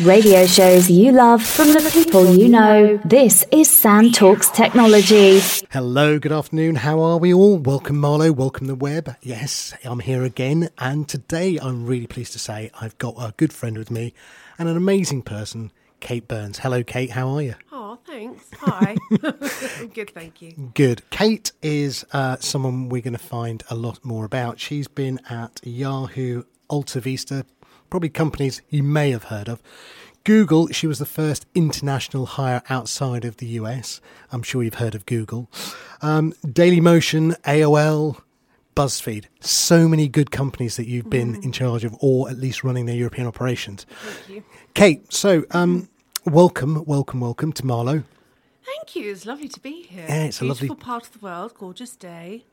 Radio shows you love from the people you know. This is Sam Talks Technology. Hello, good afternoon. How are we all? Welcome, Marlow. Welcome, the web. Yes, I'm here again. And today I'm really pleased to say I've got a good friend with me and an amazing person, Kate Burns. Hello, Kate. How are you? Oh, thanks. Hi. Good, thank you. Good. Kate is uh, someone we're going to find a lot more about. She's been at Yahoo, AltaVista, probably companies you may have heard of. Google, she was the first international hire outside of the US. I'm sure you've heard of Google. Um, DailyMotion, AOL, BuzzFeed. So many good companies that you've been in charge of, or at least running their European operations. Thank you. Kate, so um, welcome, welcome, welcome to Marlow. Thank you. It's lovely to be here. Yeah, it's a lovely- part of the world, gorgeous day.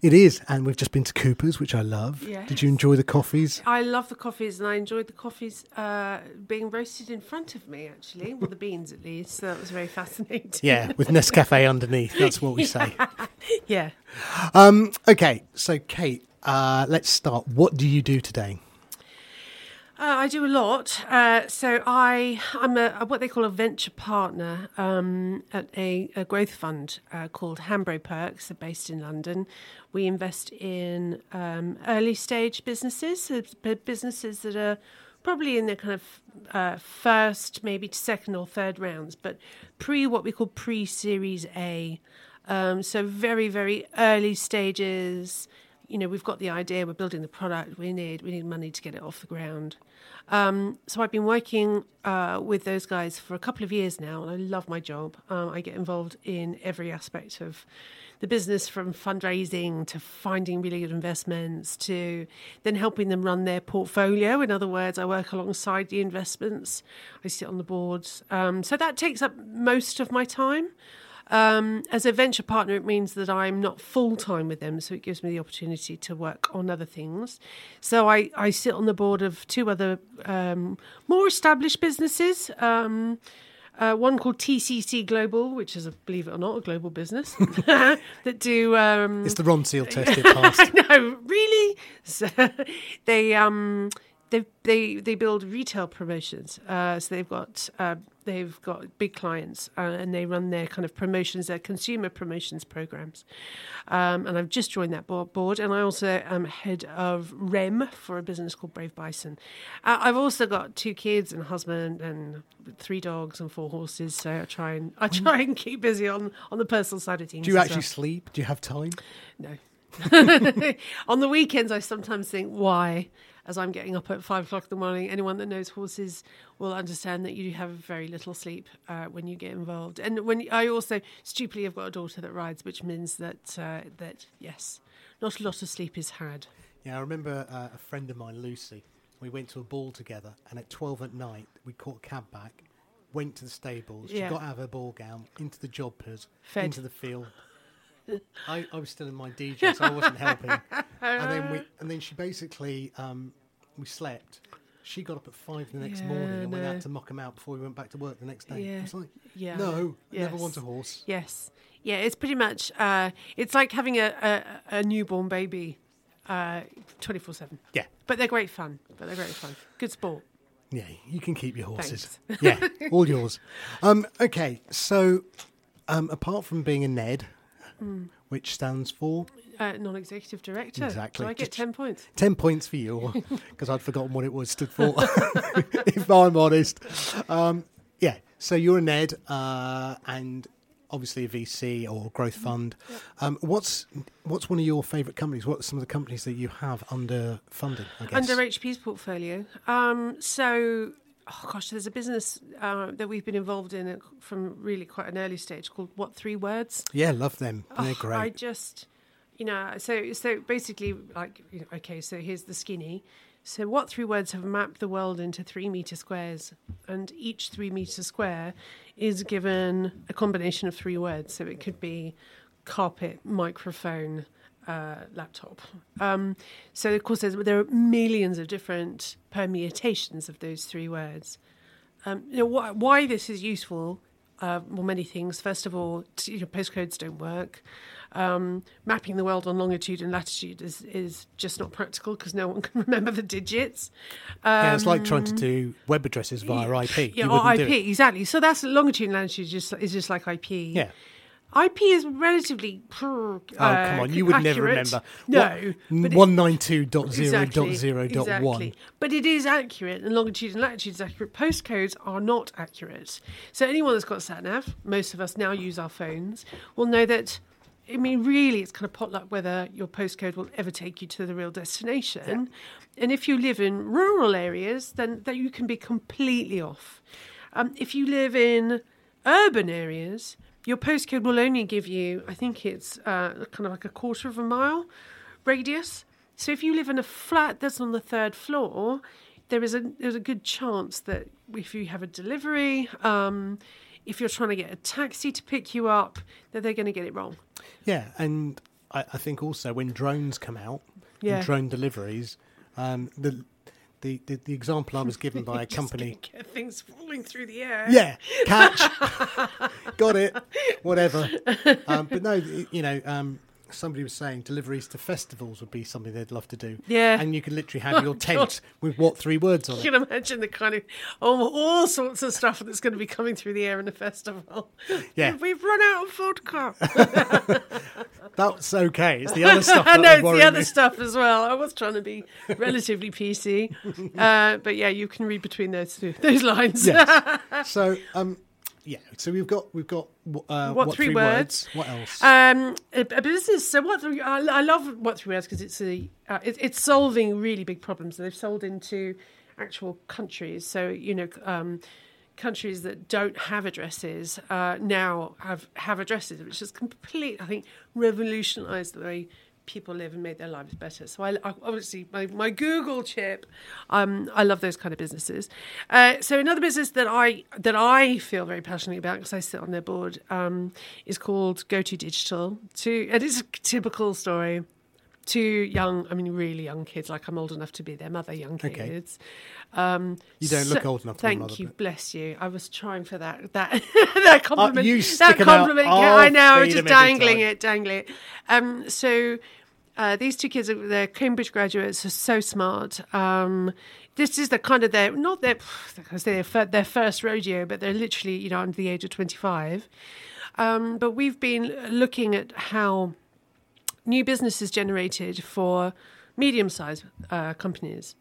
It is, and we've just been to Cooper's, which I love. Yes. Did you enjoy the coffees? I love the coffees, and I enjoyed the coffees uh, being roasted in front of me, actually, well, the beans at least. So that was very fascinating. Yeah, with Nescafe underneath. That's what we say. yeah. Um, okay, so Kate, uh, let's start. What do you do today? Uh, I do a lot. Uh, so I, I'm a, a- what they call a venture partner um, at a, a growth fund uh, called Hambro Perks, based in London. We invest in um, early stage businesses, businesses that are probably in their kind of uh, first, maybe second or third rounds, but pre what we call pre Series A. Um, so very, very early stages you know we've got the idea we're building the product we need we need money to get it off the ground um, so i've been working uh, with those guys for a couple of years now and i love my job. Um, i get involved in every aspect of the business from fundraising to finding really good investments to then helping them run their portfolio. In other words i work alongside the investments. I sit on the boards. Um, so that takes up most of my time um, as a venture partner, it means that I'm not full time with them, so it gives me the opportunity to work on other things. So I, I sit on the board of two other um, more established businesses. Um, uh, one called TCC Global, which is, a, believe it or not, a global business that do um, It's the Ronseal test it passed. no, really. So they um they they they build retail promotions. Uh, so they've got uh, they've got big clients uh, and they run their kind of promotions, their consumer promotions programs. Um, and I've just joined that board, and I also am head of REM for a business called Brave Bison. Uh, I've also got two kids and a husband and three dogs and four horses. So I try and I try and keep busy on on the personal side of things. Do you actually well. sleep? Do you have time? No. On the weekends, I sometimes think, why? As I'm getting up at five o'clock in the morning, anyone that knows horses will understand that you have very little sleep uh, when you get involved. And when I also stupidly have got a daughter that rides, which means that uh, that yes, not a lot of sleep is had. Yeah, I remember uh, a friend of mine, Lucy. We went to a ball together, and at twelve at night, we caught a cab back, went to the stables. She Yeah. got out of her ball gown, into the jobbers, Fed. into the field. I, I was still in my DJ, so I wasn't helping. And then we, and then she basically, um, we slept. She got up at five the next morning Yeah, and went no. out to muck him out before we went back to work the next day. Yeah, It's like, yeah, no, never yes. want a horse. Yes, yeah, it's pretty much. Uh, it's like having a, a, a newborn baby, twenty four seven. Yeah, But they're great fun. But they're great fun. Good sport. yeah, you can keep your horses. Thanks. yeah, all yours. Um, okay, so um, apart from being a Ned, Mm. which stands for Uh, non-executive director. Exactly. So I get ten points. 10 points for you, because I'd forgotten what it was stood for, if I'm honest. Um, yeah, so you're a Ned, uh, and obviously a VC or growth fund. Um, what's what's one of your favourite companies? What are some of the companies that you have under funding, I guess? Under HP's portfolio. Um, so, oh gosh, there's a business uh, that we've been involved in from really quite an early stage called What Three Words. yeah, love them. They're Oh, great. I just, you know, so so basically, like, you know, okay, so here's the skinny. So what three words have mapped the world into three meter squares, and each three meter square is given a combination of three words. So it could be carpet, microphone, uh, laptop. Um, so of course, there are millions of different permutations of those three words. Um, you know, why, why this is useful uh, well, many things. First of all, t- your postcodes don't work. Um, mapping the world on longitude and latitude is, is just not practical because no one can remember the digits. yeah, it's like trying to do web addresses via IP. Um, Yeah, You or IP, exactly. So that's longitude and latitude is just, is just like IP. Yeah. IP is relatively. Oh, Oh, come on. You would never remember. No. but it- 192.0.0.1. Exactly. But it is accurate, and longitude and latitude is accurate. Postcodes are not accurate. So anyone that's got sat nav, most of us now use our phones, will know that. I mean, really, it's kind of potluck whether your postcode will ever take you to the real destination. And if you live in rural areas, then that you can be completely off. Um, if you live in urban areas, your postcode will only give you, I think it's uh, kind of like a quarter of a mile radius. So if you live in a flat that's on the third floor, there is a there's a good chance that if you have a delivery, um, if you're trying to get a taxi to pick you up, that they're going to get it wrong. Yeah, and I, I think also when drones come out, Yeah. and drone deliveries, um, the, the the the example I was given by a company. things falling through the air. Yeah, catch, got it, whatever. Um, but no, you know, um, somebody was saying deliveries to festivals would be something they'd love to do. Yeah. and you could literally have your God. tent with what three words on You it. You can imagine the kind of oh, all sorts of stuff that's going to be coming through the air in a festival. Yeah. we've run out of vodka. That's okay. It's the other stuff. I know it's the other me. stuff as well. I was trying to be relatively PC, uh, but yeah, you can read between those two, those lines. Yes. so, um, yeah. So we've got we've got uh, What three words? What else? Um, a, a business. So what? Three, I, I love what three words because it's a uh, it, it's solving really big problems. They've sold into actual countries. So you know, um, countries that don't have addresses uh, now have have addresses, which has complete, I think, revolutionised the way people live and made their lives better. So I, I obviously my, my Google chip, um, I love those kind of businesses. Uh, so another business that I that I feel very passionately about because I sit on their board um, is called Go to Digital. To it is a typical story. Two young, I mean, really young kids. Like I'm old enough to be their mother. Young Okay. kids. Um, You don't look old enough to be a Thank mother, you, but- bless you. I was trying for that that that compliment. you that out. compliment. I'll yeah, I know. I was just dangling it, dangling it. Um, so uh, these two kids, are they're Cambridge graduates, are so smart. Um, this is the kind of their not their because they're their first rodeo, but they're literally you know under the age of twenty five. Um, but we've been looking at how new business is generated for medium-sized uh, companies,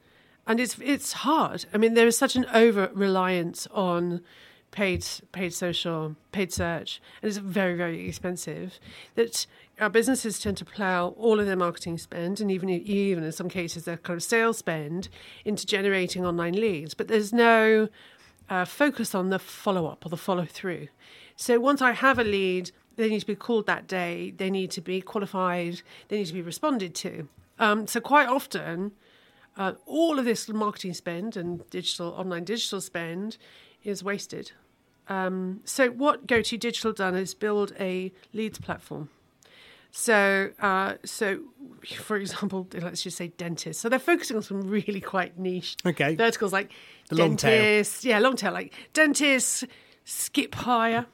and it's it's hard. I mean, there is such an over reliance on paid paid social, paid search, and it's very very expensive. That our businesses tend to plough all of their marketing spend, and even even in some cases their kind of sales spend into generating online leads. But there's no uh, focus on the follow up or the follow through. So once I have a lead, they need to be called that day. They need to be qualified. They need to be responded to. Um, so quite often, uh, all of this marketing spend and digital online digital spend is wasted. Um, so what GoTo Digital done is build a leads platform. So, uh, so for example, let's just say dentists. So they're focusing on some really quite niche Okay. verticals like The long tail. dentists. Yeah, long tail, like dentists, skip hire.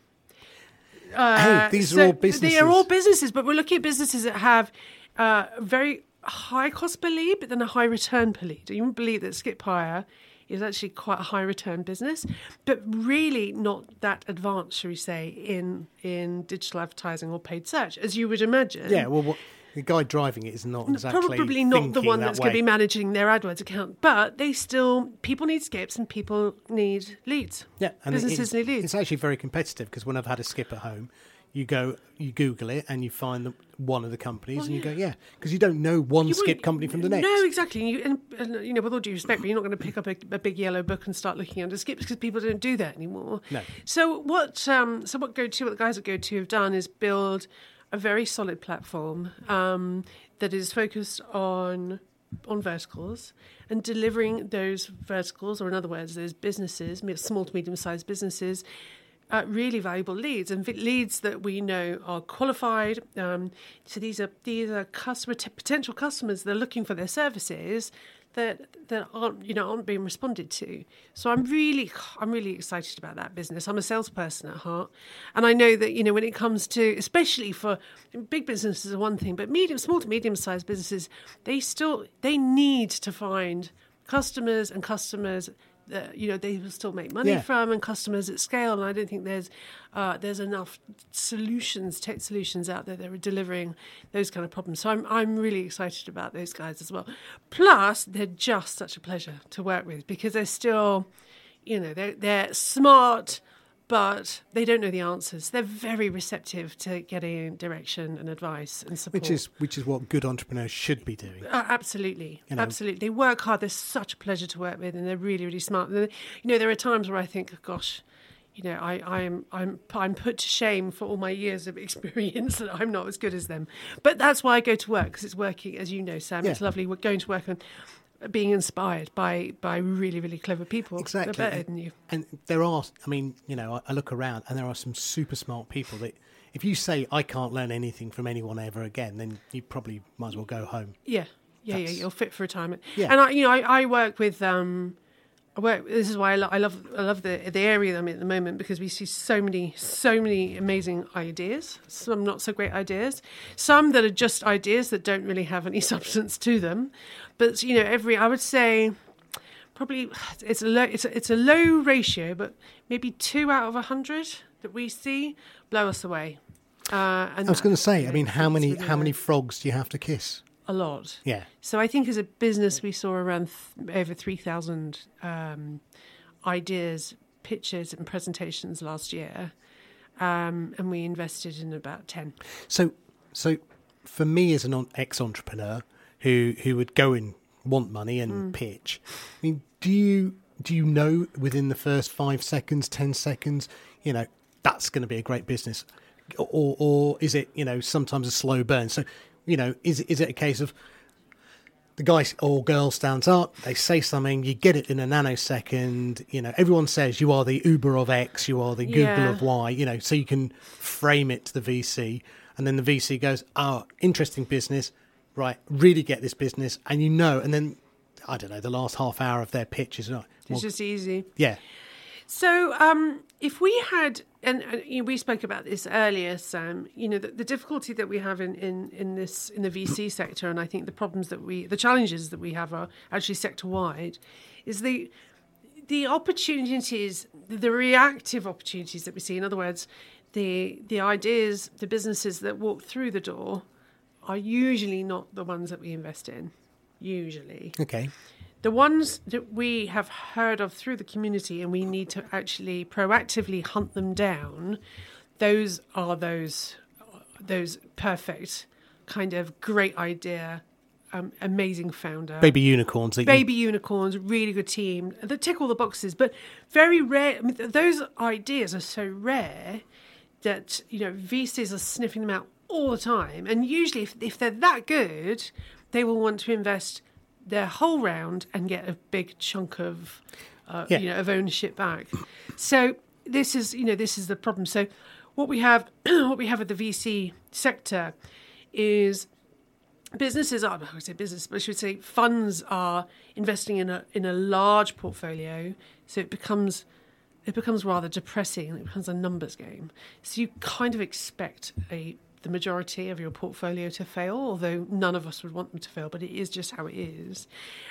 Hey, Uh, these so are all businesses. They are all businesses, but we're looking at businesses that have uh, very high cost per lead, but then a high return per lead. Do you believe that Skip Hire is actually quite a high return business, but really not that advanced, shall we say, in in digital advertising or paid search, as you would imagine. yeah. Well, what, the guy driving it is not exactly Probably not the one that that's going to be managing their AdWords account, but they still people need skips and people need leads. Yeah, and businesses it's, need leads. it's actually very competitive because when I've had a skip at home, you go, you Google it, and you find the, one of the companies, and you go, yeah, because you don't know one You skip company from the next. No, exactly. You, and, and, you know, with all due respect, but you're not going to pick up a, a big yellow book and start looking under skips because people don't do that anymore. No. So what? Um, so what GoTo, what the guys at go to have done is build a very solid platform um, that is focused on on verticals and delivering those verticals, or in other words, those businesses, small to medium sized businesses, uh, really valuable leads and leads that we know are qualified. Um, so these are these are customer potential customers. They're looking for their services. That that aren't you know aren't being responded to. So I'm really I'm really excited about that business. I'm a salesperson at heart, and I know that you know when it comes to especially for big businesses are one thing, but medium small to medium sized businesses they still they need to find customers and customers that you know they will still make money Yeah. from and customers at scale. And I don't think there's uh, there's enough solutions, tech solutions out there that are delivering those kind of problems. So I'm I'm really excited about those guys as well. Plus, they're just such a pleasure to work with because they're still, you know, they're they're smart. But they don't know the answers. They're very receptive to getting direction and advice and support. Which is which is what good entrepreneurs should be doing. Uh, absolutely, You know. absolutely. They work hard. They're such a pleasure to work with, and they're really, really smart. You know, there are times where I think, gosh, you know, I, I'm, I'm, I'm put to shame for all my years of experience that I'm not as good as them. But that's why I go to work because it's working, as you know, Sam. It's lovely We're going to work and being inspired by by really, really clever people. Exactly. They're better than you. And there are, I mean, you know, I, look around and there are some super smart people that if you say, I can't learn anything from anyone ever again, then you probably might as well go home. Yeah, yeah, yeah. You're fit for retirement. Yeah. And I, you know, I, I work with. Um, I work. This is why I, lo- I love. I love the the area I'm in at the moment because we see so many, so many amazing ideas. Some not so great ideas. Some that are just ideas that don't really have any substance to them. But you know, every I would say. Probably, it's a low. It's a, it's a low ratio, but maybe two out of a hundred that we see blow us away. Uh, and I was going to say, I mean, how many how many frogs do you have to kiss? a lot. Yeah. So I think as a business, we saw around th- over 3,000 um, ideas, pitches, and presentations last year. Um, and we invested in about 10. So, so for me as an ex-entrepreneur who who would go and want money and hmm. pitch, I mean, do you do you know within the first five seconds, ten seconds, you know, that's going to be a great business, or or is it you know sometimes a slow burn? So, you know, is is it a case of the guy or girl stands up, they say something, you get it in a nanosecond. You know, everyone says you are the Uber of X, you are the Google Yeah. of Y, you know, so you can frame it to the VC. And then the VC goes, oh, interesting business, right, really get this business. And you know, and then, I don't know, the last half hour of their pitch is not, It's just easy. yeah, So, um, if we had, and, and you know, we spoke about this earlier, Sam. You know, the, the difficulty that we have in, in, in this in the VC sector, and I think the problems that we, the challenges that we have are actually sector wide, is the the opportunities, the reactive opportunities that we see. In other words, the the ideas, the businesses that walk through the door, are usually not the ones that we invest in. Usually, okay. the ones that we have heard of through the community and we need to actually proactively hunt them down those are those those perfect kind of great idea um, amazing founder Baby unicorns. That you- baby unicorns really good team that tick all the boxes but very rare I mean, those ideas are so rare that you know VCs are sniffing them out all the time. And usually if, if they're that good they will want to invest their whole round and get a big chunk of uh, Yeah. you know of ownership back. So this is you know this is the problem. So what we have what we have with the VC sector is businesses are I would say business, but I should say funds are investing in a in a large portfolio, so it becomes it becomes rather depressing. It becomes a numbers game. So you kind of expect a the majority of your portfolio to fail, although none of us would want them to fail, but it is just how it is.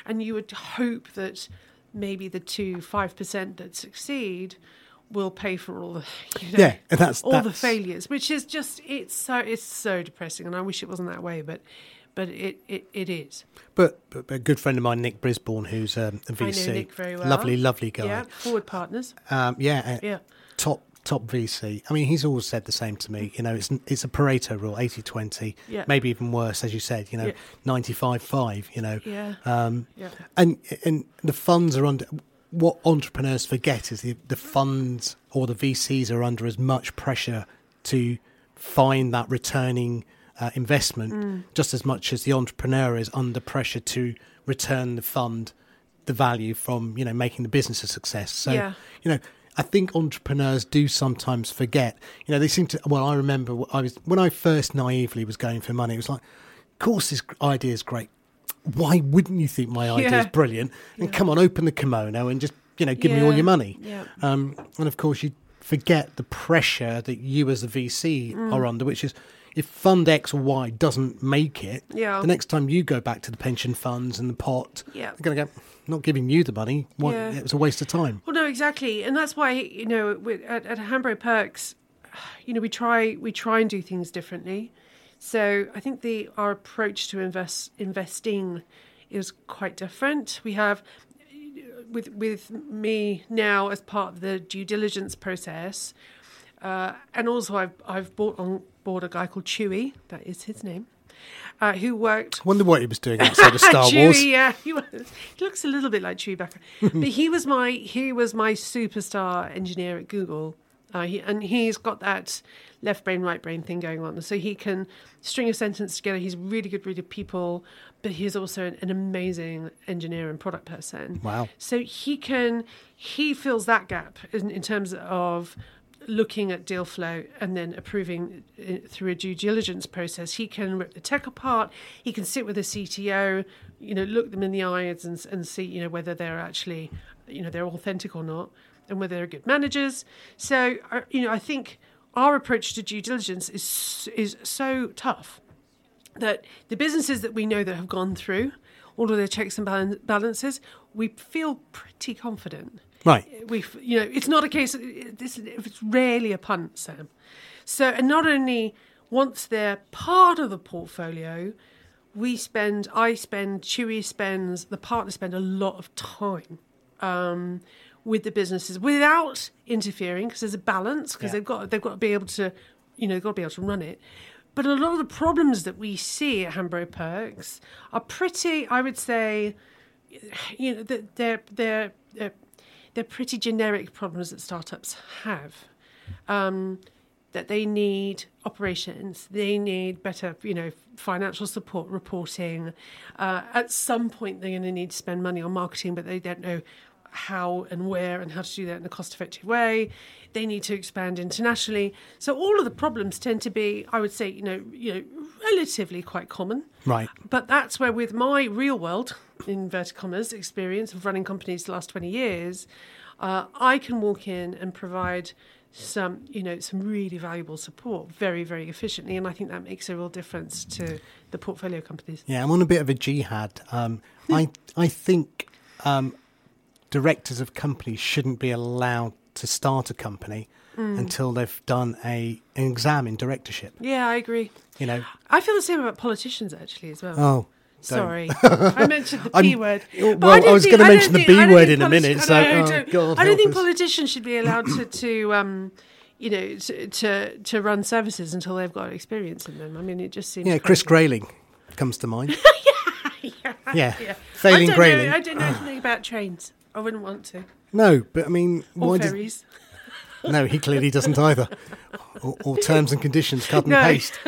And you would hope that maybe the two five percent that succeed will pay for all the you know, Yeah, that's- all the failures, which is just it's so it's so depressing, and I wish it wasn't that way, but but it it, it is. But, but, but a good friend of mine, Nick Brisbourne, who's um, a I know VC, Nick very well. lovely, lovely guy. Yeah, forward partners. Um, yeah, Yeah. top top VC. I mean, he's always said the same to me. You know, it's it's a Pareto rule, 80-20, Yeah. maybe even worse, as you said. You know, Yeah. 95-5, You know, Yeah. um, Yeah. and and the funds are under. What entrepreneurs forget is the the funds or the VCs are under as much pressure to find that returning uh, investment, Mm. just as much as the entrepreneur is under pressure to return the fund, the value from you know making the business a success. So Yeah. you know, I think entrepreneurs do sometimes forget. You know, they seem to. Well, I remember I was when I first naively was going for money. It was like, of course, this idea is great. why wouldn't you think my idea is Yeah. brilliant? And come on, open the kimono and just you know give me all your money. Yeah. Um, and of course, you forget the pressure that you as a VC Mm. are under, which is if fund X or Y doesn't make it, Yeah. the next time you go back to the pension funds and the pot, Yeah. they're going to go, not giving you the money. What, Yeah. It was a waste of time. Well, no, exactly, and that's why you know at, at Hambro Perks, you know we try we try and do things differently. So I think the our approach to invest investing is quite different. We have with with me now as part of the due diligence process, uh, and also I've I've brought on board a guy called Chewy. That is his name. Uh, who worked Wonder what he was doing outside of Star Chewie, Wars. Yeah, he, was, he looks a little bit like Chewbacca, but he was my he was my superstar engineer at Google, uh, he, and he's got that left brain right brain thing going on, so he can string a sentence together. He's really good reader of people, but he's also an, an amazing engineer and product person. Wow. So he can he fills that gap in, in terms of looking at deal flow and then approving through a due diligence process. He can rip the tech apart. He can sit with the CTO, you know, look them in the eyes and and see you know whether they're actually you know they're authentic or not, and whether they're good managers. So uh, you know, I think our approach to due diligence is is so tough that the businesses that we know that have gone through all of their checks and balances, we feel pretty confident. Right. We, you know, it's not a case. This it's rarely a punt, Sam. So, and not only once they're part of the portfolio, we spend, I spend, Chewy spends, the partner spend a lot of time um, with the businesses without interfering because there's a balance because Yeah. they've got they've got to be able to, you know, they've got to be able to run it. But a lot of the problems that we see at Hambro Perks are pretty, I would say, you know, they're they're they're they're pretty generic problems that startups have. Um, that they need operations, they need better, you know, financial support, reporting. Uh, at some point, they're going to need to spend money on marketing, but they don't know how and where and how to do that in a cost-effective way. They need to expand internationally. So all of the problems tend to be, I would say, you know, you know, relatively quite common. Right. But that's where, with my real world, inverted commas, experience of running companies the last 20 years, uh, I can walk in and provide some, you know, some really valuable support very, very efficiently. And I think that makes a real difference to the portfolio companies. Yeah, I'm on a bit of a jihad. Um, I I think um, directors of companies shouldn't be allowed to start a company Mm. until they've done a an exam in directorship. Yeah, I agree. You know, I feel the same about politicians actually as well. oh, Sorry, I mentioned the P word. well, But I I was gonna mention the think- B I don't word think in a minute, so- I don't, oh, God I don't think us. politicians should be allowed to, to um, you know, to, to to run services until they've got experience in them. I mean, it just seems. yeah, Chris. Grayling comes to mind. yeah, Yeah, yeah. failing I Grayling. Know, I don't know anything about trains. I wouldn't want to. No, but I mean, Or why ferries. no, he clearly doesn't either. Or, or terms and conditions, cut and No. paste.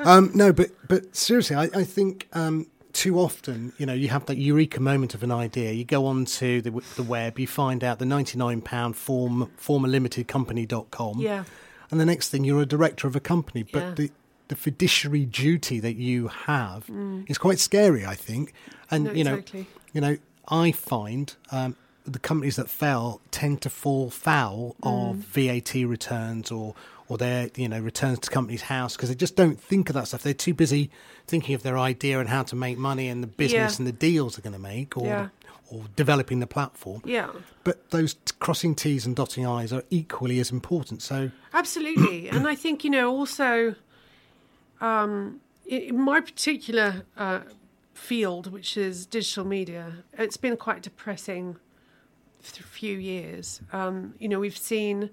Um, no, but but seriously, I, I think um, too often, you know, you have that eureka moment of an idea. You go onto the, the web, you find out the ninety-nine pound form formerlimitedcompany.com, Yeah. and the next thing you're a director of a company. But Yeah. the the fiduciary duty that you have is quite scary, I think. And Mm. No, you know, exactly. you know, I find um, the companies that fail tend to fall foul Mm. of VAT returns or or their you know returns to Companies House because they just don't think of that stuff. They're too busy thinking of their idea and how to make money and the business Yeah. and the deals they're going to make or Yeah. or developing the platform. Yeah. But those t- crossing T's and dotting I's are equally as important. So Absolutely, and I think you know also, um, in, my particular uh, field, which is digital media, it's been quite depressing th- few years. Um, you know, we've seen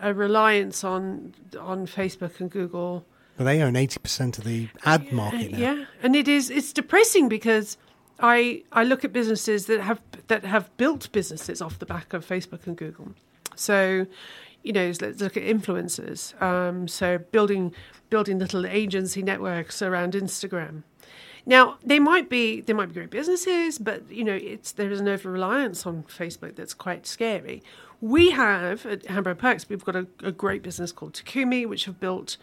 a reliance on on Facebook and Google. but they own eighty percent of the ad market now. Yeah, and it is it's depressing because I I look at businesses that have that have built businesses off the back of Facebook and Google. So, you know, let's look at influencers. Um, so building building little agency networks around Instagram. Now they might be they might be great businesses, but you know it's there is an over reliance on Facebook that's quite scary. We have at Hambro Perks we've got a, a great business called Takumi, which have built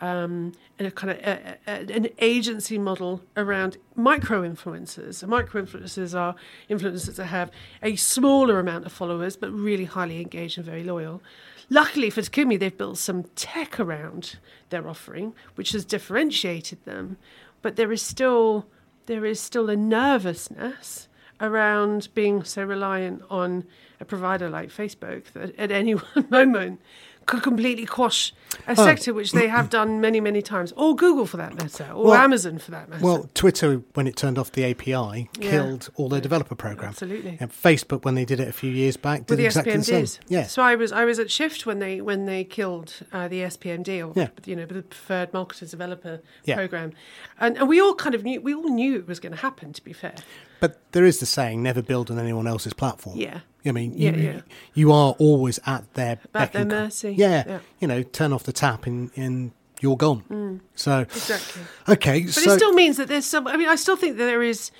um, a kind of a, a, an agency model around micro influencers. Micro influencers are influencers that have a smaller amount of followers but really highly engaged and very loyal. Luckily for Takumi, they've built some tech around their offering, which has differentiated them. But there is still there is still a nervousness around being so reliant on a provider like Facebook that at any one moment could completely quash a Oh. sector which they have done many, many times, or Google for that matter, or Well- Amazon for that matter. Well, Twitter, when it turned off the API, Yeah. killed all their developer program. Absolutely. And Facebook, when they did it a few years back, did the exactly the SPMDs. same. Yeah. So I was I was at Shift when they when they killed uh, the SPMD or Yeah. you know the preferred marketer developer Yeah. program, and, and we all kind of knew we all knew it was going to happen. To be fair, But there is the saying, never build on anyone else's platform. Yeah. I mean, you, yeah. you are always at their beck their mercy. Yeah, Yeah. You know, turn off the tap and, and you're gone. So, exactly. okay. But so, it still means that there's some. I mean, I still think that there is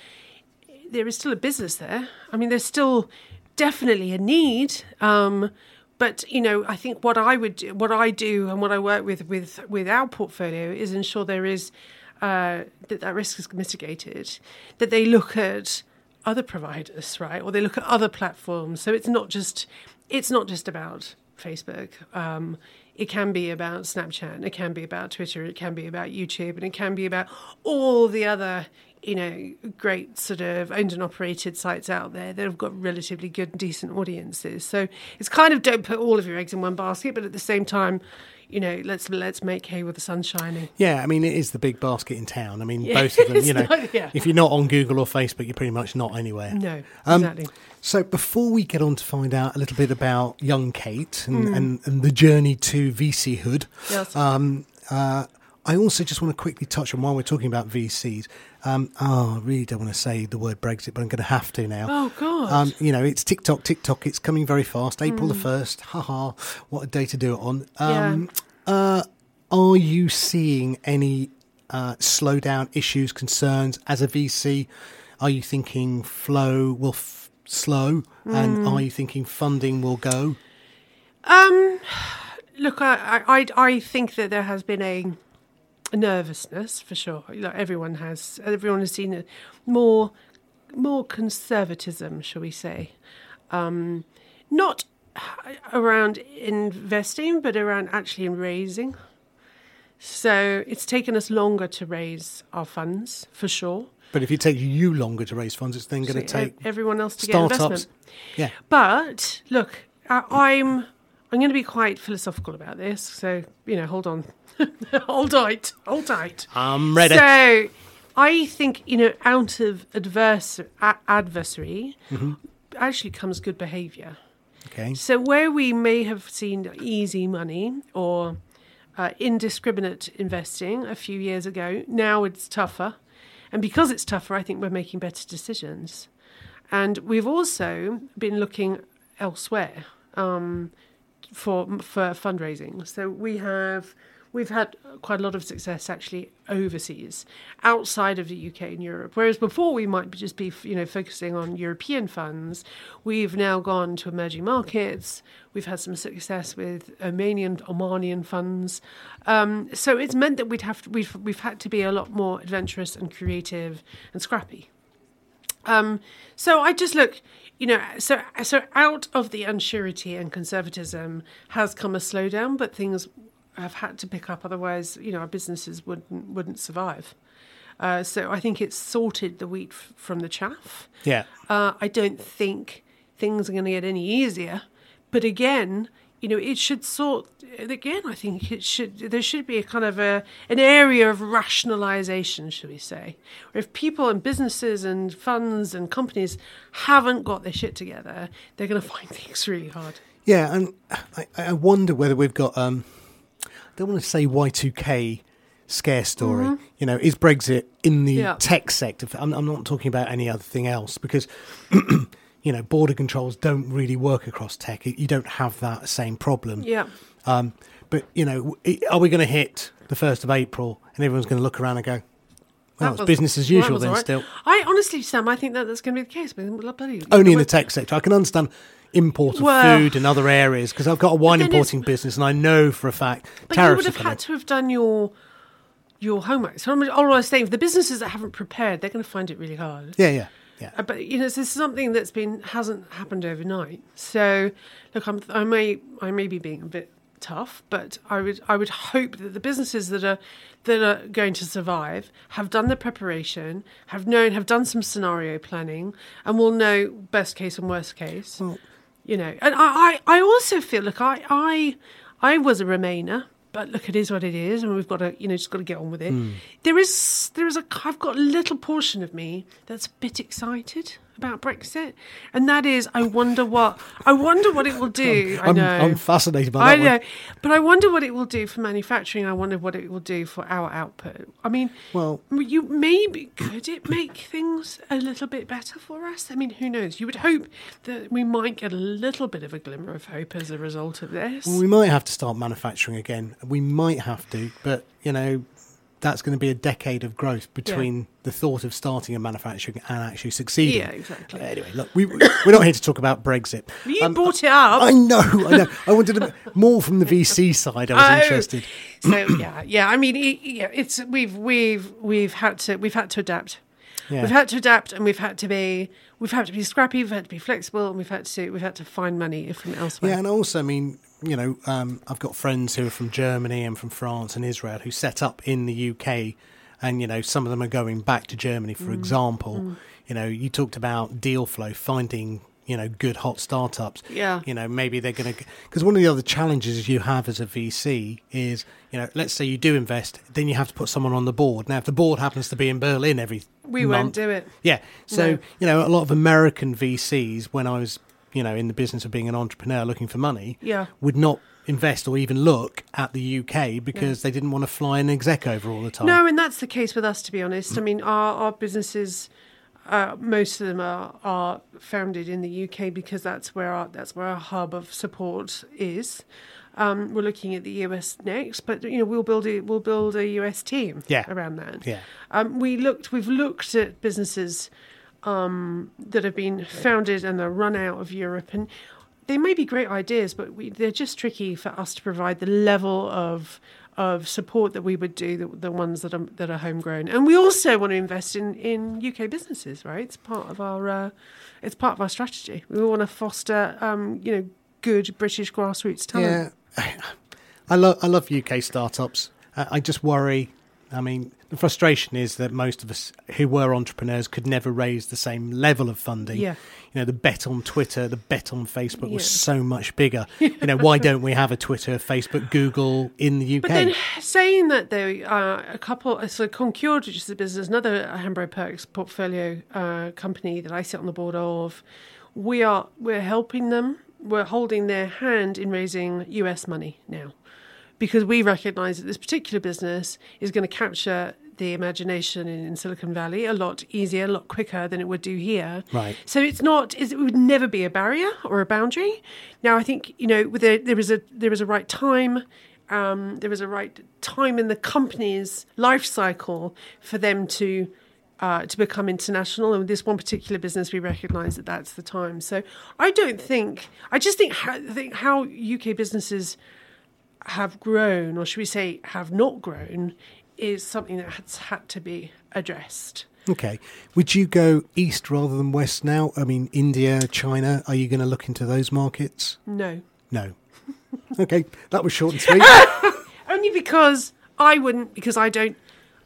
there is still a business there. I mean, there's still definitely a need. Um, but you know, I think what I would, do, what I do, and what I work with with with our portfolio is ensure there is uh, that that risk is mitigated. That they look at other providers, right, or they look at other platforms. So it's not just it's not just about Facebook. Um, it can be about Snapchat, it can be about Twitter, it can be about YouTube, and it can be about all the other, you know, great sort of owned and operated sites out there that have got relatively good, decent audiences. So it's kind of don't put all of your eggs in one basket, but at the same time, you know, let's let's make hay with the sun shining. yeah, I mean, it is the big basket in town. I mean, Yeah, both of them, you know, not- yeah. if you're not on Google or Facebook, you're pretty much not anywhere. No, Um, exactly. So before we get on to find out a little bit about young Kate and, and, and the journey to VC hood, Yes. um, uh, I also just want to quickly touch on while we're talking about VCs. Um, oh, I really don't want to say the word Brexit, but I'm going to have to now. Oh God. Um, you know, it's tick-tock, tick-tock. It's coming very fast. April the Hmm. first. Haha! What a day to do it on. Um, uh, are you seeing any uh, slowdown issues, concerns as a VC? Are you thinking flow will f- slow, Hmm. and are you thinking funding will go? Um, look, I, I, I- think that there has been a nervousness for sure. Like everyone has, everyone has seen more, more conservatism, shall we say? Um, not around investing, but around actually in raising. So it's taken us longer to raise our funds for sure. But if it takes you longer to raise funds, it's then going to So take everyone else to startups. get investment. Yeah, But look, I, I'm I'm going to be quite philosophical about this. So you know, hold on, hold tight, hold tight. I'm ready. So I think you know, out of adverse a- adversary, Mm-hmm. actually comes good behaviour. okay. So where we may have seen easy money or uh, indiscriminate investing a few years ago, now it's tougher. And because it's tougher, I think we're making better decisions. And we've also been looking elsewhere um, for for fundraising. So we have we've had quite a lot of success actually overseas, outside of the UK and Europe. Whereas before we might just be you know focusing on European funds, we've now gone to emerging markets. We've had some success with Omanian Omanian funds. Um, so it's meant that we'd have to, we've we've had to be a lot more adventurous and creative and scrappy. Um, so I just look, you know, so so out of the unsurety and conservatism has come a slowdown, but things have had to pick up. Otherwise, you know, our businesses wouldn't wouldn't survive. Uh, so I think it's sorted the wheat f- from the chaff. Yeah. Uh, I don't think things are going to get any easier. But again, you know, it should sort. Again, I think it should. There should be a kind of a an area of rationalisation, should we say? Where if people and businesses and funds and companies haven't got their shit together, they're going to find things really hard. Yeah, and I, I wonder whether we've got. Um, don't want to say Y two K scare story. You know, is Brexit in the Mm-hmm. Yeah. tech sector? I'm, I'm not talking about any other thing else because. You know, border controls don't really work across tech. You don't have that same problem. Yeah. Um, but you know, are we going to hit the first of April and everyone's going to look around and go, "Well, it's business as usual"? then right. still, I honestly, Sam, I think that that's going to be the case. Only in the tech sector. I can understand import of Well- food in other areas because I've got a wine importing business and I know for a fact But you would have had to have done your your homework. So I'm, all I was saying, for the businesses that haven't prepared, they're going to find it really hard. Yeah, yeah, yeah. Uh, But you know, this is something that's been hasn't happened overnight. So, look, I'm, I may I may be being a bit tough, but I would I would hope that the businesses that are that are going to survive have done the preparation, have known, have done some scenario planning, and will know best case and worst case. You know, and I, I, I also feel look, I I I was a Remainer. But look, it is what it is, and we've got to, you know, just got to get on with it. Hmm. There is, there is a, I've got a little portion of me that's a bit excited about Brexit, and that is, I wonder what, I wonder what it will do. I I'm, know, I'm fascinated by I know, one. but I wonder what it will do for manufacturing. I wonder what it will do for our output. I mean, Well- you maybe could it make things a little bit better for us? I mean, who knows? You would hope that we might get a little bit of a glimmer of hope as a result of this. Well, we might have to start manufacturing again. We might have to, but you know, that's going to be a decade of growth between the thought of starting a manufacturing and actually succeeding. Yeah, exactly. Anyway, look, we, we're not here to talk about Brexit. You Um, brought it up. I know, I know. I wanted more from the VC side. I was Oh, interested. So yeah, yeah. I mean, it, yeah, it's we've we've we've had to we've had to adapt. Yeah. We've had to adapt, and we've had to be we've had to be scrappy. We've had to be flexible, and we've had to we've had to find money from elsewhere. Yeah, and also, I mean, you know, um, I've got friends who are from Germany and from France and Israel who set up in the UK, and you know, some of them are going back to Germany, Mm. for example. You know, you talked about deal flow, finding you know good hot startups. Yeah. You know, maybe they're going to because one of the other challenges you have as a VC is you know, let's say you do invest, then you have to put someone on the board. Now, if the board happens to be in Berlin every we month, won't do it. yeah. So, No. you know, a lot of American VCs, when I was, you know, in the business of being an entrepreneur looking for money, Yeah. would not invest or even look at the UK because they didn't want to fly an exec over all the time. No, and that's the case with us, to be honest. I mean, our, our businesses, uh, most of them are, are founded in the UK because that's where our that's where our hub of support is. Um, we're looking at the US next, but you know we'll build a, we'll build a US team Yeah. around that. Yeah. Um, we looked we've looked at businesses um, that have been founded and are run out of Europe, and they may be great ideas, but we, they're just tricky for us to provide the level of of support that we would do the, the ones that are that are homegrown. And we also want to invest in in UK businesses, right? It's part of our uh, it's part of our strategy. We want to foster um, you know good British grassroots talent. Yeah. I love I love UK startups. I, I just worry. I mean, the frustration is that most of us who were entrepreneurs could never raise the same level of funding. Yeah. You know, the bet on Twitter, the bet on Facebook was so much bigger. you know, why don't we have a Twitter, Facebook, Google in the UK? But then saying that though, uh, a couple, so Concured, which is a business, another Hambro Perks portfolio uh, company that I sit on the board of, we are we're helping them. We're holding their hand in raising US money now, because we recognise that this particular business is going to capture the imagination in, in Silicon Valley a lot easier, a lot quicker than it would do here. Right. So it's not. It would never be a barrier or a boundary. Now I think you know there, there is a there is a right time. Um, there is a right time in the company's life cycle for them to uh, to become international. And with this one particular business, we recognise that that's the time. So I don't think. I just think how, think how UK businesses have grown, or should we say, have not grown, is something that has had to be addressed. Okay. Would you go east rather than west now? I mean, India, China, are you going to look into those markets? No. No. Okay, that was short and sweet. only because I wouldn't because I don't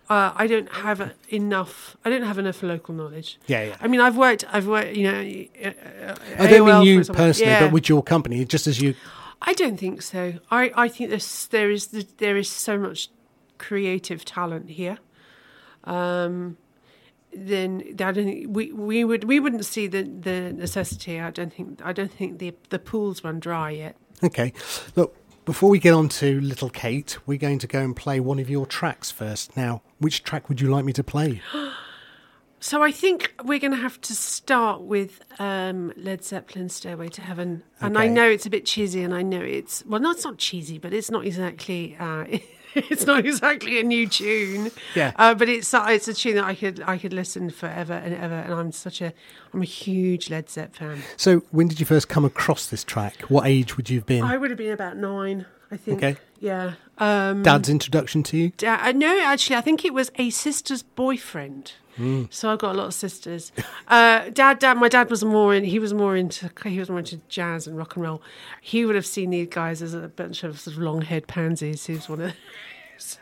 uh, I don't have enough I don't have enough local knowledge. Yeah, yeah. I mean I've worked I've worked you know uh, I don't AOL, mean you personally, Yeah. but with your company, just as you. I don't think so. I, I think there's there is there is so much creative talent here. Um, then I don't think we, we would we wouldn't see the, the necessity. I don't think I don't think the the pools run dry yet. Okay. Look, before we get on to Little Kate, we're going to go and play one of your tracks first. Now, which track would you like me to play? So I think we're going to have to start with um, Led Zeppelin's "Stairway to Heaven," and I know it's a bit cheesy, and I know it's well, no, it's not cheesy, but it's not exactly. Uh, it's not exactly a new tune. Yeah. Uh, but it's uh, it's a tune that I could I could listen forever and ever. And I'm such a I'm a huge Led Zepp fan. So, when did you first come across this track? What age would you have been? I would have been about nine, I think. Okay. Yeah. Um, Dad's introduction to you? da- uh, no, actually, I think it was a sister's boyfriend. Hmm. So I've got a lot of sisters. Uh, dad, dad, my dad was more in. He was more into. He was more into jazz and rock and roll. He would have seen these guys as a bunch of sort of long-haired pansies. He was one of,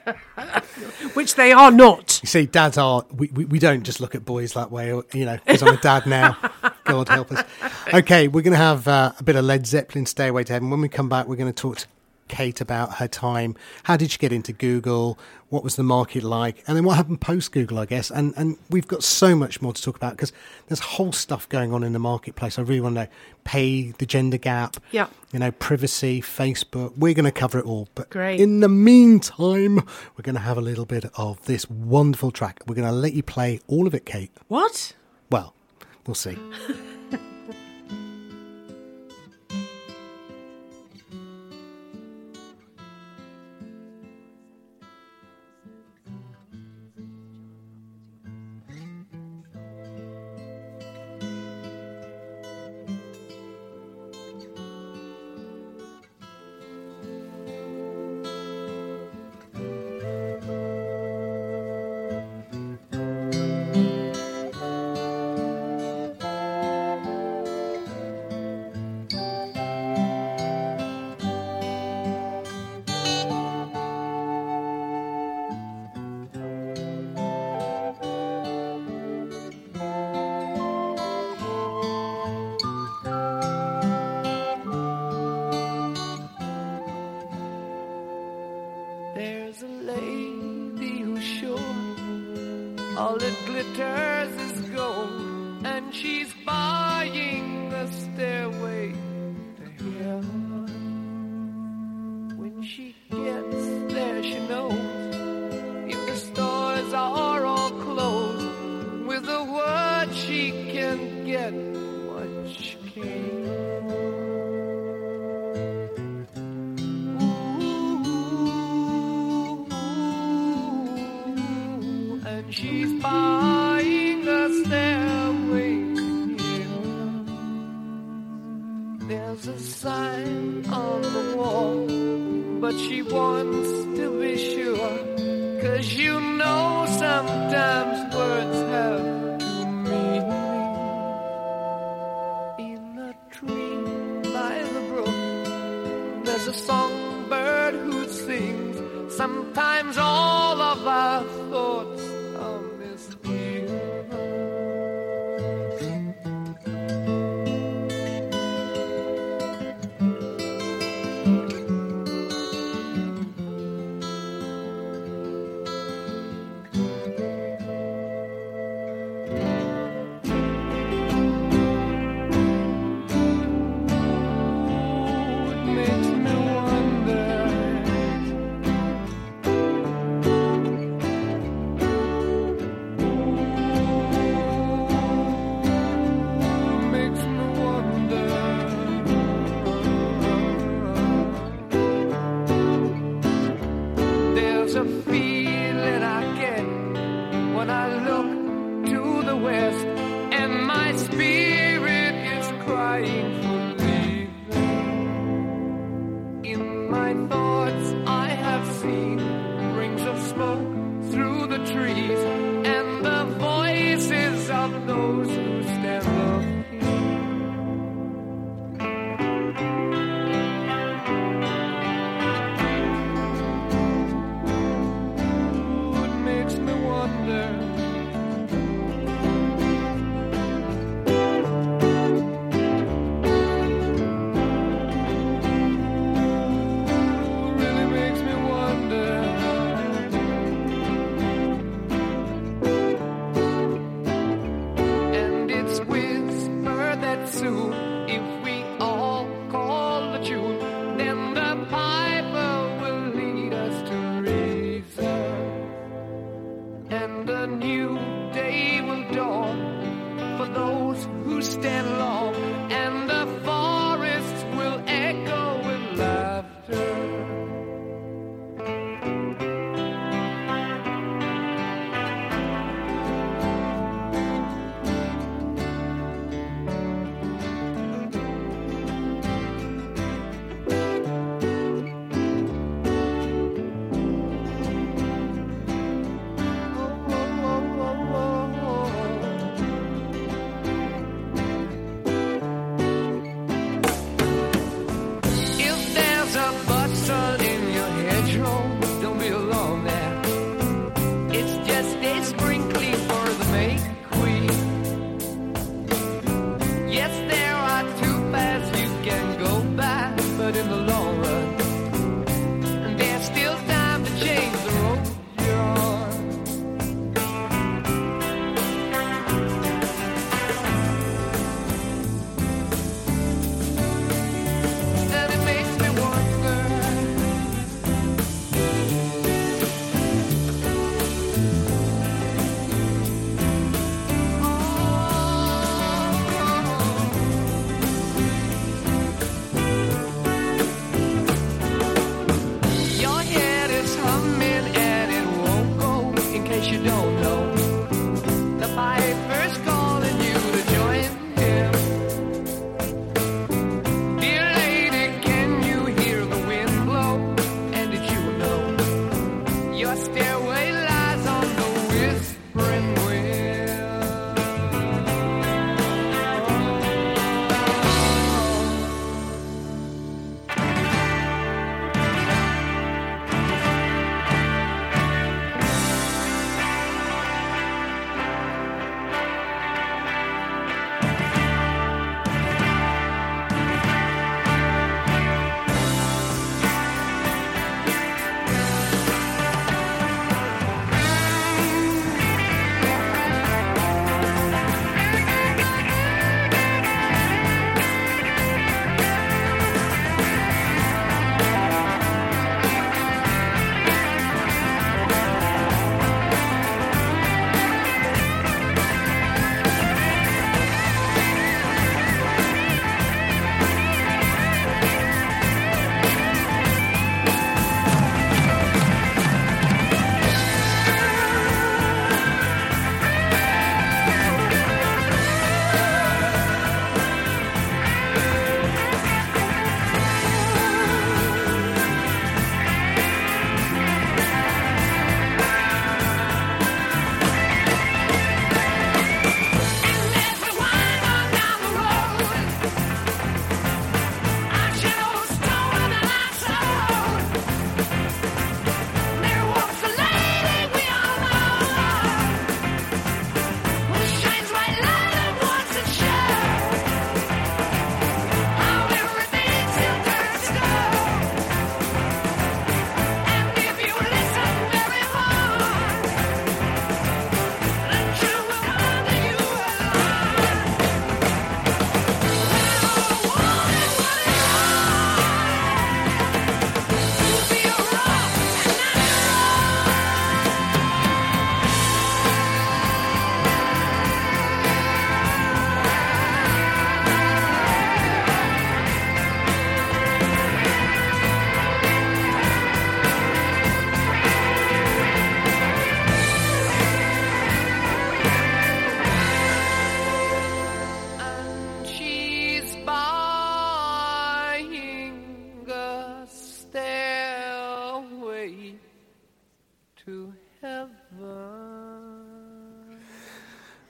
which they are not. You see, dads are, we, we, we don't just look at boys that way, you know, because I'm a dad now. God help us. Okay, we're going to have uh, a bit of Led Zeppelin, Stairway to Heaven. When we come back, we're going to talk to Kate about her time. How did she get into Google? What was the market like? And then what happened post Google, I guess. And and we've got so much more to talk about because there's whole stuff going on in the marketplace. I really want to know pay, the gender gap, Yeah. you know, privacy, Facebook. We're going to cover it all. But Great. in the meantime, we're going to have a little bit of this wonderful track. We're going to let you play all of it, Kate. What? Well, we'll see.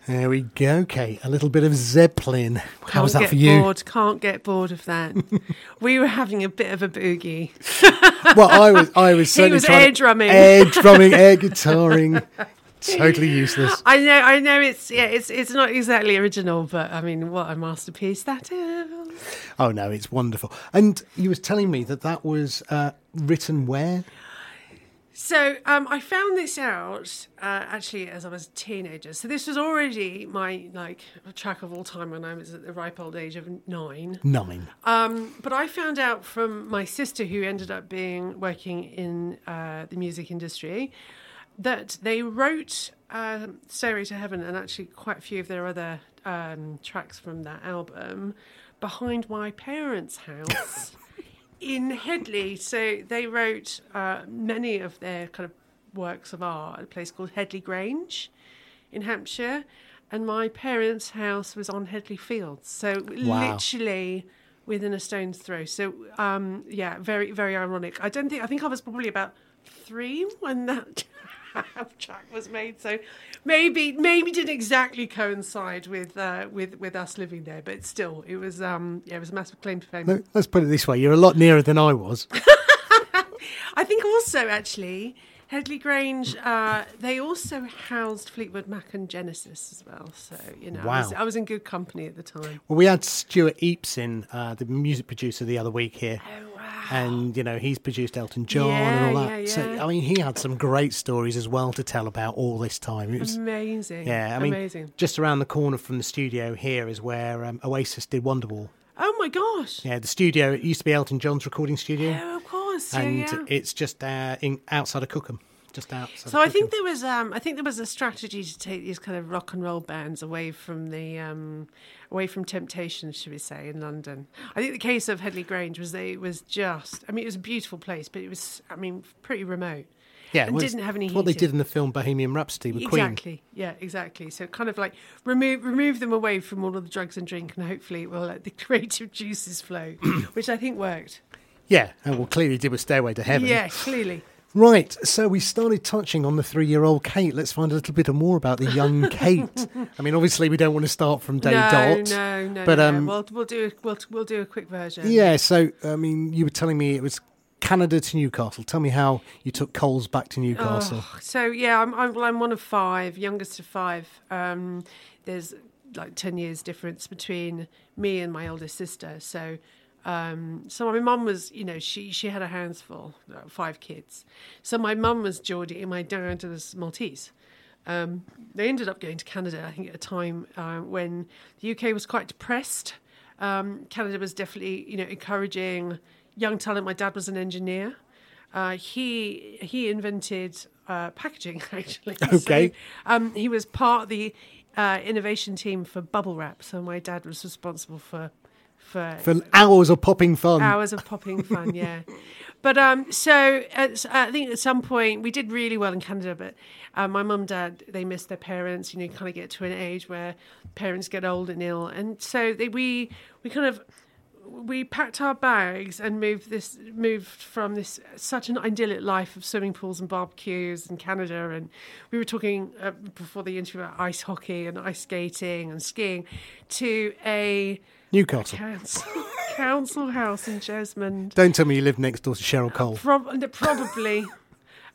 There we go, Kate. A little bit of Zeppelin. How was that get for you? bored. Can't get bored of that. we were having a bit of a boogie. Well, I was, I was He was air drumming. air drumming, air guitaring. Totally useless. I know, I know. It's yeah, it's it's not exactly original, but I mean, what a masterpiece that is. Oh no, it's wonderful. And you was telling me that that was uh, written where? So um, I found this out uh, actually as I was a teenager. So this was already my like track of all time when I was at the ripe old age of nine. Nine. Um, but I found out from my sister, who ended up being working in uh, the music industry, that they wrote um "Stairway to Heaven" and actually quite a few of their other um, tracks from that album behind my parents' house in Headley. So they wrote uh, many of their kind of works of art at a place called Headley Grange in Hampshire. And my parents' house was on Headley Fields. So Wow. literally within a stone's throw. So um, yeah, very, very ironic. I don't think, I think I was probably about three when that track was made. So maybe, maybe didn't exactly coincide with, uh, with, with us living there, but still, it was, um, yeah, it was a massive claim to fame. No, let's put it this way: you're a lot nearer than I was. I think also actually Headley Grange. Uh, they also housed Fleetwood Mac and Genesis as well. So you know, I, was, I was in good company at the time. Well, we had Stuart Epps in, uh, the music producer, the other week here. Oh wow! And, you know, he's produced Elton John Yeah, and all that. yeah, So. I mean, he had some great stories as well to tell about all this time. It was, Amazing. yeah, I mean, amazing. just around the corner from the studio here is where um, Oasis did Wonderwall. Oh my gosh! Yeah, the studio, it used to be Elton John's recording studio. Oh, of course. Yeah, and yeah. it's just uh, in, outside of Cookham. Just outside So I think there was um, I think there was a strategy to take these kind of rock and roll bands away from the um, away from temptation, should we say, in London. I think the case of Headley Grange was it was just I mean it was a beautiful place, but it was I mean pretty remote. yeah, and well, didn't have any What they did in the film Bohemian Rhapsody with Queen. Exactly. Yeah, exactly. So kind of like remove remove them away from all of the drugs and drink, and hopefully it will let the creative juices flow, which I think worked. Yeah, and well, clearly did with Stairway to Heaven. Yeah, clearly. Right, so we started touching on the three-year-old Kate. Let's find a little bit more about the young Kate. I mean, obviously, we don't want to start from day no, dot. no, no, but, no. um, we'll we'll do a, we'll we'll do a quick version. Yeah, so I mean, you were telling me it was Canada to Newcastle. Tell me how you took Coles back to Newcastle. Oh, so yeah, I'm, I'm well, I'm one of five, youngest of five. Um, there's like ten years difference between me and my oldest sister. So, um, so my mum was, you know, she she had her hands full, uh, five kids. So my mum was Geordie and my dad was Maltese. Um, they ended up going to Canada, I think, at a time uh, when the UK was quite depressed. Um, Canada was definitely, you know, encouraging young talent. My dad was an engineer. Uh, he he invented uh, packaging actually. Okay. So, um, he was part of the uh, innovation team for bubble wrap. So my dad was responsible for for For hours of popping fun. hours of popping fun, yeah. But um, so at, I think at some point we did really well in Canada, but uh, my mum, and dad, they missed their parents. You know, you kind of get to an age where parents get old and ill, and so they we we kind of we packed our bags and moved this moved from this such an idyllic life of swimming pools and barbecues in Canada and we were talking uh, before the interview about ice hockey and ice skating and skiing to a Newcastle. council, council house in Jesmond. Don't tell me you live next door to Cheryl Cole. Prob- probably.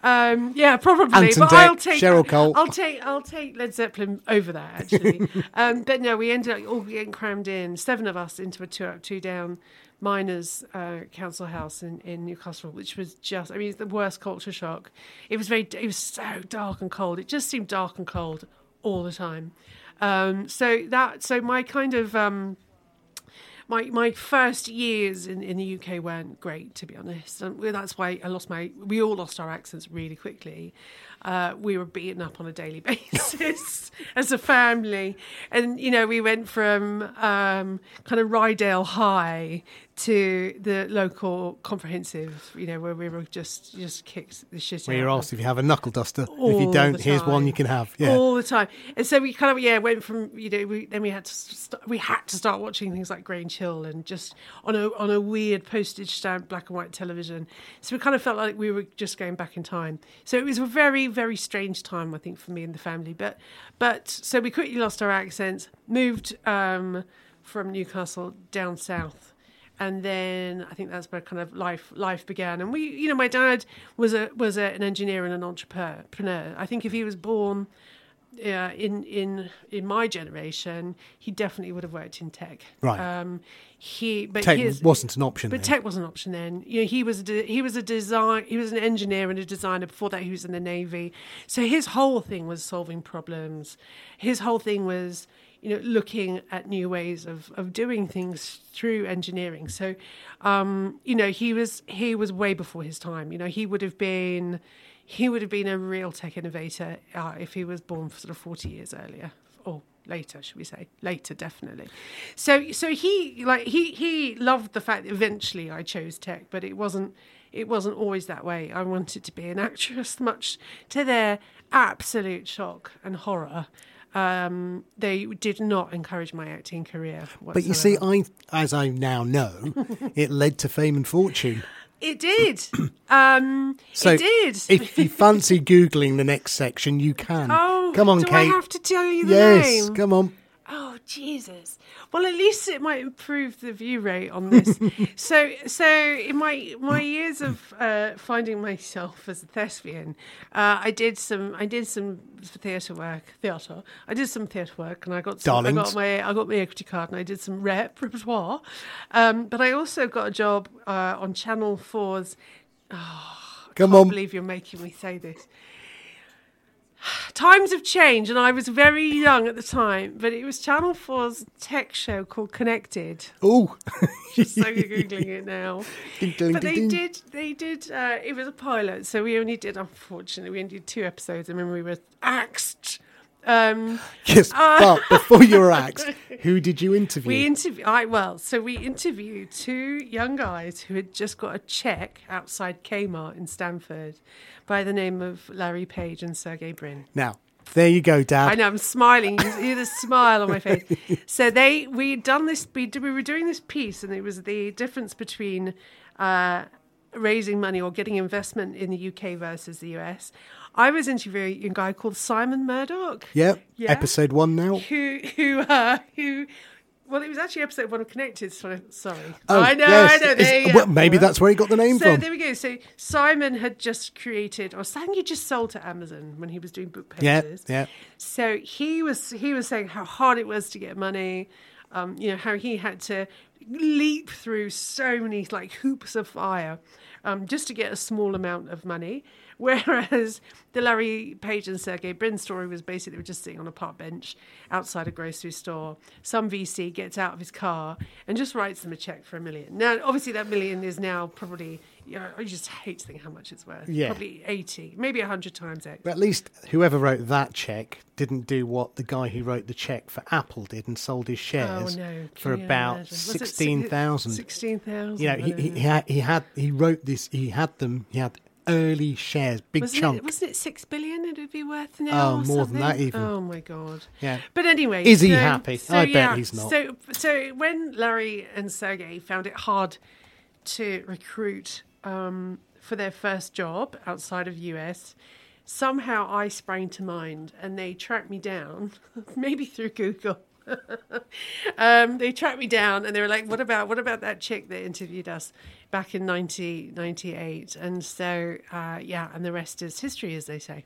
Um, yeah, probably. Anton but Dec, I'll take Cheryl Cole. I'll take I'll take Led Zeppelin over that actually. um, but no, we ended up all getting crammed in, seven of us into a two up, two down miners uh, council house in, in Newcastle, which was just I mean it's the worst culture shock. It was very it was so dark and cold. It just seemed dark and cold all the time. Um, so that so my kind of um, my my first years in, in the UK weren't great, to be honest. And that's why I lost my. We all lost our accents really quickly. Uh, we were beaten up on a daily basis as a family, and you know we went from um, kind of Rydale High to the local comprehensive, you know, where we were just just kicked the shit Where out. you're asked if you have a knuckle duster. if you don't, here's one you can have. Yeah. all the time. And so we kind of yeah went from you know we then we had to st- we had to start watching things like Grange Hill and just on a on a weird postage stamp black and white television. So we kind of felt like we were just going back in time. So it was a very very strange time I think for me and the family. But but so we quickly lost our accents, moved um, from Newcastle down south and then I think that's where kind of life life began. And we, you know, my dad was a was a, an engineer and an entrepreneur. I think if he was born uh, in in in my generation, he definitely would have worked in tech. Right. Um, he but Tech his, wasn't an option. but then. tech was an option then. You know, he was a de- he was a design he was an engineer and a designer. Before that, he was in the navy. So his whole thing was solving problems. His whole thing was you know looking at new ways of of doing things through engineering. So um, you know he was he was way before his time. You know he would have been he would have been a real tech innovator uh, if he was born sort of forty years earlier or later should we say later definitely so so he like he he loved the fact that eventually i chose tech but it wasn't it wasn't always that way i wanted to be an actress much to their absolute shock and horror um, they did not encourage my acting career But you see. I, as I now know, it led to fame and fortune. it did um, So it did if you fancy googling the next section, you can. oh come on, do Kate. i have to tell you the yes, name come on. Jesus! Well, at least it might improve the view rate on this. so, so in my my years of uh, finding myself as a thespian, uh, I did some I did some theatre work. Theatre. I did some theatre work, and I got some, I got my I got my equity card, and I did some rep repertoire. Um, but I also got a job uh, on Channel 4's Oh, Come can't on. believe you're making me say this. Times have changed, and I was very young at the time, but it was Channel 4's tech show called Connected. Oh, Just so you're googling it now. Ding, ding, But they ding, ding. did, they did. Uh, it was a pilot, so we only did. Unfortunately, we only did two episodes. and then we were axed. Um, yes. Uh, but before you were axed, who did you interview? we interview. I well, so we interviewed two young guys who had just got a check outside Kmart in Stanford, by the name of Larry Page and Sergey Brin. now, there you go, Dad. I know I'm smiling. You see the smile on my face. So they we'd done this. We we were doing this piece, and it was the difference between uh, raising money or getting investment in the UK versus the US. I was interviewing a guy called Simon Murdoch. Yep. Yeah. Episode one now. Who who uh, who. Well, it was actually episode one of Connected. So, sorry, Oh, I know, yes. I know. There well, maybe that's where he got the name So from. there we go. So Simon had just created, or something he just sold to Amazon when he was doing book Yeah, pages. yeah. So he was he was saying how hard it was to get money, um, you know how he had to leap through so many like hoops of fire um, just to get a small amount of money. Whereas the Larry Page and Sergey Brin story was basically they were just sitting on a park bench outside a grocery store. Some VC gets out of his car and just writes them a check for a million. Now, obviously, that million is now probably, you know, I just hate to think how much it's worth. Yeah. Probably 80, maybe 100 times X. But at least whoever wrote that check didn't do what the guy who wrote the check for Apple did and sold his oh, shares Oh no! for about imagine? Was it six- sixteen thousand. Sixteen thousand. You know, he, he, he, had, he had he wrote this. He had them. He had early shares, big wasn't chunk. It, wasn't it six billion? It would be worth now. Oh, or more than that even. Oh my god! yeah. But anyway, Is he so- happy? so, I bet yeah, he's not. So, so when Larry and Sergey found it hard to recruit um, for their first job outside of US, somehow I sprang to mind, and they tracked me down, maybe through Google. um, they tracked me down and they were like, "What about what about that chick that interviewed us back in 1998?" And so, uh, yeah, and the rest is history, as they say.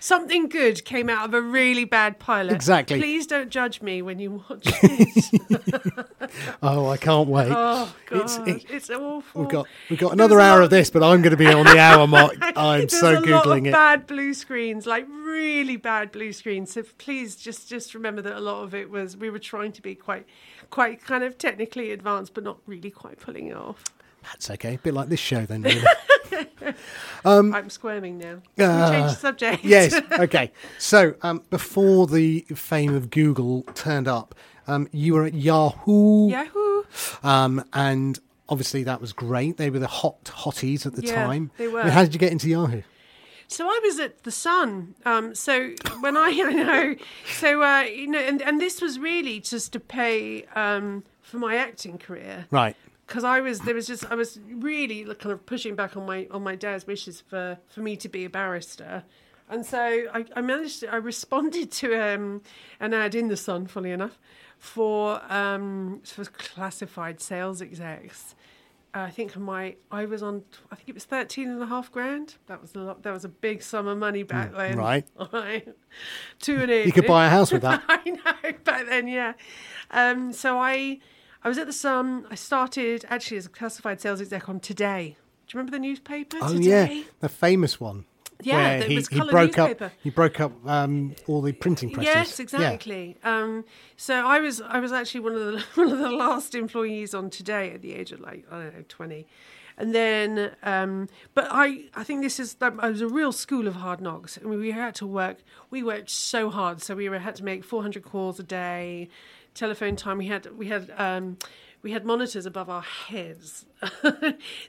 Something good came out of a really bad pilot. Exactly. Please don't judge me when you watch it. Oh, I can't wait. oh God, It's- it's, awful. We've got we've got another hour of this, but I'm going to be on the hour mark. I'm so a lot of googling it. bad blue screens, like really bad blue screens. So please just just remember that a lot of it was we were trying to be quite quite kind of technically advanced, but not really quite pulling it off. That's okay. A bit like this show, then. Really. I'm squirming now. We change Uh, the subject? yes. Okay. So um, before the fame of Google turned up, Um, you were at Yahoo, Yahoo. um, and obviously that was great. They were the hot hotties at the Yeah, time. they were. I mean, how did you get into Yahoo? So I was at the Sun. Um, so when I, I know, so uh, you know, and, and this was really just to pay um, for my acting career. Right. Because I was there was just I was really kind of pushing back on my on my dad's wishes for for me to be a barrister, and so I, I managed to, I responded to um, an ad in the Sun, funny enough, for um, for classified sales execs. Uh, I think my I was on I think it was thirteen and a half grand. That was a lot. That was a big sum of money back then. right. Right. Two and a You could buy a house with that. I know back then, yeah. Um, so I, I was at the Sun. I started actually as a classified sales exec on Today. Do you remember the newspaper? Oh Today? yeah, the famous one. Yeah, he, was he broke newspaper. up. He broke up um, all the printing presses. Yes, Yeah. exactly. Um, so I was I was actually one of the one of the last employees on Today at the age of like I don't know twenty, and then um, but I I think this is that I was a real school of hard knocks. I mean, we had to work. We worked so hard. So we were, had to make four hundred calls a day, telephone time. We had we had. Um, we had monitors above our heads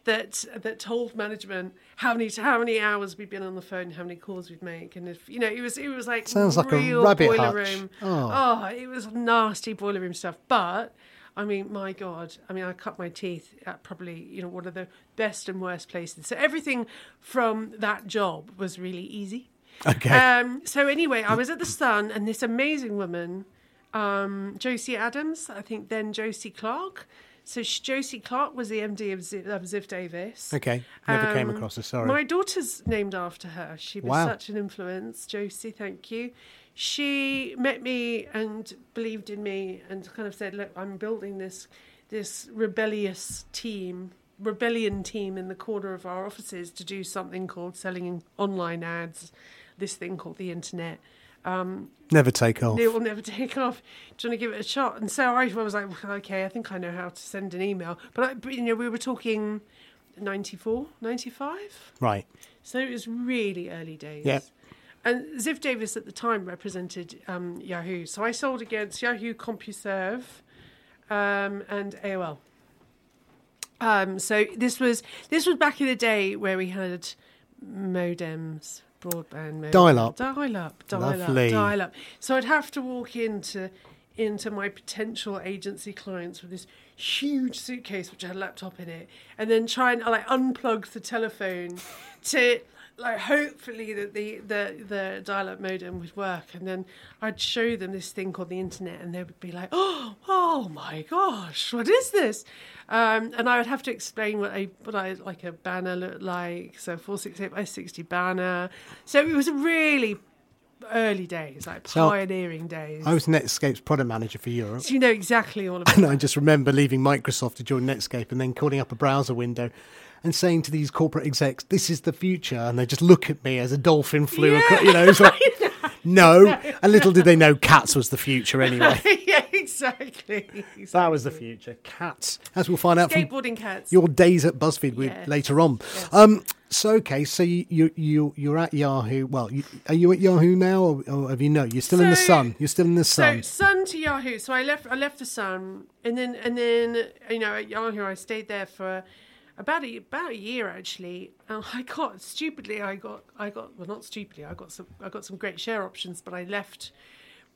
that that told management how many how many hours we'd been on the phone, how many calls we'd make, and if you know it was it was like Sounds like a rabbit boiler hutch. room. Oh. oh, it was nasty boiler room stuff. But I mean, my God, I mean, I cut my teeth at probably you know one of the best and worst places. So everything from that job was really easy. Okay. Um, so anyway, I was at the Sun, and this amazing woman, um, Josie Adams, I think then Josie Clark. So sh- Josie Clark was the MD of Ziff, of Ziff Davis. okay. Never came Um, across her. Sorry. My daughter's named after her. She was Wow. such an influence. Josie, thank you. She met me and believed in me and kind of said, "Look, I'm building this this rebellious team, rebellion team in the corner of our offices to do something called selling online ads, this thing called the internet." Um, Never take off. it will never take off. Do you want to give it a shot? And so I was like, okay, I think I know how to send an email. But, I, but you know, we were talking 94, 95. Right. So it was really early days. Yeah. And Ziff Davis at the time represented um, Yahoo. So I sold against Yahoo, CompuServe, um, and AOL. Um, so this was this was back in the day where we had modems, broadband modems, Dial-up. dial up, dial Lovely. up, dial up. So I'd have to walk into into my potential agency clients with this huge suitcase which had a laptop in it, and then try and like unplug the telephone to like hopefully that the the the dial-up modem would work, and then I'd show them this thing called the internet, and they would be like, "Oh, oh my gosh, what is this?" Um, and I would have to explain what a what I like a banner looked like, so four six eight by sixty banner. So it was really early days, like So, pioneering days. I was Netscape's product manager for Europe. so you know exactly all about. And I just remember leaving Microsoft to join Netscape and then calling up a browser window and saying to these corporate execs, "This is the future," and they just look at me as a dolphin flew. Yeah, across, you know, it's like, no. And little did they know, cats was the future anyway. yeah, exactly. exactly. that was the future. Cats, as we'll find out from cats. your days at BuzzFeed with Yes. later on. Yes. Um, so okay, so you you you you're at Yahoo. Well, you, are you at Yahoo now, or, or have you no? You're still in the Sun. You're still in the Sun. So Sun to Yahoo. So I left. I left the Sun, and then and then you know at Yahoo I stayed there for about a about a year actually. Uh, and I got stupidly. I got I got well not stupidly. I got some I got some great share options, but I left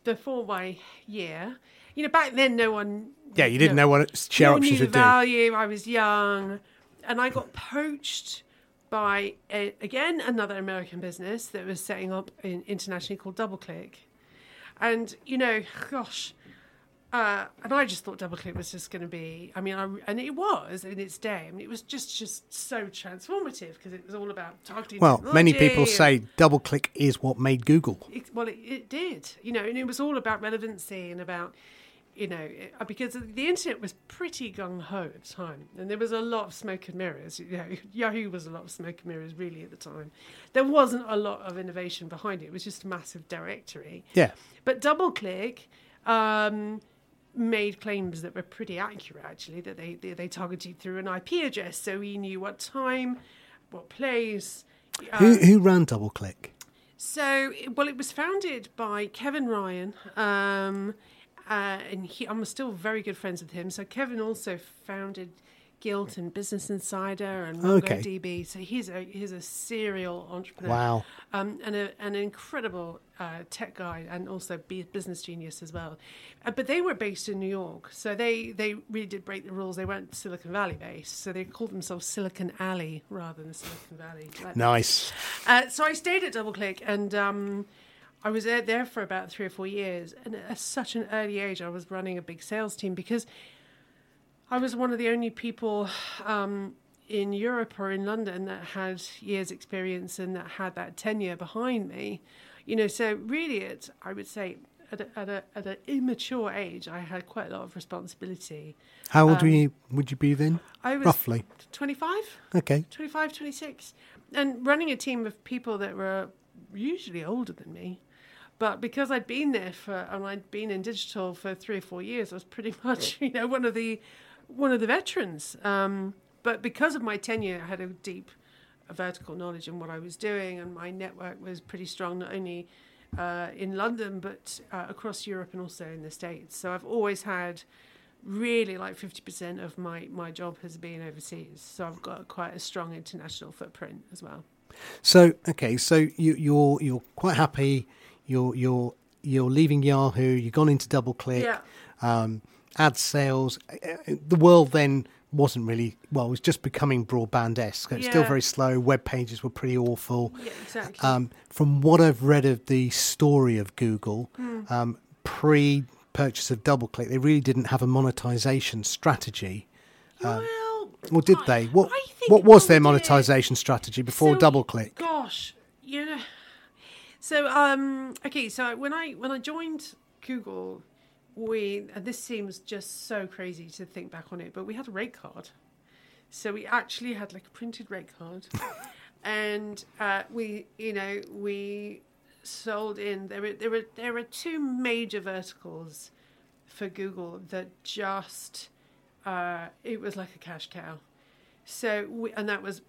before my year. You know, back then no one. yeah, you didn't no- know what share no options knew would do. value. I was young, and I got poached by a, again another American business that was setting up in, internationally called DoubleClick, and you know, gosh. Uh, and I just thought DoubleClick was just going to be. I mean, I, and it was in its day. I mean, it was just just so transformative because it was all about targeting. Well, many people say DoubleClick is what made Google. it, well, it, it did, you know, and it was all about relevancy and about, you know, it, uh, because the internet was pretty gung ho at the time, and there was a lot of smoke and mirrors. You know, Yahoo was a lot of smoke and mirrors really at the time. There wasn't a lot of innovation behind it. It was just a massive directory. Yeah. But DoubleClick um, made claims that were pretty accurate, actually, that they, they, they targeted through an IP address, so we knew what time, what place. Who um, who ran DoubleClick? so, well, it was founded by Kevin Ryan, um, uh, and he, I'm still very good friends with him. So Kevin also founded Gilt and Business Insider and Okay. MongoDB. So he's a he's a serial entrepreneur. Wow. Um, and a, an incredible uh, tech guy and also business genius as well. Uh, but they were based in New York, so they they really did break the rules. They weren't Silicon Valley based, so they called themselves Silicon Alley rather than Silicon Valley. Like- Nice. uh, so I stayed at DoubleClick and um, I was there, there for about three or four years. And at such an early age, I was running a big sales team because I was one of the only people um, in Europe or in London that had years' experience and that had that tenure behind me. You know, so really, it's I would say at a, at a at an immature age, I had quite a lot of responsibility. How old Um, were you, would you be then? I was Roughly. twenty five. Okay. 25, 26. And running a team of people that were usually older than me. But because I'd been there for, and I'd been in digital for three or four years, I was pretty much, you know, one of the, one of the veterans. Um, but because of my tenure, I had a deep vertical knowledge in what I was doing, and my network was pretty strong, not only uh, in London, but uh, across Europe and also in the States. So I've always had really like 50% of my, my job has been overseas. So I've got quite a strong international footprint as well. So okay, so you, you're you're quite happy. You're you're you're leaving Yahoo. You've gone into DoubleClick. Yeah. Um, ad sales. Uh, The world then wasn't really well. It was just becoming broadband esque. It's still very slow. Web pages were pretty awful. Yeah, exactly. Um, from what I've read of the story of Google, Hmm. um, pre purchase of DoubleClick, they really didn't have a monetization strategy. well, Or did I- they? What what was their probably did. monetization strategy before So, DoubleClick? Gosh, you know. So um, okay, so when I when I joined Google, we and this seems just so crazy to think back on it, but we had a rate card. So we actually had like a printed rate card, and uh, we you know we sold in there were there were there were two major verticals for Google that just uh, it was like a cash cow. So we, and that was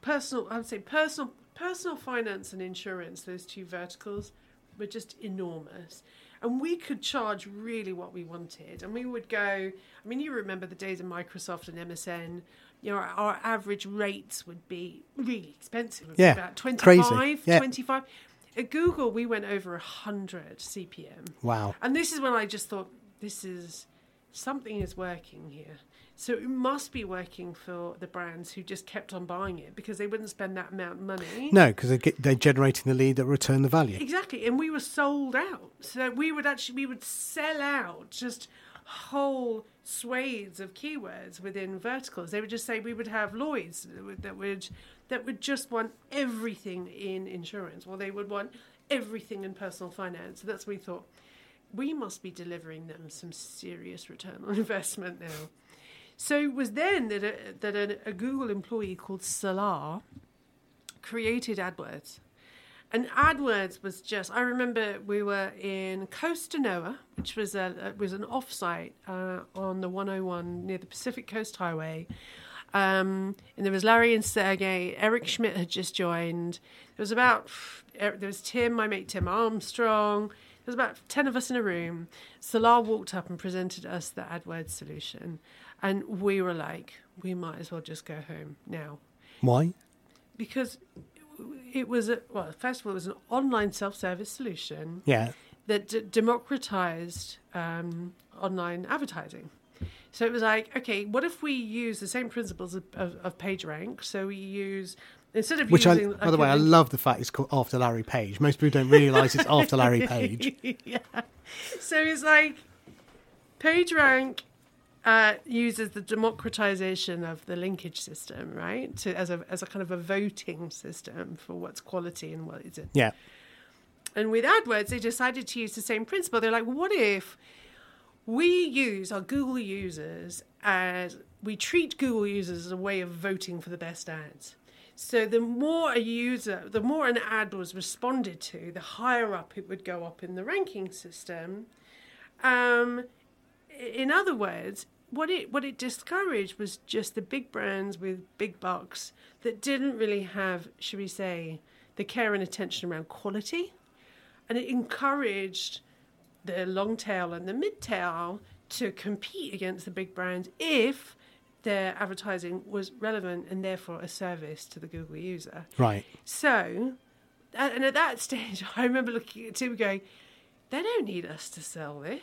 personal. I would say personal personal finance and insurance. Those two verticals were just enormous, and we could charge really what we wanted. And we would go. I mean, you remember the days of Microsoft and MSN. You know, our, average rates would be really expensive. It would be Yeah, about crazy. 25, Yeah. 25. At Google, we went over 100 CPM. Wow. And this is when I just thought, this is something is working here. So it must be working for the brands who just kept on buying it because they wouldn't spend that amount of money. No, because they get, they're generating the lead that return the value. Exactly, and we were sold out. So we would actually we would sell out just whole swathes of keywords within verticals. They would just say we would have Lloyd's that would that would, that would just want everything in insurance, or they would want everything in personal finance. So that's what we thought. We must be delivering them some serious return on investment now. So it was then that a, that a, a Google employee called Salar created AdWords. And AdWords was just, I remember we were in Costanoa, which was a, was an offsite uh, on the 101 near the Pacific Coast Highway. Um, and there was Larry and Sergey. Eric Schmidt had just joined. There was about, there was Tim, my mate Tim Armstrong. There was about 10 of us in a room. Salar walked up and presented us the AdWords solution. And we were like, we might as well just go home now Why? because it was a, well first of all it was an online self-service solution Yeah. that d- democratized um, online advertising so it was like okay what if we use the same principles of, of, of PageRank so we use instead of Which, I, by the way, I love the fact it's called after Larry Page. Most people don't realise it's after Larry Page. yeah. So it's like PageRank uh, uses the democratization of the linkage system, right? To, as a as a kind of a voting system for what's quality and what isn't. Yeah. And with AdWords, they decided to use the same principle. They're like, what if we use our Google users as we treat Google users as a way of voting for the best ads? So the more a user, the more an ad was responded to, the higher up it would go up in the ranking system. Um, in other words, what it what it discouraged was just the big brands with big bucks that didn't really have, should we say, the care and attention around quality, and it encouraged the long tail and the mid tail to compete against the big brands if their advertising was relevant and therefore a service to the Google user. Right. So, and at that stage, I remember looking at Tim going, they don't need us to sell this.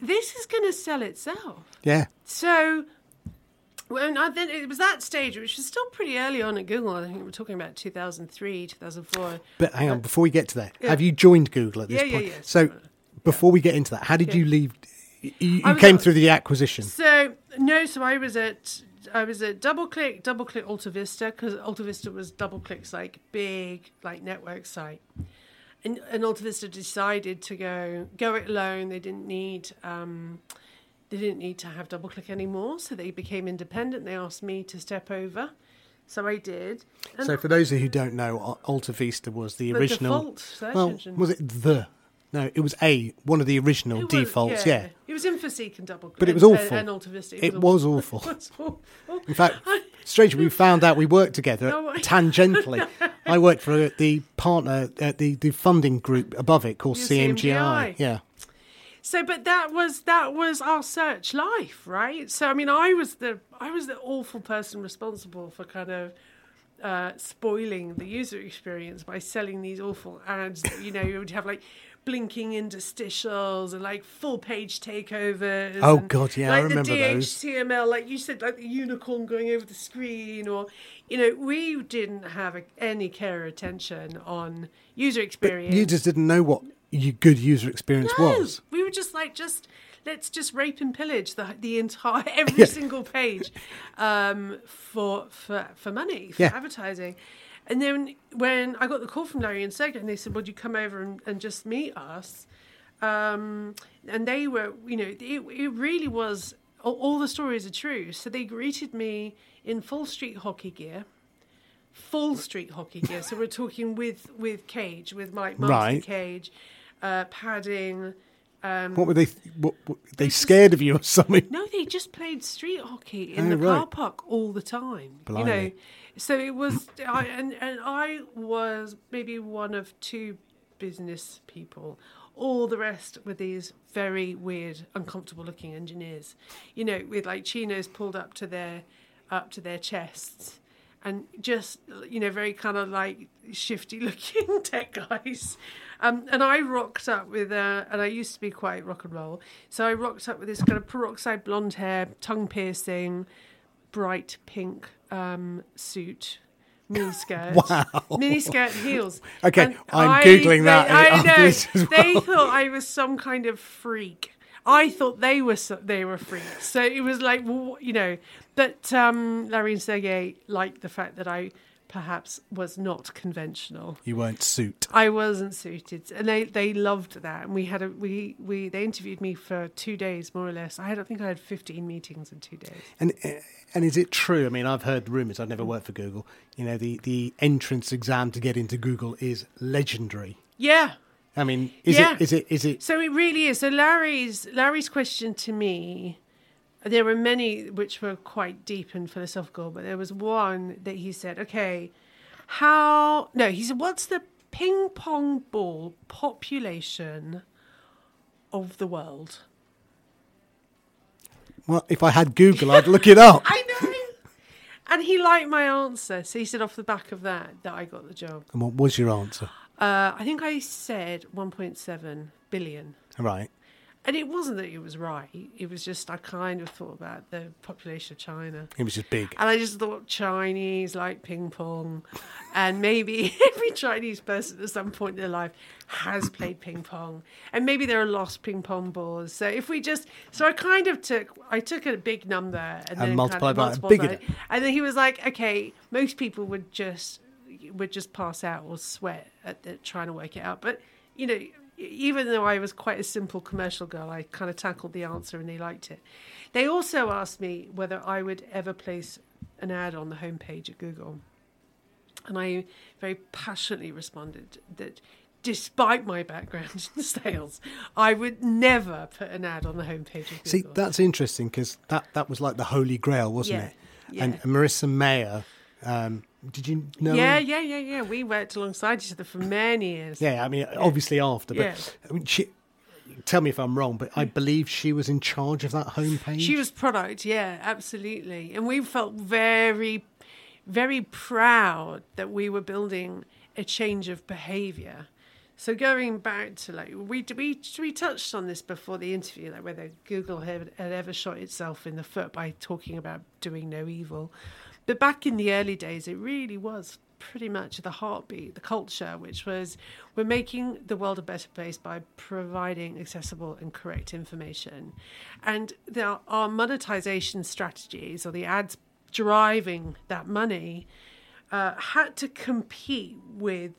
This is going to sell itself. Yeah. So, when I then it was that stage, which was still pretty early on at Google. I think we're talking about 2003, 2004. But hang on, before we get to that, have you joined Google at this Yeah, yeah, point? yeah. So before we get into that, how did Yeah. you leave? You, you came at- through the acquisition. So no, so I was at I was at DoubleClick, DoubleClick AltaVista because AltaVista was DoubleClick's like big like network site, and and AltaVista decided to go go it alone. They didn't need um, they didn't need to have DoubleClick anymore, so they became independent. They asked me to step over, so I did. And So for those of you who don't know, Al- AltaVista was the the original. well, engine. was it the? No, it was a one of the original was- defaults. yeah. it was InfoSeek and DoubleClick, But it was and- awful. And AltaVista. It was awful. It was awful. In fact, strangely, we found out we worked together No tangentially. I worked for the partner, uh, the the funding group above it called CMGI. CMGI. Yeah, So, but that was that was our search life, right? So, I mean, I was the I was the awful person responsible for kind of uh, spoiling the user experience by selling these awful ads. That, you know, you would have like blinking interstitials and like full page takeovers. Oh, and, God, yeah, I like remember the those. DHTML, like you said, like the unicorn going over the screen, or you know, we didn't have a, any care or attention on user experience. you just didn't know what you, good user experience No, was. we were just like, just let's just rape and pillage the the entire every single page um, for for for money for Yeah. advertising. And then when I got the call from Larry and Sergey, and they said, "Would you come over and, and just meet us?" Um, and they were, you know, it, it really was. All, all the stories are true. So they greeted me in full street hockey gear full street hockey gear. So we're talking with with cage, with like master Right. cage, uh, padding. Um, What were they? What, what, they scared of you or something? no, they just played street hockey in Oh, the car park all the time. You know, so it was, I, and and I was maybe one of two business people. All the rest were these very weird, uncomfortable-looking engineers. You know, with like chinos pulled up to their up to their chests, and just you know very kind of like shifty-looking tech guys. Um, and I rocked up with, uh, and I used to be quite rock and roll, so I rocked up with this kind of peroxide blonde hair, tongue piercing, bright pink um, suit, mini skirt, Wow. mini skirt heels. Okay, And I'm I- Googling that They, I know this as they thought I was some kind of freak. I thought they were so, they were freaks. So it was like, well, you know, but um, Larry and Sergey liked the fact that I perhaps was not conventional. You weren't suited. I wasn't suited, and they, they loved that. And we had a we we they interviewed me for two days more or less. I had I think I had fifteen meetings in two days. And uh, and is it true? I mean, I've heard rumours. I've never worked for Google. You know, the the entrance exam to get into Google is legendary. Yeah. I mean, is Yeah. it is it is it? So it really is. So Larry's Larry's question to me, there were many which were quite deep and philosophical, but there was one that he said, "Okay, how?" No, he said, "What's the ping pong ball population of the world?" Well, if I had Google, I'd look it up. I know. And he liked my answer, so he said off the back of that that I got the job. And what was your answer? Uh, I think I said 1.7 billion. Right. And it wasn't that it was right. It was just I kind of thought about the population of China. It was just big. And I just thought Chinese like ping pong. And maybe every Chinese person at some point in their life has played ping pong. And maybe there are lost ping pong balls. So if we just so I kind of took I took a big number and, then multiplied by kind of multiplied bigger. And then he was like, Okay, most people would just would just pass out or sweat at the, trying to work it out. But you know, even though I was quite a simple commercial girl, I kind of tackled the answer and they liked it. They also asked me whether I would ever place an ad on the homepage at Google. And I very passionately responded that despite my background in sales, I would never put an ad on the homepage of Google. See, that's interesting because that, that was like the holy grail, wasn't Yeah, it? yeah. And Marissa Mayer, Um, did you know? Yeah, yeah, yeah, yeah. We worked alongside each other for many years. Yeah, I mean, obviously after, but Yeah. I mean, she, tell me if I'm wrong, but I believe she was in charge of that homepage. She was product, yeah, absolutely. And we felt very, very proud that we were building a change of behaviour. So going back to like we we we touched on this before the interview, like whether Google had, had ever shot itself in the foot by talking about doing no evil. But back in the early days, it really was pretty much the heartbeat, the culture, which was we're making the world a better place by providing accessible and correct information. And there our monetization strategies or the ads driving that money uh, had to compete with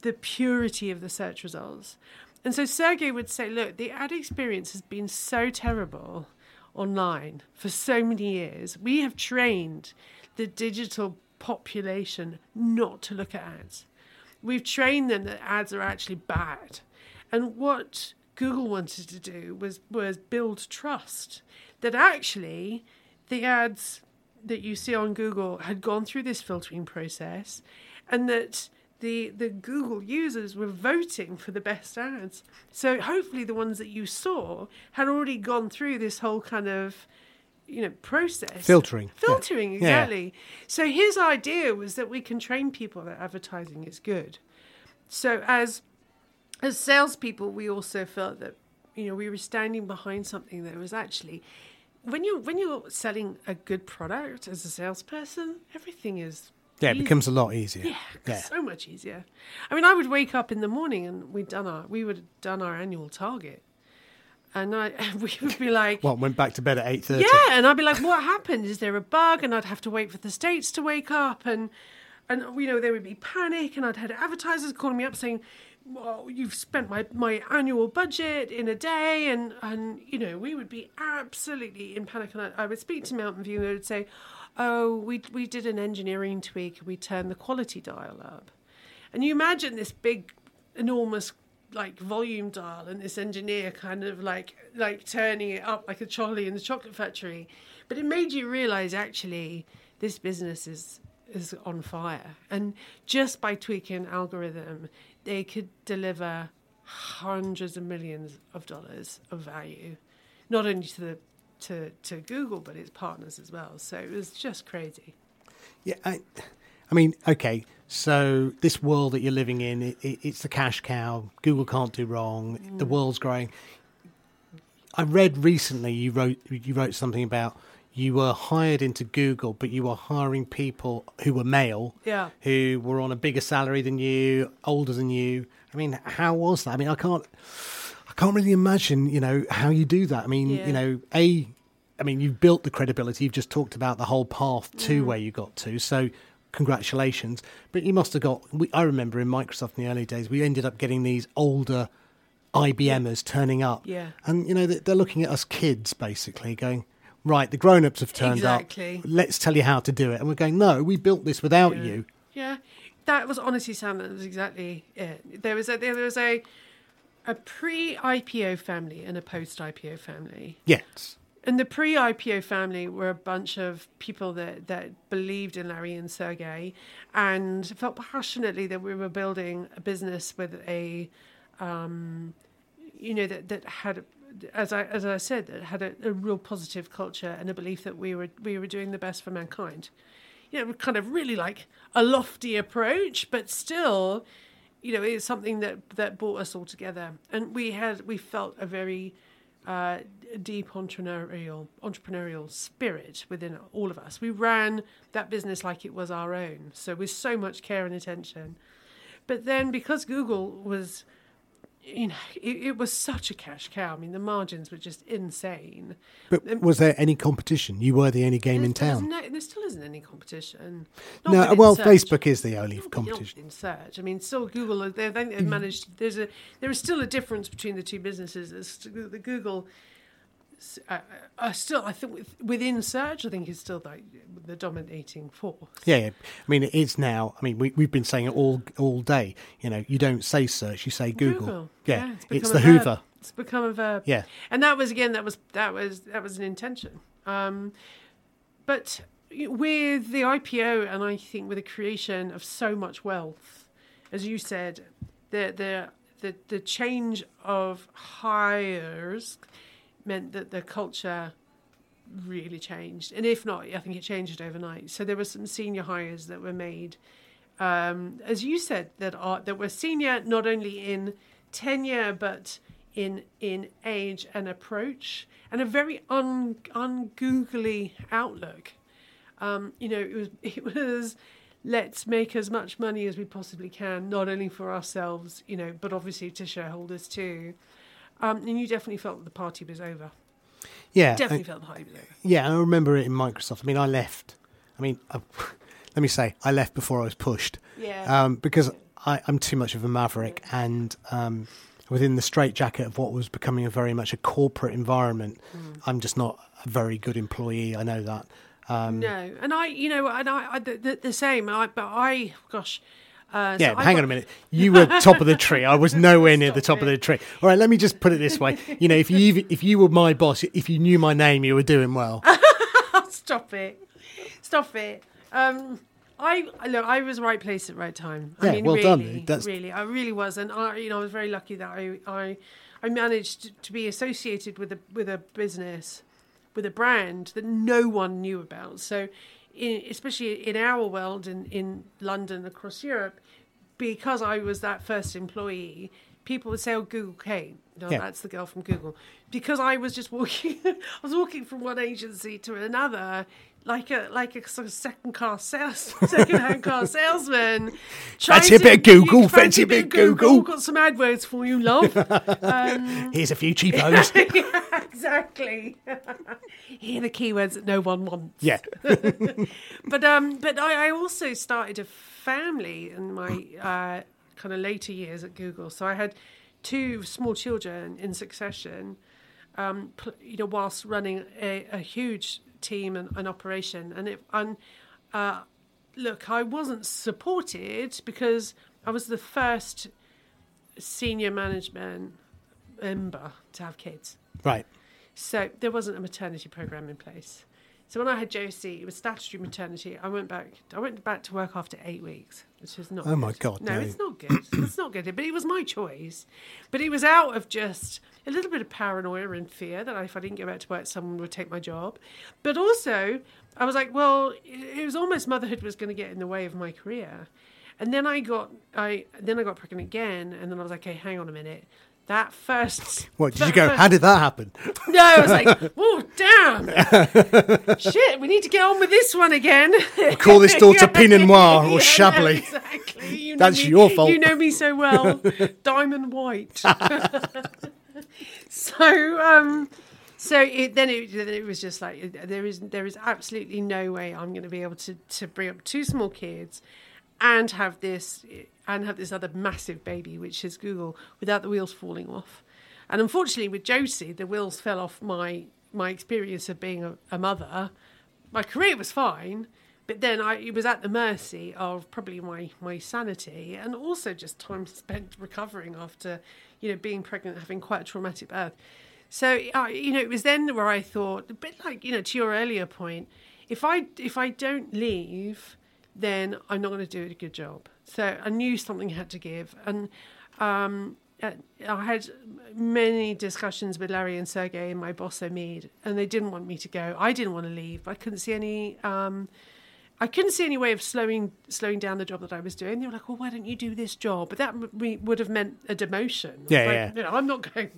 the purity of the search results. And so Sergey would say, look, the ad experience has been so terrible online for so many years. We have trained the digital population not to look at ads. We've trained them that ads are actually bad. And what Google wanted to do was was build trust that actually the ads that you see on Google had gone through this filtering process and that the the Google users were voting for the best ads. So hopefully the ones that you saw had already gone through this whole kind of you know process Filtering, filtering Yeah. exactly so his idea was that we can train people that advertising is good so as as salespeople, we also felt that you know we were standing behind something that was actually when you when you're selling a good product as a salesperson, everything is yeah, it becomes a lot easier. yeah, yeah. so much easier. I mean, I would wake up in the morning and we'd done our we would have done our annual target, and I we would be like, Well, went back to bed at eight thirty. yeah, and I'd be like, "What happened? Is there a bug?" And I'd have to wait for the states to wake up, and and you know there would be panic, and I'd had advertisers calling me up saying, "Well, you've spent my my annual budget in a day," and and you know we would be absolutely in panic, and I, I would speak to Mountain View, and they would say, "Oh, we we did an engineering tweak, we turned the quality dial up," and you imagine this big, enormous like volume dial and this engineer kind of like like turning it up like a trolley in the chocolate factory. But it made you realize actually this business is is on fire. And just by tweaking algorithm they could deliver hundreds of millions of dollars of value. Not only to the to, to Google but its partners as well. So it was just crazy. Yeah, I, I mean, okay. So this world that you're living in, it, it, it's the cash cow. Google can't do wrong. The world's growing. I read recently you wrote you wrote something about you were hired into Google, but you were hiring people who were male, Yeah. who were on a bigger salary than you, older than you. I mean, how was that? I mean, I can't, I can't really imagine, you know, how you do that. I mean, Yeah. you know, a, I mean, you've built the credibility. You've just talked about the whole path Mm. to where you got to. So, congratulations. But you must have got. We, I remember in Microsoft in the early days, we ended up getting these older IBMers turning up. Yeah. And you know, they- they're looking at us kids basically, going, right, the grown-ups have turned Exactly. up. Let's tell you how to do it. And we're going, no, we built this without Yeah. you. Yeah, that was honestly, Sam. That was exactly it. There was a there was a a pre-IPO family and a post-IPO family. Yes. And the pre-IPO family were a bunch of people that, that believed in Larry and Sergey and felt passionately that we were building a business with a, um, you know, that, that had, as I as I said, that had a, a real positive culture and a belief that we were we were doing the best for mankind. You know, kind of really like a lofty approach, but still, you know, it's something that that brought us all together. And we had we felt a very uh, deep entrepreneurial entrepreneurial spirit within all of us. We ran that business like it was our own, so with so much care and attention. But then, because Google was, you know, it, it was such a cash cow. I mean, the margins were just insane. But um, was there any competition? You were the only game in town. No, there still isn't any competition. Not No, well, search. Facebook is the only Not competition. in search. I mean, still Google. They they- they've managed. There's a there is still a difference between the two businesses. It's, the Google uh, uh, still, I think within search, I think is still like the dominating force. Yeah, yeah. I mean, it is now. I mean, we, we've been saying it all all day. You know, you don't say search, you say Google. Yeah, it's, it's the verb. Hoover. It's become a verb. Yeah. and that was again that was that was that was an intention. Um, but with the IPO, and I think with the creation of so much wealth, as you said, the the the, the change of hires meant that the culture really changed. And if not, I think it changed overnight. So there were some senior hires that were made, um, as you said, that are that were senior not only in tenure but in in age and approach, and a very un ungoogly outlook. Um, you know, it was it was let's make as much money as we possibly can, not only for ourselves, you know, but obviously to shareholders too. Um, and you definitely felt that the party was over. Yeah, Definitely I- felt the party was over. yeah. I remember it in Microsoft. I mean, I left. I mean, I, let me say, I left before I was pushed. Yeah. um, because I, I'm too much of a maverick, and um, within the straitjacket of what was becoming a very much a corporate environment, Hmm. I'm just not a very good employee. I know that. Um, No, and I, you know, and I, I the, the, the same. I, but I, gosh, uh, Yeah, I hang got- on a minute. You were top of the tree. I was nowhere near the top of the tree. All right, let me just put it this way. You know, if you if you were my boss, if you knew my name, you were doing well. Stop it, stop it. Um, I look, I was right place at right time. I Yeah, mean, well really, done. That's- really, I really was, and I, you know, I was very lucky that I, I, I managed to be associated with a with a business, with a brand that no one knew about. So, in, especially in our world in in London across Europe, because I was that first employee, people would say, "Oh, Google Kate." No, Yeah. that's the girl from Google. Because I was just walking, I was walking from one agency to another, like a like a sort of second car sales, second hand car salesman. Fancy a bit of Google, fancy a bit of Google. Got some AdWords for you, love. Here's a few cheapos. exactly. Here are the keywords that no one wants. yeah, but um, but I, I also started a family and my uh, kind of later years at Google. So I had two small children in succession. Um, you know, whilst running a, a huge team and an operation, and it and uh, look, I wasn't supported because I was the first senior management member to have kids. right. So there wasn't a maternity program in place. So when I had Josie, it was statutory maternity. I went back. I went back to work after eight weeks, which is not. Oh my. God, No, no. it's not good. it's not good. But it was my choice. But it was out of just a little bit of paranoia and fear that if I didn't go back to work, someone would take my job. But also, I was like, well, it it was almost motherhood was going to get in the way of my career. And then I got, I then I got pregnant again, and then I was like, okay, hang on a minute. That first, What did you go? How did that happen? no, I was like, oh, damn. Shit, we need to get on with this one again. Call this daughter Pinot Noir or Yeah, Chablis. exactly. You That's me- your fault. You know me so well. Diamond white. so, um, so it, then it, then it was just like there is there is absolutely no way I'm going to be able to to bring up two small kids and have this and have this other massive baby, which is Google, without the wheels falling off. And unfortunately, with Josie, the wheels fell off my my experience of being a, a mother. My career was fine, but then I it was at the mercy of probably my my sanity and also just time spent recovering after you know being pregnant, having quite a traumatic birth. So uh, you know, it was then where I thought, a bit like you know, to your earlier point, if I if I don't leave, then I'm not going to do a good job. So I knew something had to give, and um, uh, I had many discussions with Larry and Sergey and my boss Omid, and they didn't want me to go. I didn't want to leave, I couldn't see any. Um, I couldn't see any way of slowing slowing down the job that I was doing. They were like, "Well, why don't you do this job?" But that m- would have meant a demotion. Yeah, like, yeah. You know, I'm not going.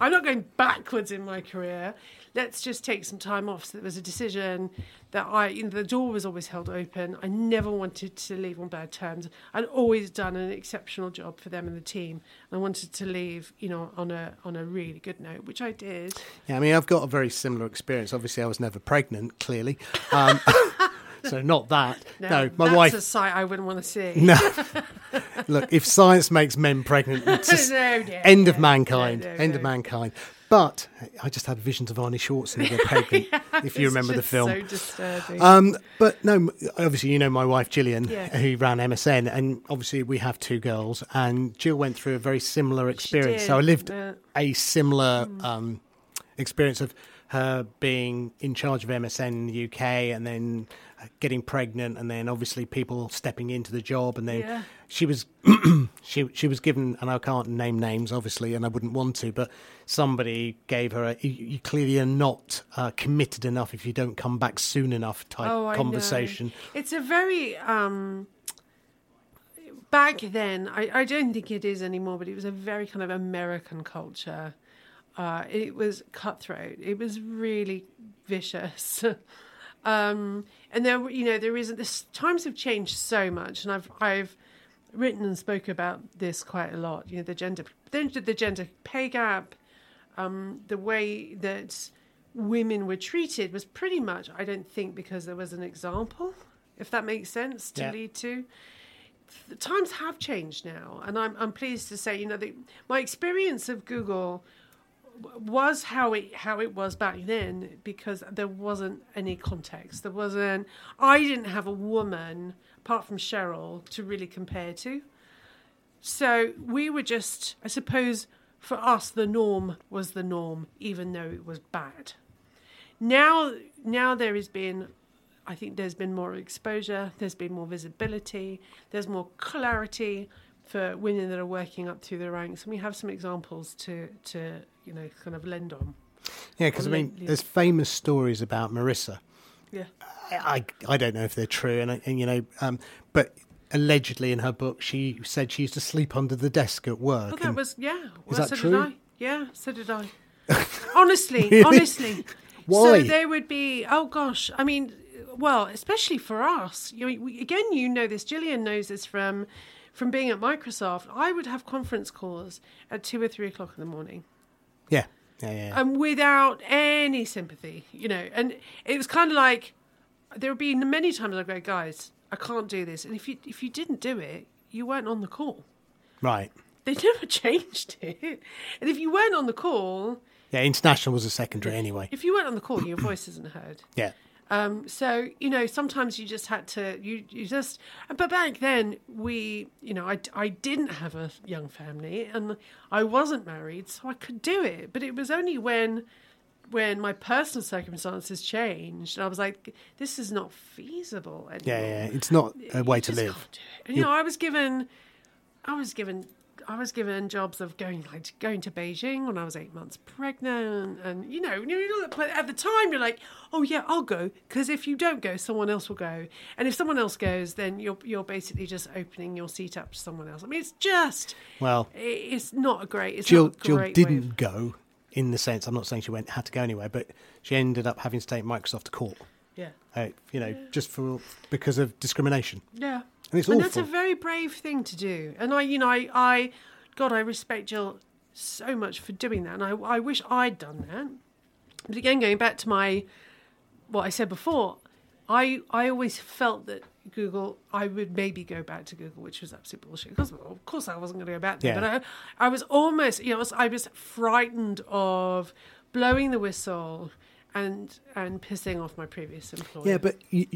I'm not going backwards in my career. Let's just take some time off. So there was a decision that I. You know, the door was always held open. I never wanted to leave on bad terms. I'd always done an exceptional job for them and the team. I wanted to leave, you know, on a on a really good note, which I did. Yeah, I mean, I've got a very similar experience. Obviously, I was never pregnant, clearly. Um, so, not that. No, my that's wife. That's a sight I wouldn't want to see. No. Look, if science makes men pregnant, it's just No, no, end of mankind. no, no, end of mankind. But I just had visions of Arnie Schwarzenegger pregnant, if you remember the film. So disturbing. Um, but no, obviously you know my wife Gillian, Yeah. who ran MSN, and obviously we have two girls, and Jill went through a very similar experience. So I lived yeah. a similar um, experience of her being in charge of MSN in the UK, and then getting pregnant, and then obviously people stepping into the job, and then Yeah. she was she she was given, and I can't name names obviously, and I wouldn't want to, but somebody gave her a you, clearly are not uh, committed enough if you don't come back soon enough type Oh, conversation. It's a very um, back then. I, I don't think it is anymore, but it was a very kind of American culture. Uh, it was cutthroat. It was really vicious. um, and there, you know, there isn't. This times have changed so much, and I've I've written and spoke about this quite a lot. You know, the gender, the, the gender pay gap, um, the way that women were treated was pretty much, I don't think, because there was an example, if that makes sense to Yeah. lead to. The times have changed now, and I'm I'm pleased to say, you know, the, my experience of Google was how it how it was back then because there wasn't any context. There wasn't. I didn't have a woman apart from Sheryl to really compare to. So we were just, I suppose, for us, the norm was the norm, even though it was bad. Now, now there has been, I think there's been more exposure, there's been more visibility, there's more clarity for women that are working up through the ranks, and we have some examples to, to you know, kind of lend on. Yeah, because I mean, Yeah. there's famous stories about Marissa. Yeah. I, I don't know if they're true, and, and you know, um, but allegedly in her book, she said she used to sleep under the desk at work. Well, that was yeah. Well, that so true? did I. Yeah, so did I. honestly, Really? honestly. Why? So there would be. Oh gosh, I mean, well, especially for us. You know, we, again, you know this. Gillian knows this from from being at Microsoft. I would have conference calls at two or three o'clock in the morning yeah, yeah, yeah. yeah. um, without any sympathy, you know. And it was kind of like there would be many times I go, guys, I can't do this. And if you if you didn't do it, you weren't on the call. right. They never changed it. And if you weren't on the call, Yeah, international was a secondary anyway. if you weren't on the call, your voice isn't heard. Yeah, Um, so you know, sometimes you just had to you you just. But back then, we you know, I I didn't have a young family and I wasn't married, so I could do it. But it was only when when my personal circumstances changed, and I was like, this is not feasible anymore. yeah, yeah. It's not a way You to live. can't do it. And, you know, I was given, I was given, I was given jobs of going like going to Beijing when I was eight months pregnant, and you know, you know, but at the time you're like, oh yeah, I'll go because if you don't go, someone else will go, and if someone else goes, then you're you're basically just opening your seat up to someone else. I mean, it's just, Well, it- it's not a great. It's Jill not a Jill great way of- didn't go in the sense. I'm not saying she went had to go anywhere, but she ended up having to take Microsoft to court. Yeah. Uh, you know, just for because of discrimination. Yeah. And it's and that's a very brave thing to do. And I, you know, I, I, God, I respect Jill so much for doing that. And I, I wish I'd done that. But again, going back to my, what I said before, I, I always felt that Google, I would maybe go back to Google, which was absolute bullshit. Because of course I wasn't going to go back there. Yeah. But I, I was almost, you know, I was, I was frightened of blowing the whistle and and pissing off my previous employer. Yeah, but you,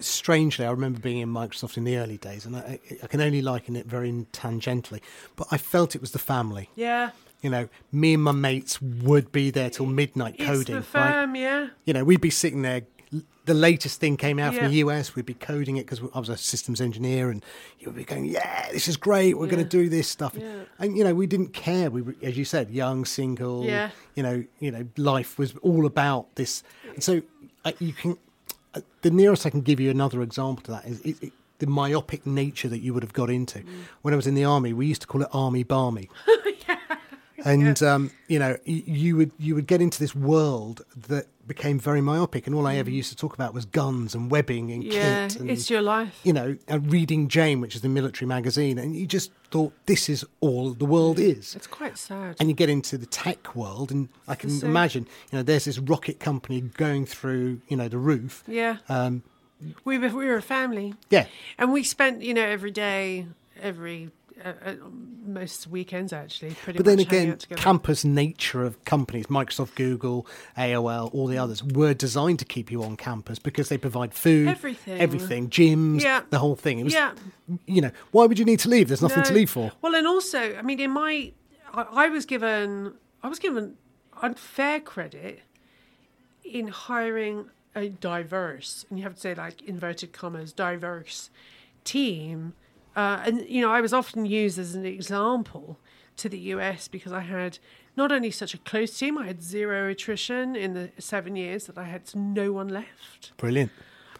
strangely, I remember being in Microsoft in the early days, and I, I can only liken it very tangentially. But I felt it was the family. yeah, You know, me and my mates would be there till midnight it's coding. the right? yeah. You know, we'd be sitting there. The latest thing came out from the US. We'd be coding it because I was a systems engineer, and you would be going, "Yeah, this is great. We're going to do this stuff." Yeah. And you know, we didn't care. We, were, as you said, young, single. Yeah. You know, you know, life was all about this. And so uh, you can. Uh, the nearest I can give you another example to that is it, it, the myopic nature that you would have got into. Mm. When I was in the army, we used to call it army barmy. and um, you know you would you would get into this world that became very myopic, and all I ever used to talk about was guns and webbing and Mm. Yeah, kit and it's your life. you know and reading Jane, which is the military magazine, and you just thought this is all the world is. It's quite sad. And you get into the tech world, and I can imagine, you know, there's this rocket company going through, you know, the roof. yeah, Um, we were we were a family, yeah, and we spent you know every day, every uh, uh, most weekends actually, pretty but then again, campus nature of companies, Microsoft, Google, AOL, all the others, were designed to keep you on campus because they provide food, Everything. everything, gyms, Yeah. the whole thing. It was, Yeah. you know, why would you need to leave? There's nothing to leave for. Well, and also, I mean, in my, I, I was given, I was given unfair credit in hiring a diverse, and you have to say like inverted commas, diverse team. Uh, and you know, I was often used as an example to the US because I had not only such a close team, I had zero attrition in the seven years that I had no one left. Brilliant.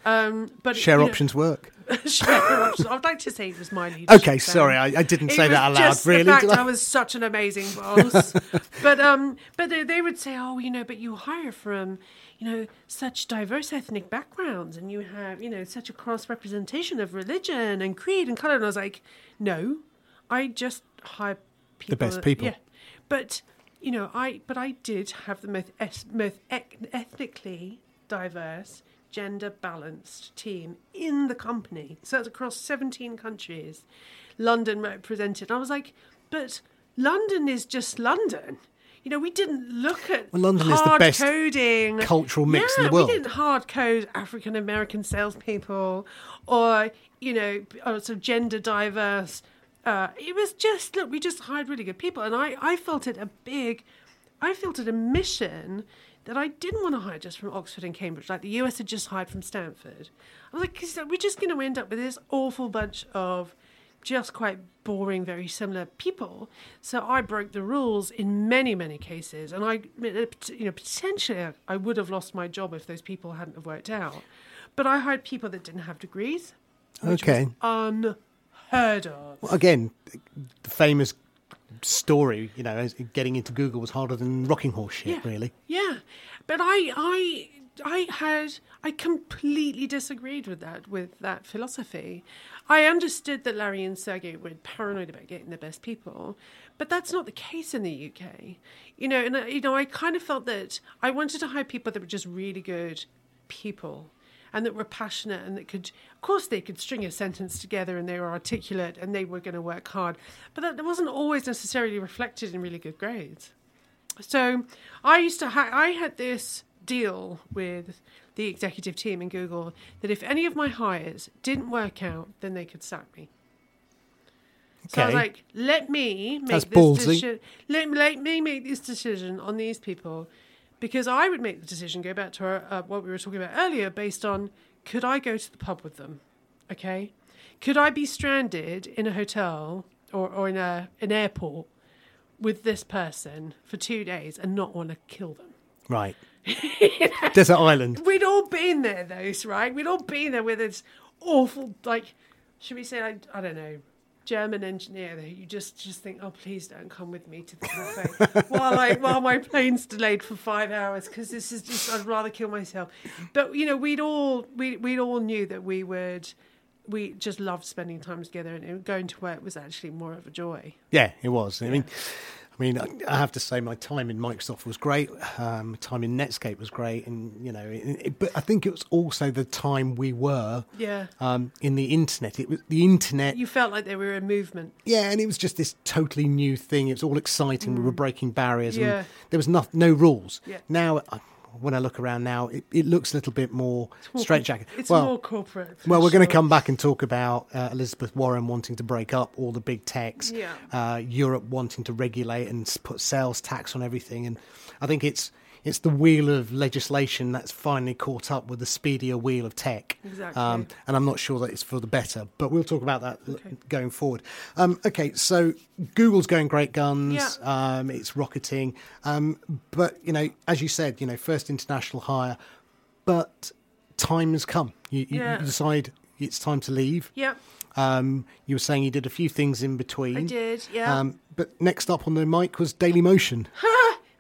Um, but Share know, options work. share options. I'd like to say it was my leadership. Okay, sorry, I, I didn't It say that aloud. just Really? the fact I? I was such an amazing boss. but um, but they, they would say, oh, you know, but you hire from, you know, such diverse ethnic backgrounds, and you have, you know, such a cross representation of religion and creed and color. And I was like, no, I just hire people. The best that- people. Yeah, but you know, I but I did have the most es- most ec- ethnically diverse. Gender balanced team in the company. So it's across 17 countries. London represented. I was like, but London is just London. You know, we didn't look at Well, London is the hard best coding cultural mix in yeah, the world. We didn't hard code African American salespeople or you know, or sort of gender diverse. Uh, it was just look, we just hired really good people, and I I felt it a big, I felt it a mission that I didn't want to hire just from Oxford and Cambridge, like the US had just hired from Stanford. I was like, we're just going to end up with this awful bunch of just quite boring, very similar people. So I broke the rules in many, many cases, and I, you know, potentially I would have lost my job if those people hadn't have worked out. But I hired people that didn't have degrees, Okay. unheard of. Well, again, the famous story, you know, getting into Google was harder than rocking horse shit, Yeah. really. Yeah, but I, I, I had, I completely disagreed with that, with that philosophy. I understood that Larry and Sergey were paranoid about getting the best people, but that's not the case in the UK. You know, and you know, I kind of felt that I wanted to hire people that were just really good people. And that were passionate and that could, of course, they could string a sentence together and they were articulate and they were going to work hard. But that wasn't always necessarily reflected in really good grades. So I used to ha- I had this deal with the executive team in Google that if any of my hires didn't work out, then they could sack me. Okay. So I was like, let me make That's this ballsy. decision. Let, let me make this decision on these people, because I would make the decision. Go back to our, uh, what we were talking about earlier, based on could I go to the pub with them? Okay, could I be stranded in a hotel or, or in a an airport with this person for two days and not want to kill them? Right. Desert Island. We'd all been there, those right? We'd all been there with this awful, like, should we say, like, I don't know, German engineer that you just just think, oh, please don't come with me to the cafe while I while my plane's delayed for five hours because this is just I'd rather kill myself. But you know, we'd all we we all knew that we would. We just loved spending time together, and going to work was actually more of a joy. Yeah, it was. I mean, I mean, I- have to say, my time in Microsoft was great. Um, my time in Netscape was great, and you know, it, it, but I think it was also the time we were Yeah, um, in the internet. It was the internet. you felt like they were a movement. Yeah, and it was just this totally new thing. It was all exciting. We were breaking barriers, Mm. Yeah. and there was no, no rules. Yeah. Now, when I look around now, it, it looks a little bit more straitjacket. It's well, more corporate. well, we're going to come back and talk about uh, Elizabeth Warren wanting to break up all the big techs, Yeah. uh, Europe wanting to regulate and put sales tax on everything, and I think it's it's the wheel of legislation that's finally caught up with the speedier wheel of tech. Um, and I'm not sure that it's for the better, but we'll talk about that l- going forward. Um, okay, so Google's going great guns. Yeah. Um, it's rocketing, um, but you know, as you said, you know, first international hire, but time has come. You, you, Yeah. decide it's time to leave. Yeah, Um, you were saying you did a few things in between. I did. Yeah. Um, but next up on the mic was DailyMotion.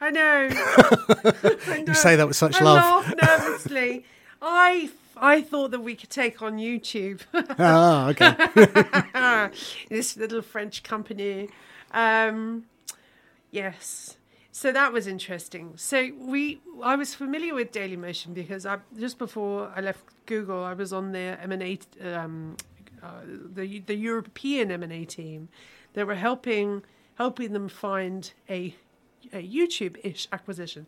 I know. I know. You say that with such I love. laugh nervously. I I thought that we could take on YouTube. ah, okay. this little French company. Um, yes. So that was interesting. So we, I was familiar with DailyMotion because I just before I left Google, I was on their M and A, um, uh, the the European M and A team. They were helping helping them find a a YouTube ish acquisition.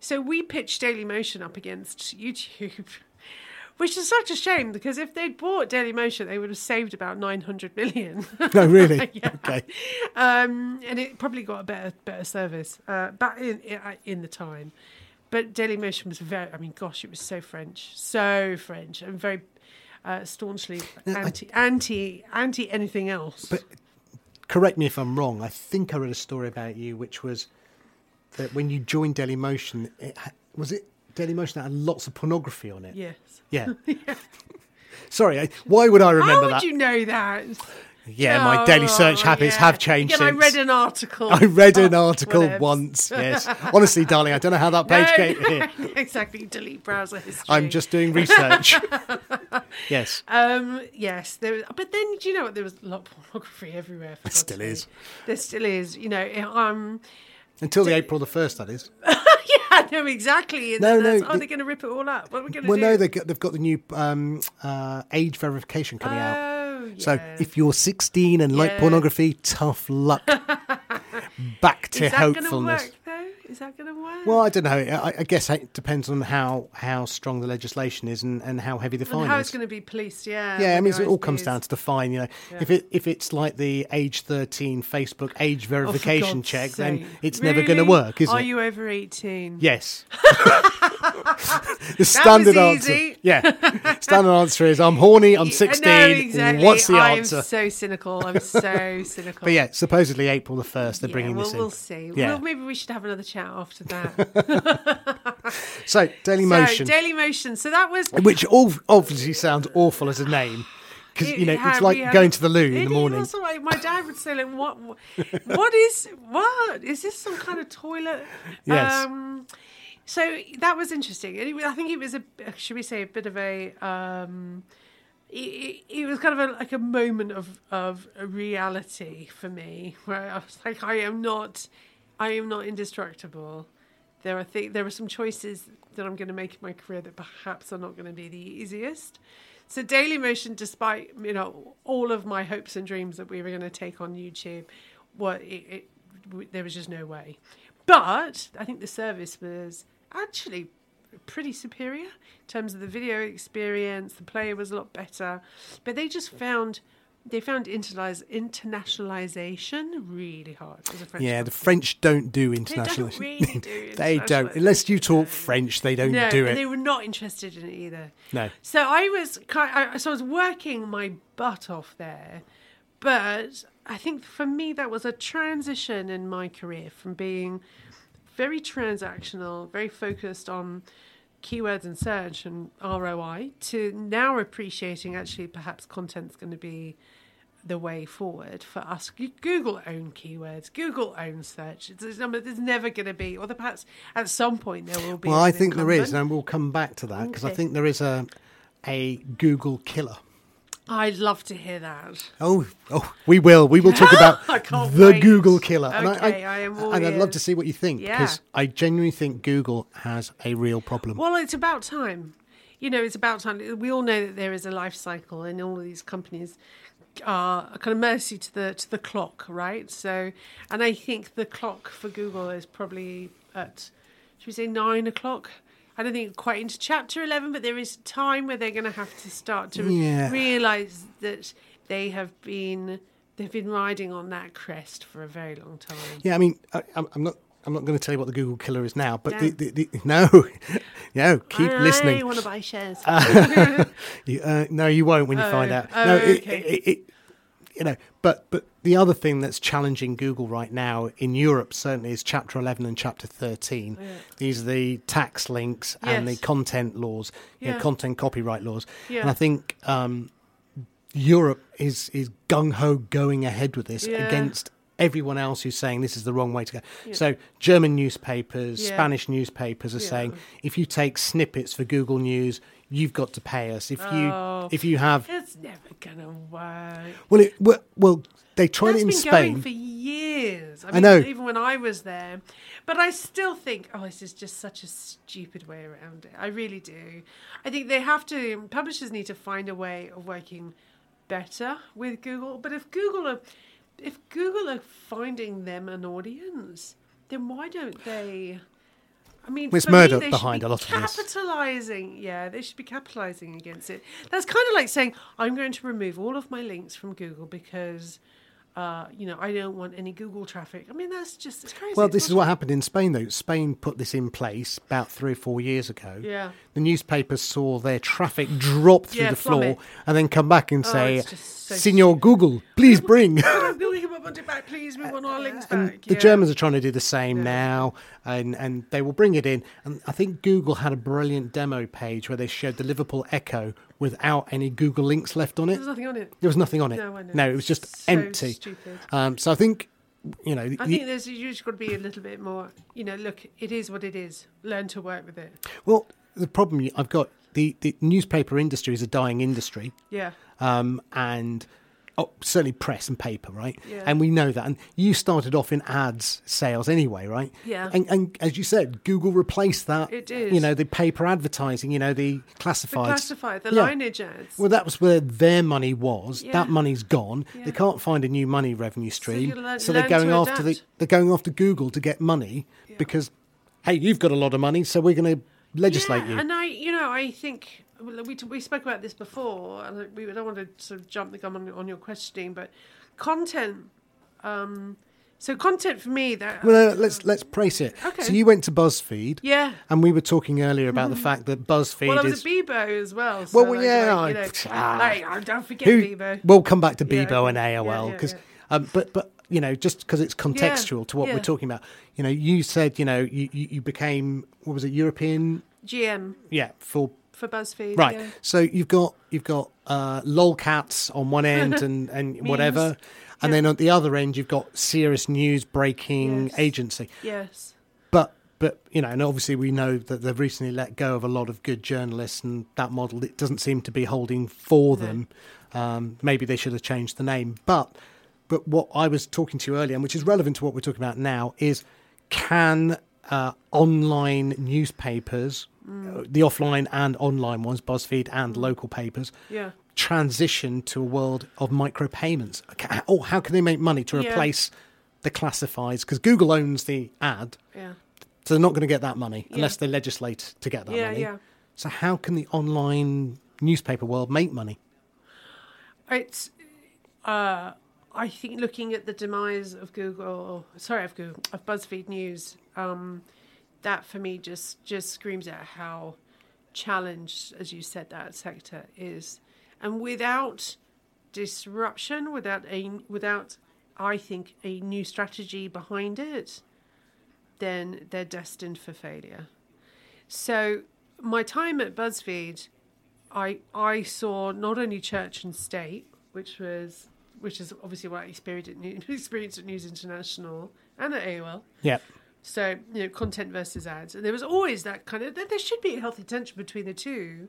So we pitched DailyMotion up against YouTube, which is such a shame because if they'd bought DailyMotion, they would have saved about 900 million. no, really. Yeah. Okay. um, and it probably got a better better service uh, back in in the time. but DailyMotion was very. I mean, gosh, it was so French, so French, and very uh, staunchly I- anti, anti, anti anything else. But correct me if I'm wrong. I think I read a story about you, which was that when you joined DailyMotion, it ha- was it DailyMotion that had lots of pornography on it. yes. Yeah. Sorry, I, why would I remember How would that? you know that? yeah, my daily search Oh, habits yeah. have changed Again, since. I read an article. I read an Oh, article whatevs. once. Yes, honestly, darling, I don't know how that page No, came here. exactly. Delete browser history. I'm just doing research. yes, Um, yes, there. Was, but then do you know what? There was a lot of pornography everywhere. For God's still sake. is. There still is. You know. it- Um. Until the April the first, that is. yeah. No. Exactly. And No, no, Are the- they going to rip it all up? What are we going to Well, do? no, they got, they've got the new um, uh, age verification coming out. Oh, So if you're 16 and like pornography, tough luck. Back to is that going to hopefulness. Is that going to work? Well, I don't know. I, I guess it depends on how, how strong the legislation is and, and how heavy the fine and how is. it's going to be policed? Yeah. yeah, I mean, it all comes down to the fine. You know, Yeah. if it if it's like the age thirteen Facebook age Oh, verification God's check, then sake. it's never going to work, is Are it? Are you over eighteen? Yes. the standard answer. Yeah. Standard answer is I'm horny. I'm 16. know, exactly. What's the I'm answer? so cynical. I'm so cynical. But yeah, supposedly April the first, they're Yeah, bringing well, this in. we'll see. Yeah. Well, maybe we should have another chat after that. So Daily so, Motion, Daily Motion. So that was which all obviously sounds awful as a name, because you know had- it's like going to the loo in the morning. all right. My dad would say, like, what, what, is, what? Is this some kind of toilet? Yes. Um, so that was interesting. And it, I think it was a, should we say, a bit of a, um, it, it, it was kind of a, like a moment of, of reality for me where I was like, I am not, I am not indestructible. There are th- there are some choices that I'm going to make in my career that perhaps are not going to be the easiest. So DailyMotion, despite you know all of my hopes and dreams that we were going to take on YouTube, what it, it, there was just no way. But I think the service was actually pretty superior in terms of the video experience. The player was a lot better, but they just found they found internalize, internationalization really hard as a French. Yeah, the. French don't do They international. don't really do they don't unless you talk French. They don't no, do it. they were not interested in it either. No. So I was so I was working my butt off there, but I think for me that was a transition in my career from being very transactional, very focused on keywords and search and ROI to now appreciating actually perhaps content's going to be the way forward for us. Google own keywords, Google own search. It's, there's never going to be, or perhaps at some point there will be. Well, I think there is, and we'll come back to that because I think there is a a Google killer. I'd love to hear that. Oh, oh, we will. We will talk about the wait. Google killer. Okay, I am all and I'd love to see what you think Yeah. because I genuinely think Google has a real problem. Well, it's about time. You know, it's about time. We all know that there is a life cycle, and all of these companies are a kind of mercy to the to the clock, right? So, and I think the clock for Google is probably at should we say nine o'clock? I don't think quite into chapter eleven, but there is time where they're going to have to start to Yeah. realize that they have been they've been riding on that crest for a very long time. Yeah, I mean, I, I'm I'm not. I'm not going to tell you what the Google killer is now, but the, No. the, the, no, no, keep I listening. want to buy shares. You, uh, no, you won't when you Oh, find out. oh, no, it, okay. it, it, you know, but but the other thing that's challenging Google right now in Europe certainly is Chapter 11 and Chapter 13. These are the tax links and the content laws, you know, content copyright laws, and I think um, Europe is is gung ho going ahead with this Yeah. against. Everyone else who's saying this is the wrong way to go. So, German newspapers, Yeah. Spanish newspapers are Yeah. saying if you take snippets for Google News, you've got to pay us. If you Oh. if you have It's never gonna work. well, it, well, well, they tried That's it in been Spain. going for years. I, I know. Even when I was there, but I still think, oh, this is just such a stupid way around it. I really do. I think they have to. Publishers need to find a way of working better with Google. But if Google are, if Google are finding them an audience, then why don't they? I mean, it's for me, behind be a lot of this. Capitalizing, yeah, they should be capitalizing against it. That's kind of like saying I'm going to remove all of my links from Google because uh, you know, I don't want any Google traffic. I mean, that's just it's crazy. Well, It's this is not- what happened in Spain, though. Spain put this in place about three or four years ago. Yeah. The newspapers saw their traffic drop through Yeah, the floor plummet. and then come back and Oh, say, it's so Signor Google, please bring. Will want it back, please? We want our links And back. the Yeah. Germans are trying to do the same now, and, and they will bring it in. And I think Google had a brilliant demo page where they showed the Liverpool Echo without any Google links left on it. There's nothing on it. There was nothing on it. No, I know. No, it was just So empty. stupid. Um, so I think, you know, I think there's you just got to be a little bit more. You know, look, it is what it is. Learn to work with it. well, the problem I've got the, the newspaper industry is a dying industry. Yeah. um, and oh, certainly press and paper, right? Yeah. And we know that. And you started off in ads sales anyway, right? Yeah. And, and as you said, Google replaced that. It did. You know, the paper advertising. You know, the The classifieds. classified, the Yeah. lineage ads. Well, that was where their money was. Yeah. That money's gone. They can't find a new money revenue stream, you learn- so they're going after the they're going after Google to get money because, hey, you've got a lot of money, so we're going to legislate you. And I, you know, I think we we spoke about this before, and we don't want to sort of jump the gun on, on your questioning, but content. Um, so content for me that Well, uh, let's let's praise it. Okay. So you went to BuzzFeed. yeah. And we were talking earlier about the fact that BuzzFeed Well, I was is. at Bebo as well. So Well, like, yeah, like, I- know, ah. like, oh, don't forget who, Bebo. We'll come back to Bebo okay. and Yeah, AOL yeah, because, yeah. um, but but you know, just because it's contextual to what yeah. we're talking about. You know, you said you know you, you, you became what was it European? GM Yeah, for for BuzzFeed. right. Yeah. So you've got you've got uh, lolcats on one end and and whatever, and Yeah. then at the other end you've got serious news breaking Yes. agency. Yes. But but you know, and obviously we know that they've recently let go of a lot of good journalists, and that model it doesn't seem to be holding for No. them. Um, maybe they should have changed the name. But but what I was talking to you earlier, and which is relevant to what we're talking about now, is can uh, online newspapers, uh, the offline and online ones, BuzzFeed and local papers, Yeah. transition to a world of micropayments? Ca- Or how can they make money to Yeah. replace the classifieds? Because Google owns the ad. Yeah. So they're not going to get that money Yeah. unless they legislate to get that Yeah, money. yeah. So how can the online newspaper world make money? It's, uh, I think, looking at the demise of Google, sorry, of Google, of BuzzFeed News, um, that for me just just screams out how challenged, as you said, that sector is, and without disruption, without a without, I think, a new strategy behind it, then they're destined for failure. So my time at BuzzFeed, I I saw not only church and state, which was which is obviously what I experienced at, New, experienced at News International and at AOL. Yeah. So you know, content versus ads, and there was always that kind of. There should be a healthy tension between the two,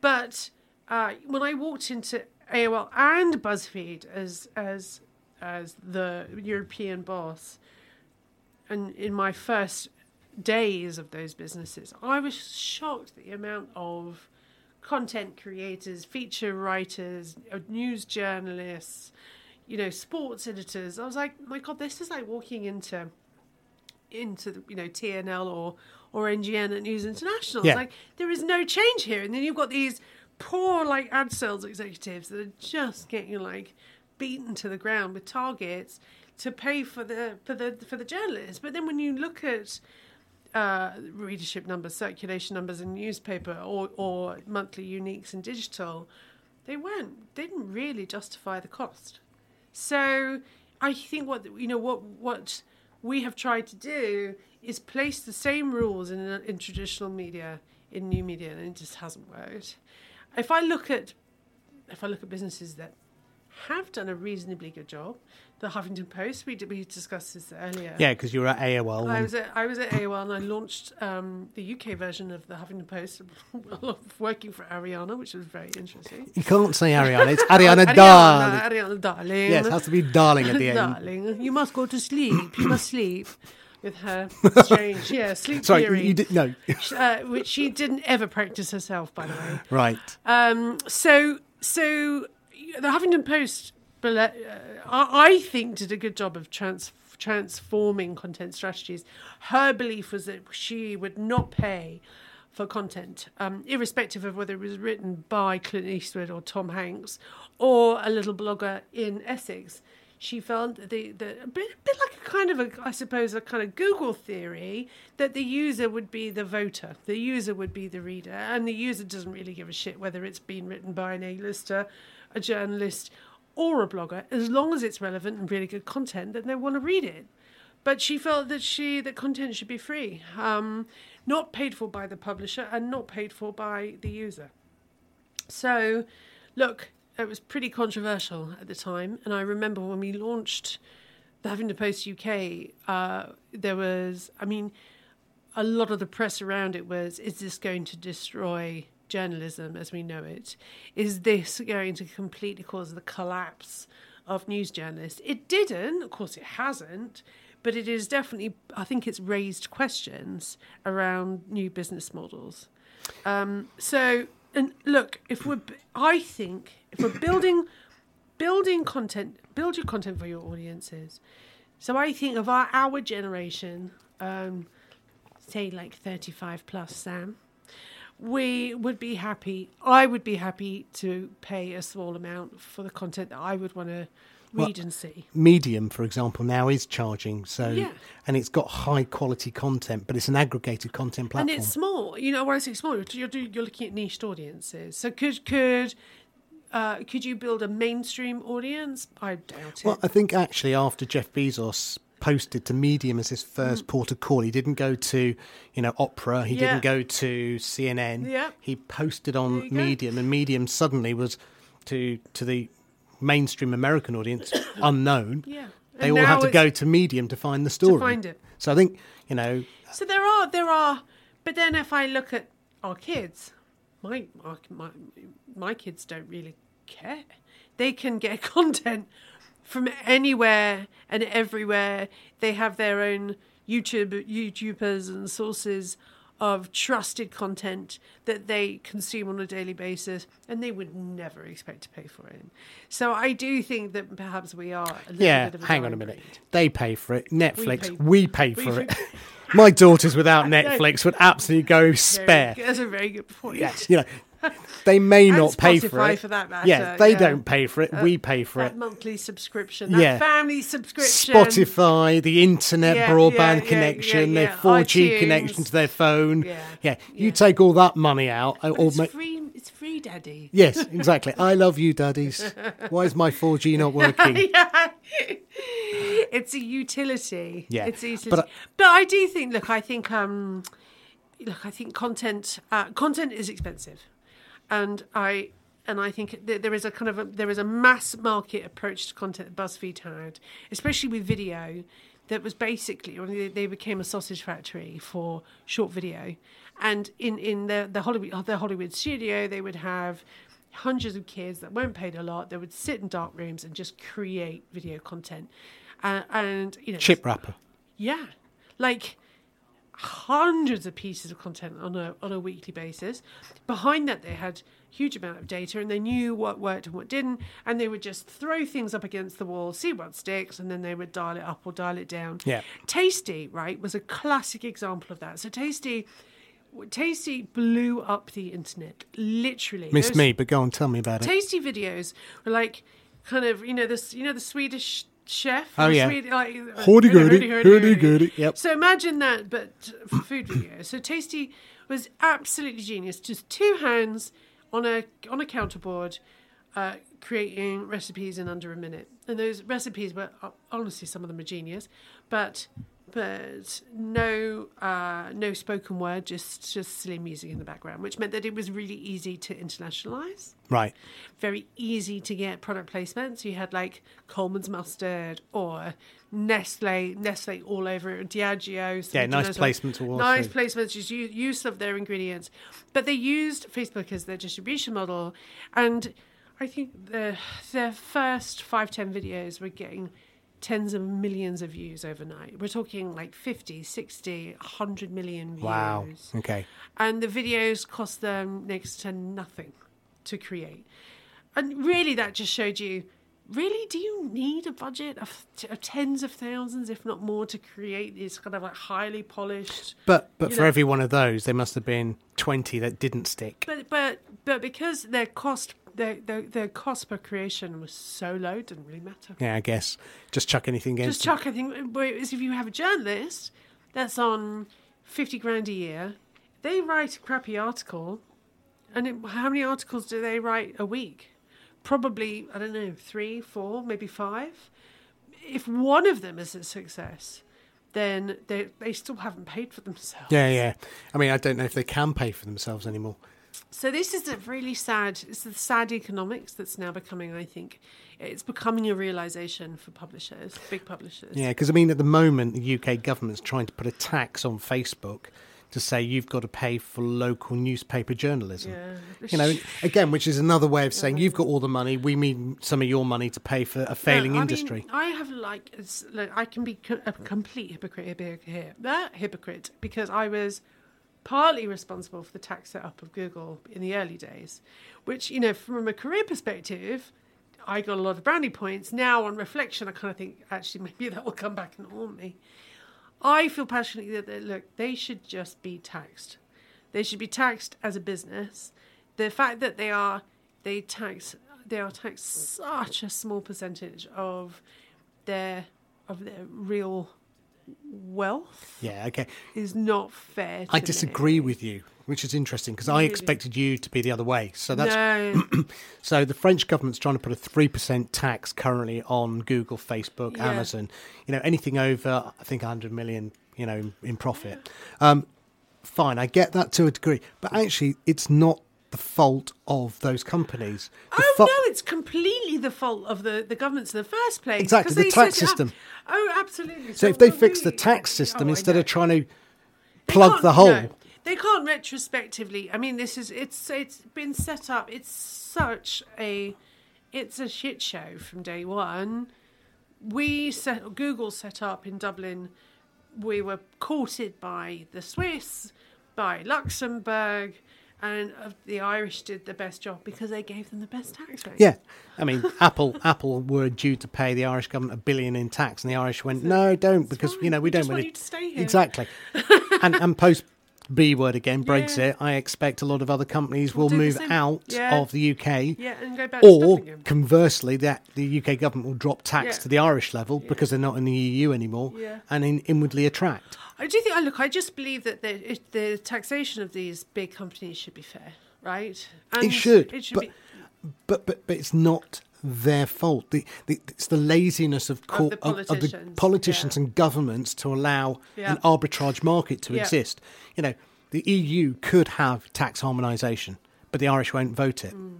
but uh, when I walked into AOL and BuzzFeed as as as the European boss, and in my first days of those businesses, I was shocked at the amount of content creators, feature writers, uh, news journalists, you know, sports editors. I was like, my God, this is like walking into into the, you know TNL or or NGN at News International. Yeah. It's like there is no change here, and then you've got these poor like ad sales executives that are just getting like beaten to the ground with targets to pay for the for the for the journalists. But then when you look at uh, readership numbers, circulation numbers in newspaper, or or monthly uniques in digital, they weren't they didn't really justify the cost. So I think what you know what what we have tried to do is place the same rules in in traditional media in new media, and it just hasn't worked. If I look at if I look at businesses that have done a reasonably good job, the Huffington Post we did, we discussed this earlier. Yeah, because you were at AOL. I was at I was at AOL and I launched um, the UK version of the Huffington Post, working for Arianna, which was very interesting. you can't say Arianna. It's Arianna Arianna, Darling. Arianna, darling. Yes, it has to be darling at the end. darling, you must go to sleep. You must sleep. With her strange, yeah, sleep Sorry, theory, you did no. uh, which she didn't ever practice herself, by the way. right. Um, so, so the Huffington Post, uh, I think, did a good job of trans- transforming content strategies. Her belief was that she would not pay for content, um, irrespective of whether it was written by Clint Eastwood or Tom Hanks or a little blogger in Essex. she felt the the a bit, bit like a kind of a I suppose a kind of Google theory that the user would be the voter, the user would be the reader, and the user doesn't really give a shit whether it's been written by an A-lister, a journalist, or a blogger, as long as it's relevant and really good content, then they want to read it. But she felt that she that content should be free, um, not paid for by the publisher and not paid for by the user. So, look, it was pretty controversial at the time, and I remember when we launched the Huffington Post UK, uh, there was, I mean, a lot of the press around it was: is this going to destroy journalism as we know it? Is this going to completely cause the collapse of news journalists? It didn't, of course, it hasn't. But it is definitely, I think it's raised questions around new business models. Um, so, and look, if we're, I think if we're building, building content, build your content for your audiences. So I think of our our generation, um, say like thirty five plus, Sam, we would be happy. I would be happy to pay a small amount for the content that I would want to read Well, and see. Medium, for example, now is charging. So, Yeah. and it's got high quality content, but it's an aggregated content platform. And it's small. You know, when I say small, you're, you're you're looking at niched audiences. So could could uh, could you build a mainstream audience? I doubt it. Well, I think actually after Jeff Bezos posted to Medium as his first port of call, he didn't go to, you know, Opera. He Mm. Yeah. didn't go to CNN. Yeah. He posted on you go. Medium, and Medium suddenly was to to the mainstream American audience unknown. yeah. They And all had to go to Medium to find the story. find it. So I think you know, So there are there are, but then if I look at our kids, my my, my kids don't really care. They can get content from anywhere and everywhere. They have their own YouTube YouTubers and sources of trusted content that they consume on a daily basis, and they would never expect to pay for it. So I do think that perhaps we are a little yeah. bit of a Hang on a minute. breed. They pay for it. Netflix, pay- we pay, we for pay- it. My daughters without Netflix would absolutely go spare. That's a very good point. Yes, you know, they may not pay for it. for that matter, yeah, they yeah. don't pay for it. we pay for that it. monthly subscription, that Yeah. family subscription, Spotify, the internet Yeah, broadband connection, their 4G iTunes. connection to their phone. Yeah, yeah. You take all that money out. uh, But or it's ma- free. It's free, Daddy. yes, exactly. I love you, daddies. Why is my 4G not working? it's a utility. Yeah, it's a utility. but But, I- I do think. Look, I think. Um, look, I think content. Uh, content is expensive, and I. And I think that there is a kind of a, there is a mass market approach to content that BuzzFeed had, especially with video, that was basically they, they became a sausage factory for short video, and in in the the Hollywood the Hollywood studio they would have hundreds of kids that weren't paid a lot. They would sit in dark rooms and just create video content, uh, and you know, Chip wrapper. yeah, like hundreds of pieces of content on a on a weekly basis. Behind that, they had huge amount of data, and they knew what worked and what didn't, and they would just throw things up against the wall, see what sticks, and then they would dial it up or dial it down. Yeah. Tasty, right, was a classic example of that. So Tasty. Tasty blew up the internet, literally. Miss Those- me, but go on, tell me about it. tasty videos were like kind of you know this you know the Swedish chef. Oh, yeah. Swede- like, uh, Hurdy-gurdy, hurdy-gurdy, hurdy-gurdy, yep. So imagine that, but for food videos. So tasty was absolutely genius. Just two hands on a on a counterboard, uh, creating recipes in under a minute. And those recipes were honestly some of them are genius, but but no uh, no spoken word, just just silly music in the background, which meant that it was really easy to internationalize Right. very easy to get product placements. You had like Colman's mustard or Nestle, Nestle all over Diageo. Yeah, nice placements. Nice through. placements, just u- use of their ingredients. But they used Facebook as their distribution model, and I think the their first five ten videos were getting tens of millions of views overnight. We're talking like 50, 60, 100 million views Wow. Okay. and the videos cost them next to nothing to create. And really, that just showed you really, do you need a budget of, of tens of thousands, if not more, to create these kind of like highly polished? But but for know- every one of those, there must have been twenty that didn't stick. But but but because their cost the, the the cost per creation was so low, it didn't really matter. Yeah, I guess just chuck anything against. Just chuck, anything. whereas if you have a journalist that's on 50 grand a year, they write a crappy article, and it, how many articles do they write a week? Probably, I don't know, three, four, maybe five. If one of them is a success, then they, they still haven't paid for themselves. Yeah, yeah. I mean, I don't know if they can pay for themselves anymore. So this is a really sad. It's the sad economics that's now becoming. I think it's becoming a realization for publishers, big publishers. Yeah, because I mean, at the moment, the UK government's trying to put a tax on Facebook to say you've got to pay for local newspaper journalism. Yeah. You know, again, which is another way of saying you've got all the money. We need some of your money to pay for a failing No, I industry. Mean, I have like, like I can be a complete hypocrite here, that hypocrite because I was partly responsible for the tax setup of Google in the early days, which you know from a career perspective. I got a lot of brownie points. Now, on reflection, I kind of think actually maybe that will come back and haunt me. I feel passionately that, that look, they should just be taxed. They should be taxed as a business. The fact that they are they tax they are taxed such a small percentage of their of their real wealth yeah, okay. is not fair. I disagree me. with you, which is interesting because I expected you to be the other way. So that's no, So the French government's trying to put a three percent tax currently on Google, Facebook, Yeah. Amazon. You know, anything over I think 100 million, you know, in, in profit. Um, fine, I get that to a degree, but actually, it's not the fault of those companies. The oh fa- no, it's completely the fault of the, the governments in the first place. Exactly, the tax system. Oh, absolutely. So if they fix the tax system Oh, instead of trying to They plug the hole, no, they can't retrospectively. I mean, this is it's it's been set up. It's such a it's a shit show from day one. We set Google set up in Dublin. We were courted by the Swiss, by Luxembourg, and uh, the Irish did the best job because they gave them the best tax rate. Yeah, I mean, Apple Apple were due to pay the Irish government a billion in tax, and the Irish went, "No, don't," because you know we We don't want you to stay here. exactly. and and post B word again, Brexit. I expect a lot of other companies will the move out Yeah. of the UK. Yeah, and go back Or conversely, that the UK government will drop tax Yeah. to the Irish level because they're not in the EU anymore, Yeah. and in, inwardly attract. I do think. I look. I just believe that the the taxation of these big companies should be fair, right? And should, It should but- be. But but but it's not their fault. The, the, it's the laziness of, co- the of, of the politicians, politicians yeah. and governments to allow Yeah. an arbitrage market to Yeah. exist. You know, the EU could have tax harmonisation, but the Irish won't vote it. Mm.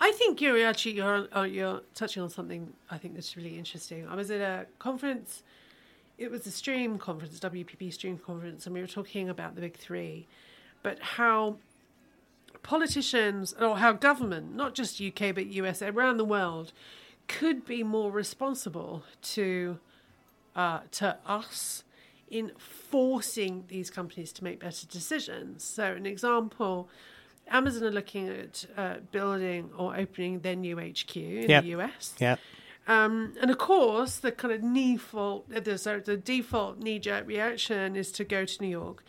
I think you're actually you're uh, you're touching on something I think that's really interesting. I was at a conference. It was a stream conference, WPP stream conference, and we were talking about the big three, but how politicians or how government, not just UK but US, around the world, could be more responsible to uh, to us in forcing these companies to make better decisions. So, an example. Amazon are looking at uh, building or opening their new HQ in Yep. the US. Yeah, Um, and of course, the kind of default, the, sorry, the default knee-jerk reaction is to go to New York.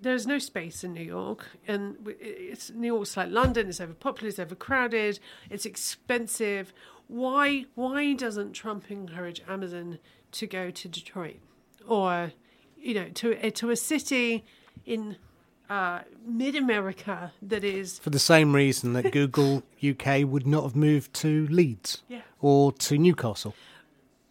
There's no space in New York, and it's New York's like London. It's overpopulated, it's overcrowded, it's expensive. Why? Why doesn't Trump encourage Amazon to go to Detroit, or you know, to uh, to a city in uh, mid America that is for the same reason that Google UK would not have moved to Leeds Yeah. or to Newcastle.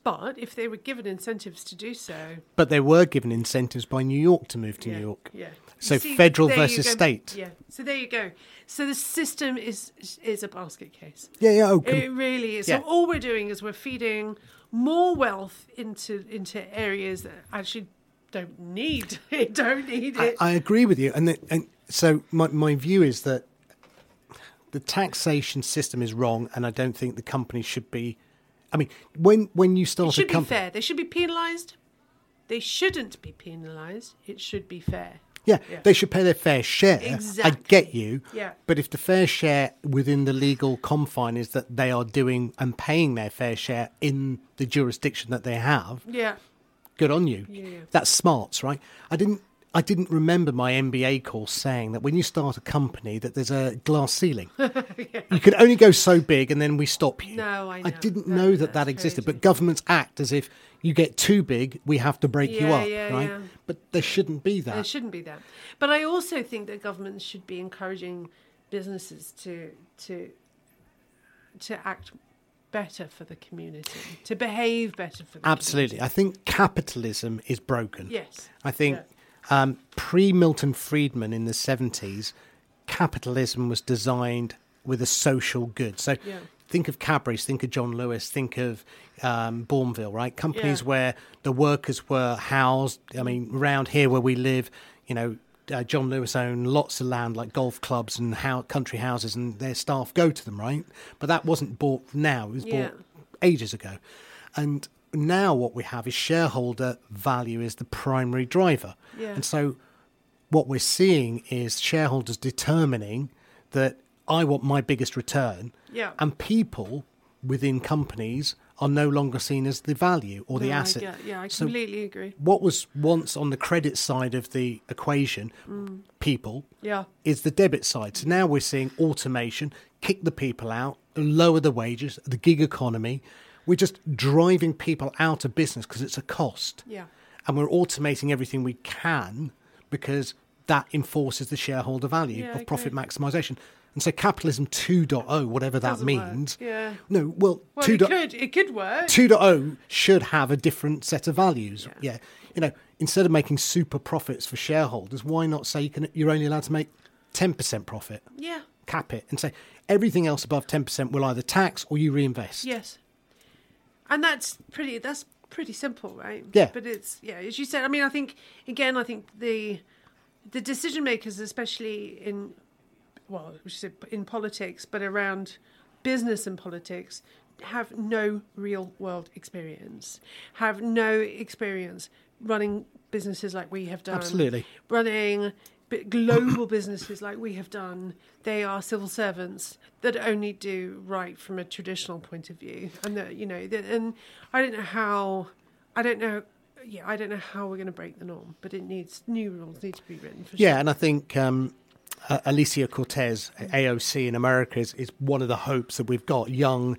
But if they were given incentives to do so, But they were given incentives by New York to move to yeah, New York. yeah. So see, federal versus state. Yeah. So there you go. So the system is is a basket case. Yeah, yeah. Oh, It really is. Yeah. So all we're doing is we're feeding more wealth into into areas that actually don't need it. Don't need it. I agree with you, and, the, and so my my view is that the taxation system is wrong, and I don't think the company should be. I mean, when when you it start a should be company, fair. They should be penalised. They shouldn't be penalised. It should be fair. yeah, Yeah. they should pay their fair share. Exactly. I get you, Yeah. but if the fair share within the legal confine is that they are doing and paying their fair share in the jurisdiction that they have, Yeah. Good on you. Yeah, yeah. That's smarts, right? I didn't. I didn't remember my MBA course saying that when you start a company that there's a glass ceiling. You can only go so big and then we stop you. No, I know. didn't No, know that that existed, crazy. but governments act as if you get too big, we have to break you up, yeah, right? yeah. But there shouldn't be that. There shouldn't be that. But I also think that governments should be encouraging businesses to to to act better for the community, to behave better for the Absolutely. I think capitalism is broken. Yes. I think um, pre Milton Friedman in the 70s, capitalism was designed with a social good. So Yeah. think of Cadbury's, think of John Lewis, think of um, Bourneville, right? Companies Yeah. where the workers were housed. I mean, around here where we live, you know, uh, John Lewis owned lots of land like golf clubs and how, country houses, and their staff go to them, right? But that wasn't bought now; it was Yeah. bought ages ago. And now what we have is shareholder value is the primary driver. Yeah. And so what we're seeing is shareholders determining that I want my biggest return. Yeah. And people within companies are no longer seen as the value or the No, I asset. get- yeah, I So completely agree. what was once on the credit side of the equation, Mm. people, Yeah. is the debit side. So now we're seeing automation, kick the people out, lower the wages, the gig economy. We're just driving people out of business because it's a cost. Yeah. And we're automating everything we can because that enforces the shareholder value Yeah, I of profit agree. And so capitalism 2.0, whatever that Doesn't work. means. Yeah. No, well, Well, 2.0 it could it could work. 2.0 should have a different set of values. Yeah. You know, instead of making super profits for shareholders, why not say you can you're only allowed to make 10% profit? Yeah. Cap it and say everything else above 10% will either tax or you reinvest. Yes. And that's pretty that's pretty simple, right? Yeah. But it's yeah, as you said, I mean I think again I think the the decision makers especially in well, we should say in politics, but around business and politics have no real world experience. Have no experience running businesses like we have done. Absolutely. Running global businesses like we have done. They are civil servants that only do right from a traditional point of view, and that you know, that, and I don't know how, I don't know, yeah, I don't know how we're going to break the norm, but it needs new rules need to be written for Yeah, sure. and I think um, uh, Alicia Cortez, AOC in America, is, is one of the hopes that we've got young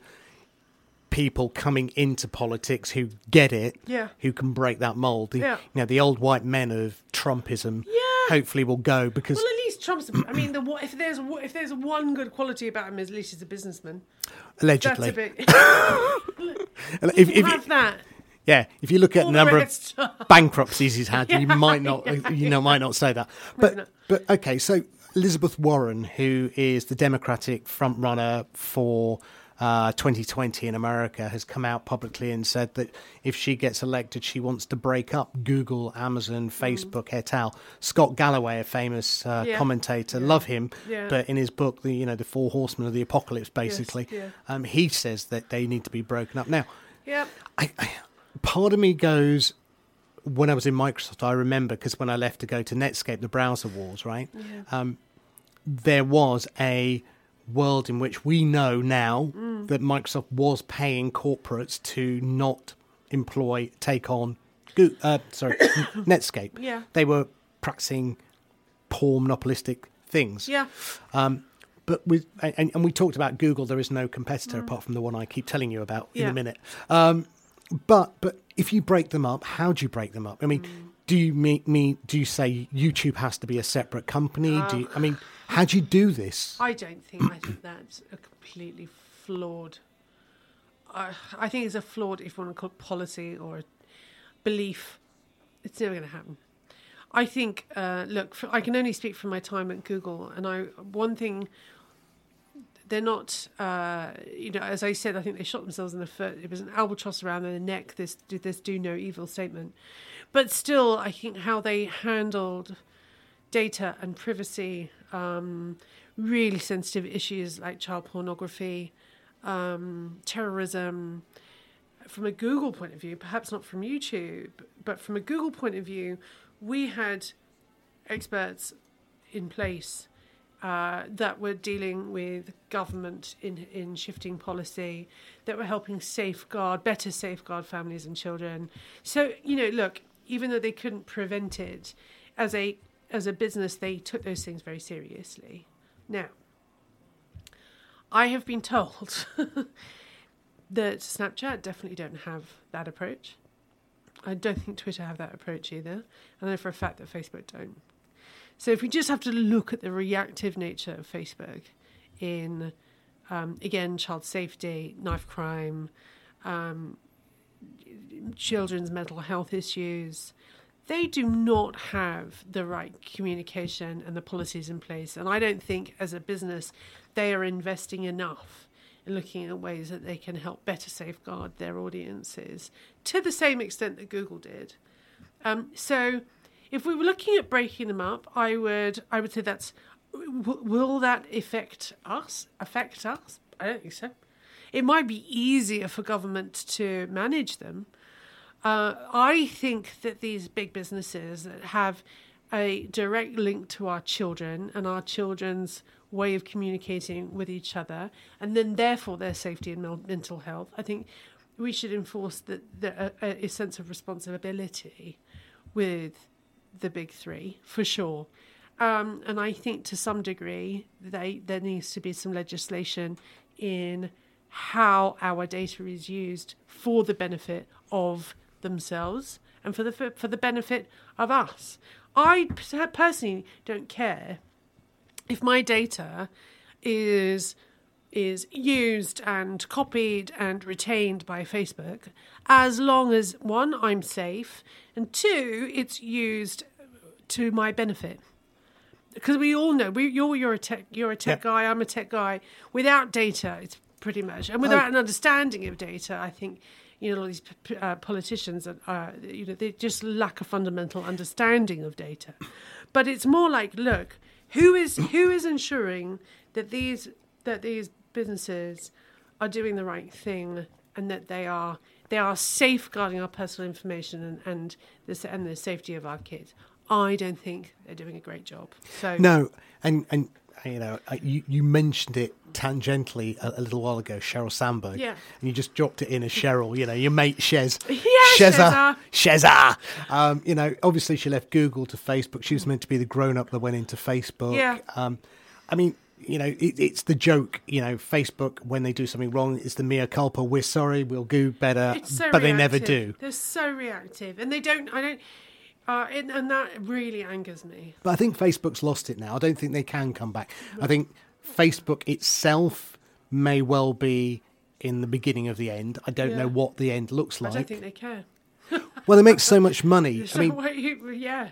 people coming into politics who get it, Yeah. who can break that mold. The, Yeah. You know, the old white men of Trumpism Yeah. hopefully will go because Well, at least Trump's. I mean, the what- if there's if there's one good quality about him, is at least he's a businessman. allegedly, That's a bit. if, if, have that. yeah, if you look at All the number of bankruptcies he's had, you might not, you know, might not say that. But but okay, so Elizabeth Warren, who is the Democratic frontrunner for uh, 2020 in America, has come out publicly and said that if she gets elected, she wants to break up Google, Amazon, Facebook, et al. Scott Galloway, a famous uh, Yeah. commentator, love him, Yeah. but in his book, the you know the Four Horsemen of the Apocalypse, basically, yeah. um, he says that they need to be broken up. Now, Yep. I, I, part of me goes when I was in Microsoft. I remember because when I left to go to Netscape, the browser wars, right? Um, there was a world in which we know now Mm. that Microsoft was paying corporates to not employ, take on, uh, sorry, Netscape. Yeah. they were practicing poor monopolistic things. Yeah. Um, but with and, and we talked about Google. There is no competitor apart from the one I keep telling you about in Mm. A minute. Um, but but if you break them up, how do you break them up? I mean, Mm. do you me, me do you say YouTube has to be a separate company? do you, I mean, how do you do this? I don't think. I think that's a completely flawed. I I think it's a flawed, if you want to call it policy or belief. It's never going to happen. I think. Uh, look, I can only speak from my time at Google, and I one thing. They're not, uh, you know, as I said, I think they shot themselves in the foot. It was an albatross around their neck. This, this do no evil statement, but still, I think how they handled data and privacy, um, really sensitive issues like child pornography, um, terrorism. From a Google point of view, perhaps not from YouTube, but from a Google point of view, we had experts in place uh, that were dealing with government in in shifting policy, that were helping safeguard, better safeguard families and children. So you know, look, even though they couldn't prevent it, as a as a business, they took those things very seriously. Now, I have been told that Snapchat definitely don't have that approach. I don't think Twitter have that approach either. I know for a fact that Facebook don't. So if we just have to look at the reactive nature of Facebook in, um, again, child safety, knife crime, um, children's mental health issues, they do not have the right communication and the policies in place. And I don't think, as a business, they are investing enough in looking at ways that they can help better safeguard their audiences to the same extent that Google did. Um, so, if we were looking at breaking them up, I would I would say that's w- will that affect us? Affect us? I don't think so. It might be easier for government to manage them. Uh, I think that these big businesses that have a direct link to our children and our children's way of communicating with each other, and then therefore their safety and mental health. I think we should enforce the, the, a, a sense of responsibility with the big three for sure. Um, and I think to some degree they, there needs to be some legislation in how our data is used for the benefit of themselves and for the for the benefit of us. I personally don't care if my data is is used and copied and retained by Facebook as long as one I'm safe and two it's used to my benefit because we all know we, you're you're a tech you're a tech guy I'm a tech guy without data it's pretty much and without oh. an understanding of data I think you know, all these uh, politicians are, uh, you know, they just lack a fundamental understanding of data. But it's more like, look, who is who is ensuring that these that these businesses are doing the right thing and that they are they are safeguarding our personal information and and the, and the safety of our kids. I don't think they're doing a great job. So no, and and you know, you, you mentioned it tangentially a, a, little while ago, Sheryl Sandberg. Yeah. And you just dropped it in as Sheryl, you know, your mate Shez. Yeah. Sheza. Um, you know, obviously she left Google to Facebook. She was meant to be the grown up that went into Facebook. Yeah. Um, I mean, you know, it, it's the joke. You know, Facebook when they do something wrong, it's the mea culpa. We're sorry, we'll do better, so but reactive. they never do. They're so reactive, and they don't. I don't. Uh, and, and that really angers me. But I think Facebook's lost it now. I don't think they can come back. I think Facebook itself may well be in the beginning of the end. I don't Yeah. know what the end looks like. I don't think they care. Well, they make so much money. I mean, why, yeah,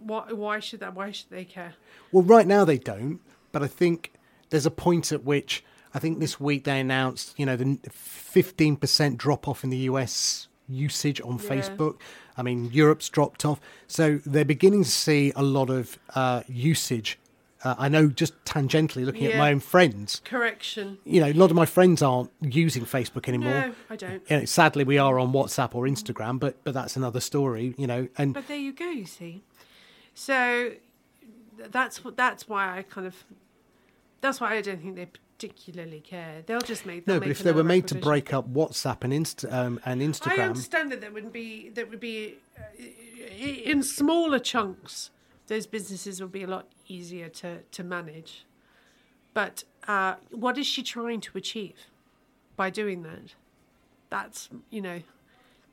Why, why should that? Why should they care? well, right now they don't. But I think there's a point at which I think this week they announced, you know, the 15% drop off in the US usage on Yeah. Facebook. I mean, Europe's dropped off. So they're beginning to see a lot of uh, usage. Uh, I know just tangentially looking at my own friends, Correction. you know, a lot of my friends aren't using Facebook anymore. No, I don't. You know, sadly, we are on WhatsApp or Instagram, but but that's another story, you know. And But there you go. You see, so that's what. That's why I kind of. That's why I don't think they particularly care. They'll just make. they'll no, but if they were made to break up WhatsApp and Insta um, and I understand that there would be that would be uh, in smaller chunks. Those businesses would be a lot easier to to manage. But uh, what is she trying to achieve by doing that? That's you know,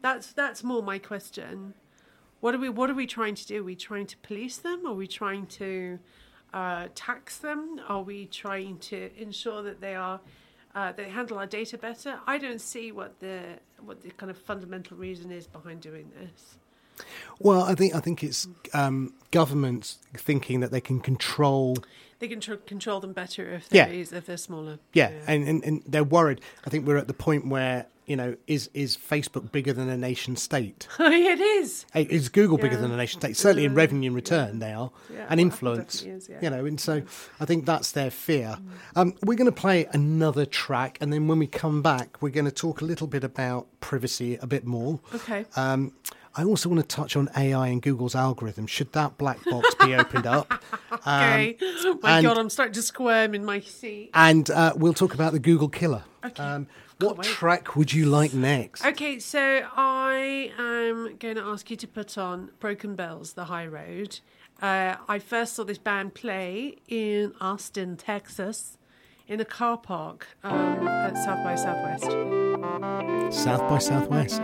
that's that's more my question. What are we What are we trying to do? Are we trying to police them? Are we trying to uh, tax them? Are we trying to ensure that they are uh, they handle our data better? I don't see what the what the kind of fundamental reason is behind doing this. well, I think I think it's um, governments thinking that they can control They can tr- control them better if they're eas- if they're smaller. Yeah, And, and and they're worried. I think we're at the point where you know is is Facebook bigger than a nation state? it is. Is Google bigger than a nation state? Certainly in revenue and return, they are, Yeah, and influence. is, yeah. You know, and so I think that's their fear. Um, we're going to play another track, and then when we come back, we're going to talk a little bit about privacy a bit more. Okay. Um, I also want to touch on AI and Google's algorithm. Should that black box be opened up? Okay. My and- God, I'm starting to squirm in my seat. and uh, we'll talk about the Google killer. Okay. Um, What track would you like next? Okay, so I am going to ask you to put on Broken Bells, The High Road. Uh, I first saw this band play in Austin, Texas, in a car park um, at South by Southwest. South by Southwest.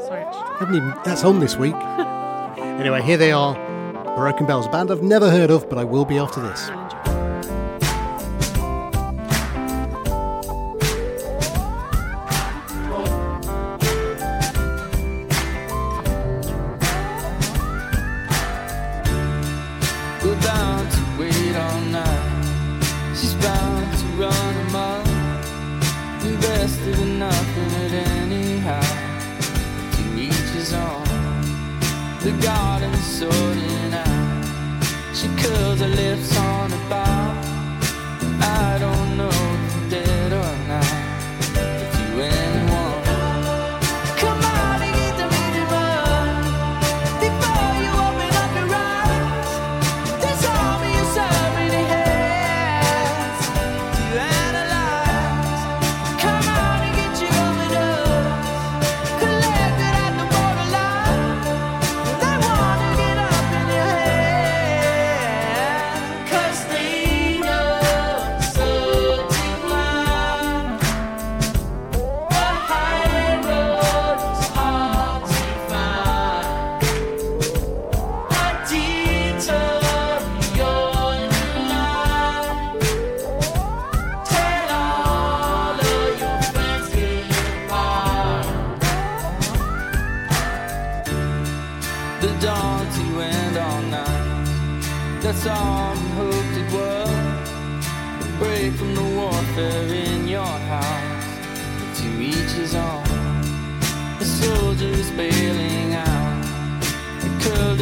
Sorry. Haven't even that's on this week. anyway, here they are. Broken Bells, a band I've never heard of, but I will be after this.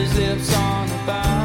His lips on the bow.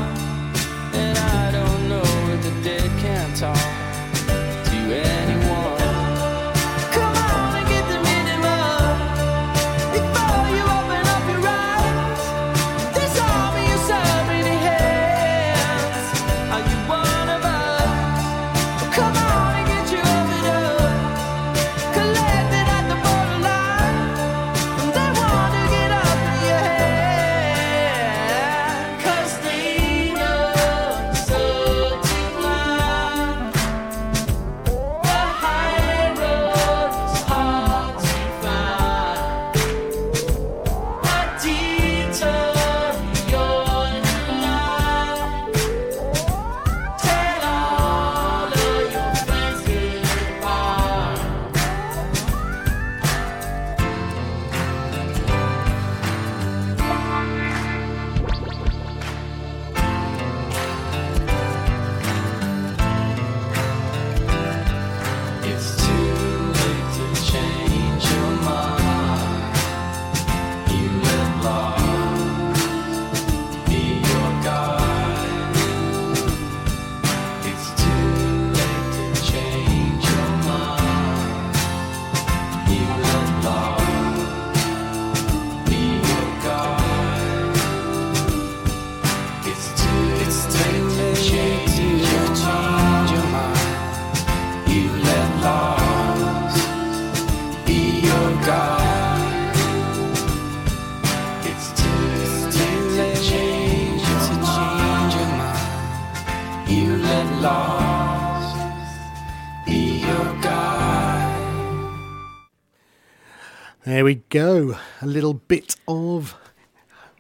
There we go. A little bit of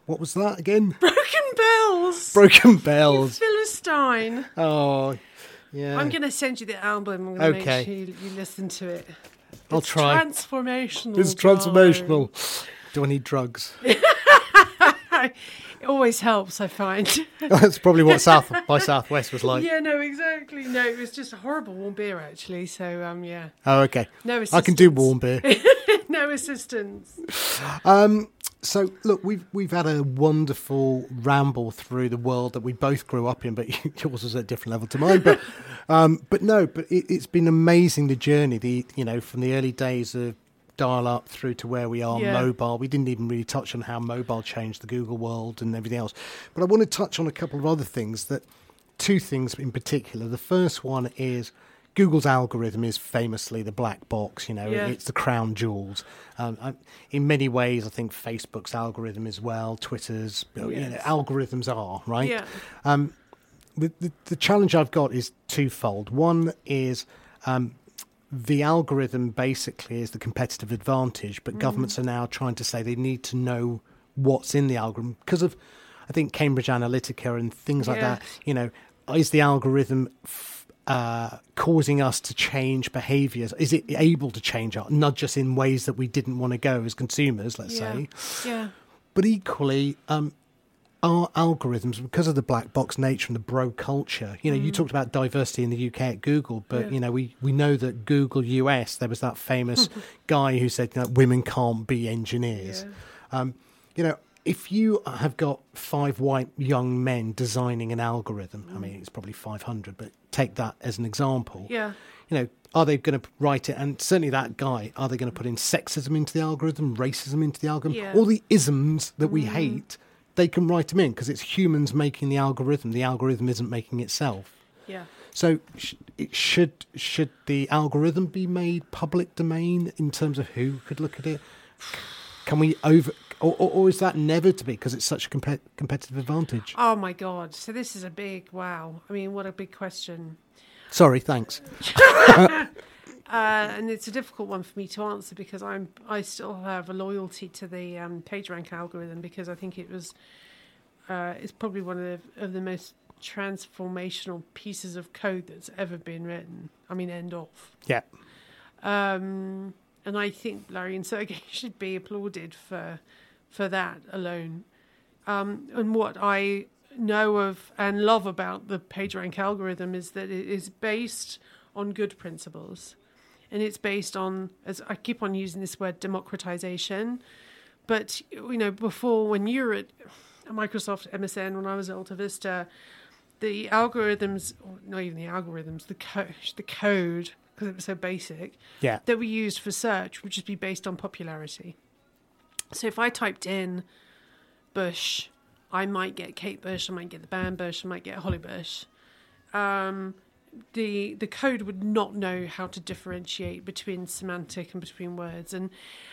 what was that again? Broken Bells! Broken Bells. Philistine. Oh, yeah. I'm going to send you the album. I'm going to Okay. make sure you, you listen to it. I'll It's try. Transformational. It's transformational. Do I need drugs? It always helps, I find. That's probably what South by Southwest was like. yeah, no, exactly. No, it was just a horrible warm beer, actually. So, um, yeah, Oh, okay. no I can do warm beer. No assistance. So look, we've we've had a wonderful ramble through the world that we both grew up in, but yours was at a different level to mine. But um, but no, but it, it's been amazing the journey. The you know from the early days of dial up through to where we are Yeah. mobile. We didn't even really touch on how mobile changed the Google world and everything else. But I want to touch on a couple of other things that two things in particular. The first one is Google's algorithm is famously the black box. You know, Yeah. it's the crown jewels. Um, I, in many ways, I think Facebook's algorithm as well, Twitter's. You know, algorithms are right. Yeah. Um, the, the, the challenge I've got is twofold. One is um, the algorithm basically is the competitive advantage, but governments are now trying to say they need to know what's in the algorithm because of, I think, Cambridge Analytica and things like that. You know, is the algorithm f- uh, causing us to change behaviours? Is it able to change our nudge us in ways that we didn't want to go as consumers? Let's yeah. say. Yeah. But equally, um, our algorithms, because of the black box nature and the bro culture, you know, you talked about diversity in the UK at Google, but Yeah. you know, we, we know that Google US, there was that famous guy who said that women can't be engineers. Um, you know, if you have got five white young men designing an algorithm, I mean, it's probably 500, but take that as an example Yeah. you know, are they going to write it? And certainly that guy, are they going to put in sexism into the algorithm, racism into the algorithm? Yeah. All the isms that we mm. hate, they can write them in because it's humans making the algorithm. The algorithm isn't making itself. Yeah. So sh- should should the algorithm be made public domain in terms of who could look at it? Can we over, or, or, or is that never to be because it's such a compet- competitive advantage? Oh my God. So this is a big wow. I mean, what a big question. Sorry, thanks. Uh, and it's a difficult one for me to answer because I'm I still have a loyalty to the um, PageRank algorithm because I think it was uh, it's probably one of the, of the most transformational pieces of code that's ever been written. I mean, end of. Yeah, Um, and I think Larry and Sergey should be applauded for for that alone. Um, and what I know of and love about the PageRank algorithm is that it is based on good principles, and it's based on, as I keep on using this word, democratization. But you know, before when you were at Microsoft MSN, when I was at AltaVista, the algorithms, or not even the algorithms, the code, the code, because it was so basic, yeah, that we used for search would just be based on popularity. So if I typed in Bush, I might get Kate Bush, I might get the band Bush, I might get Holly Bush. Um, the the code would not know how to differentiate between semantic and between words, and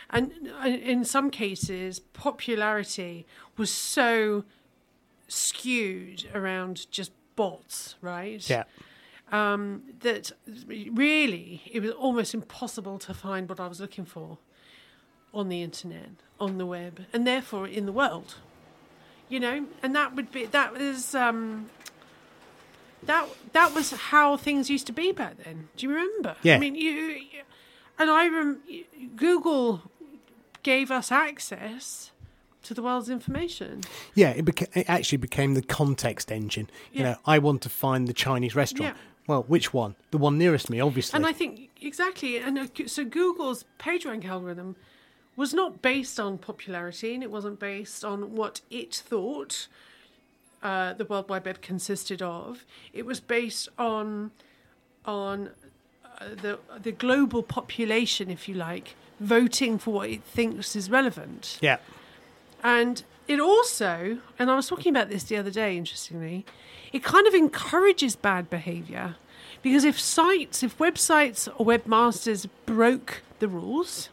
and in some cases, popularity was so skewed around just bots, right? yeah. um, that really it was almost impossible to find what I was looking for on the internet, on the web, and therefore in the world. You know, and that would be that was um, that that was how things used to be back then. Do you remember? Yeah. I mean, you, you and I rem- Google gave us access to the world's information. Yeah, it, beca- it actually became the context engine. You Yeah. know, I want to find the Chinese restaurant. Yeah. Well, which one? The one nearest me, obviously. And I think exactly, and uh, so Google's PageRank algorithm was not based on popularity, and it wasn't based on what it thought uh, the World Wide Web consisted of. It was based on on uh, the the global population, if you like, voting for what it thinks is relevant. yeah, And it also, and I was talking about this the other day, interestingly, it kind of encourages bad behavior. Because if sites, if websites or webmasters broke the rules,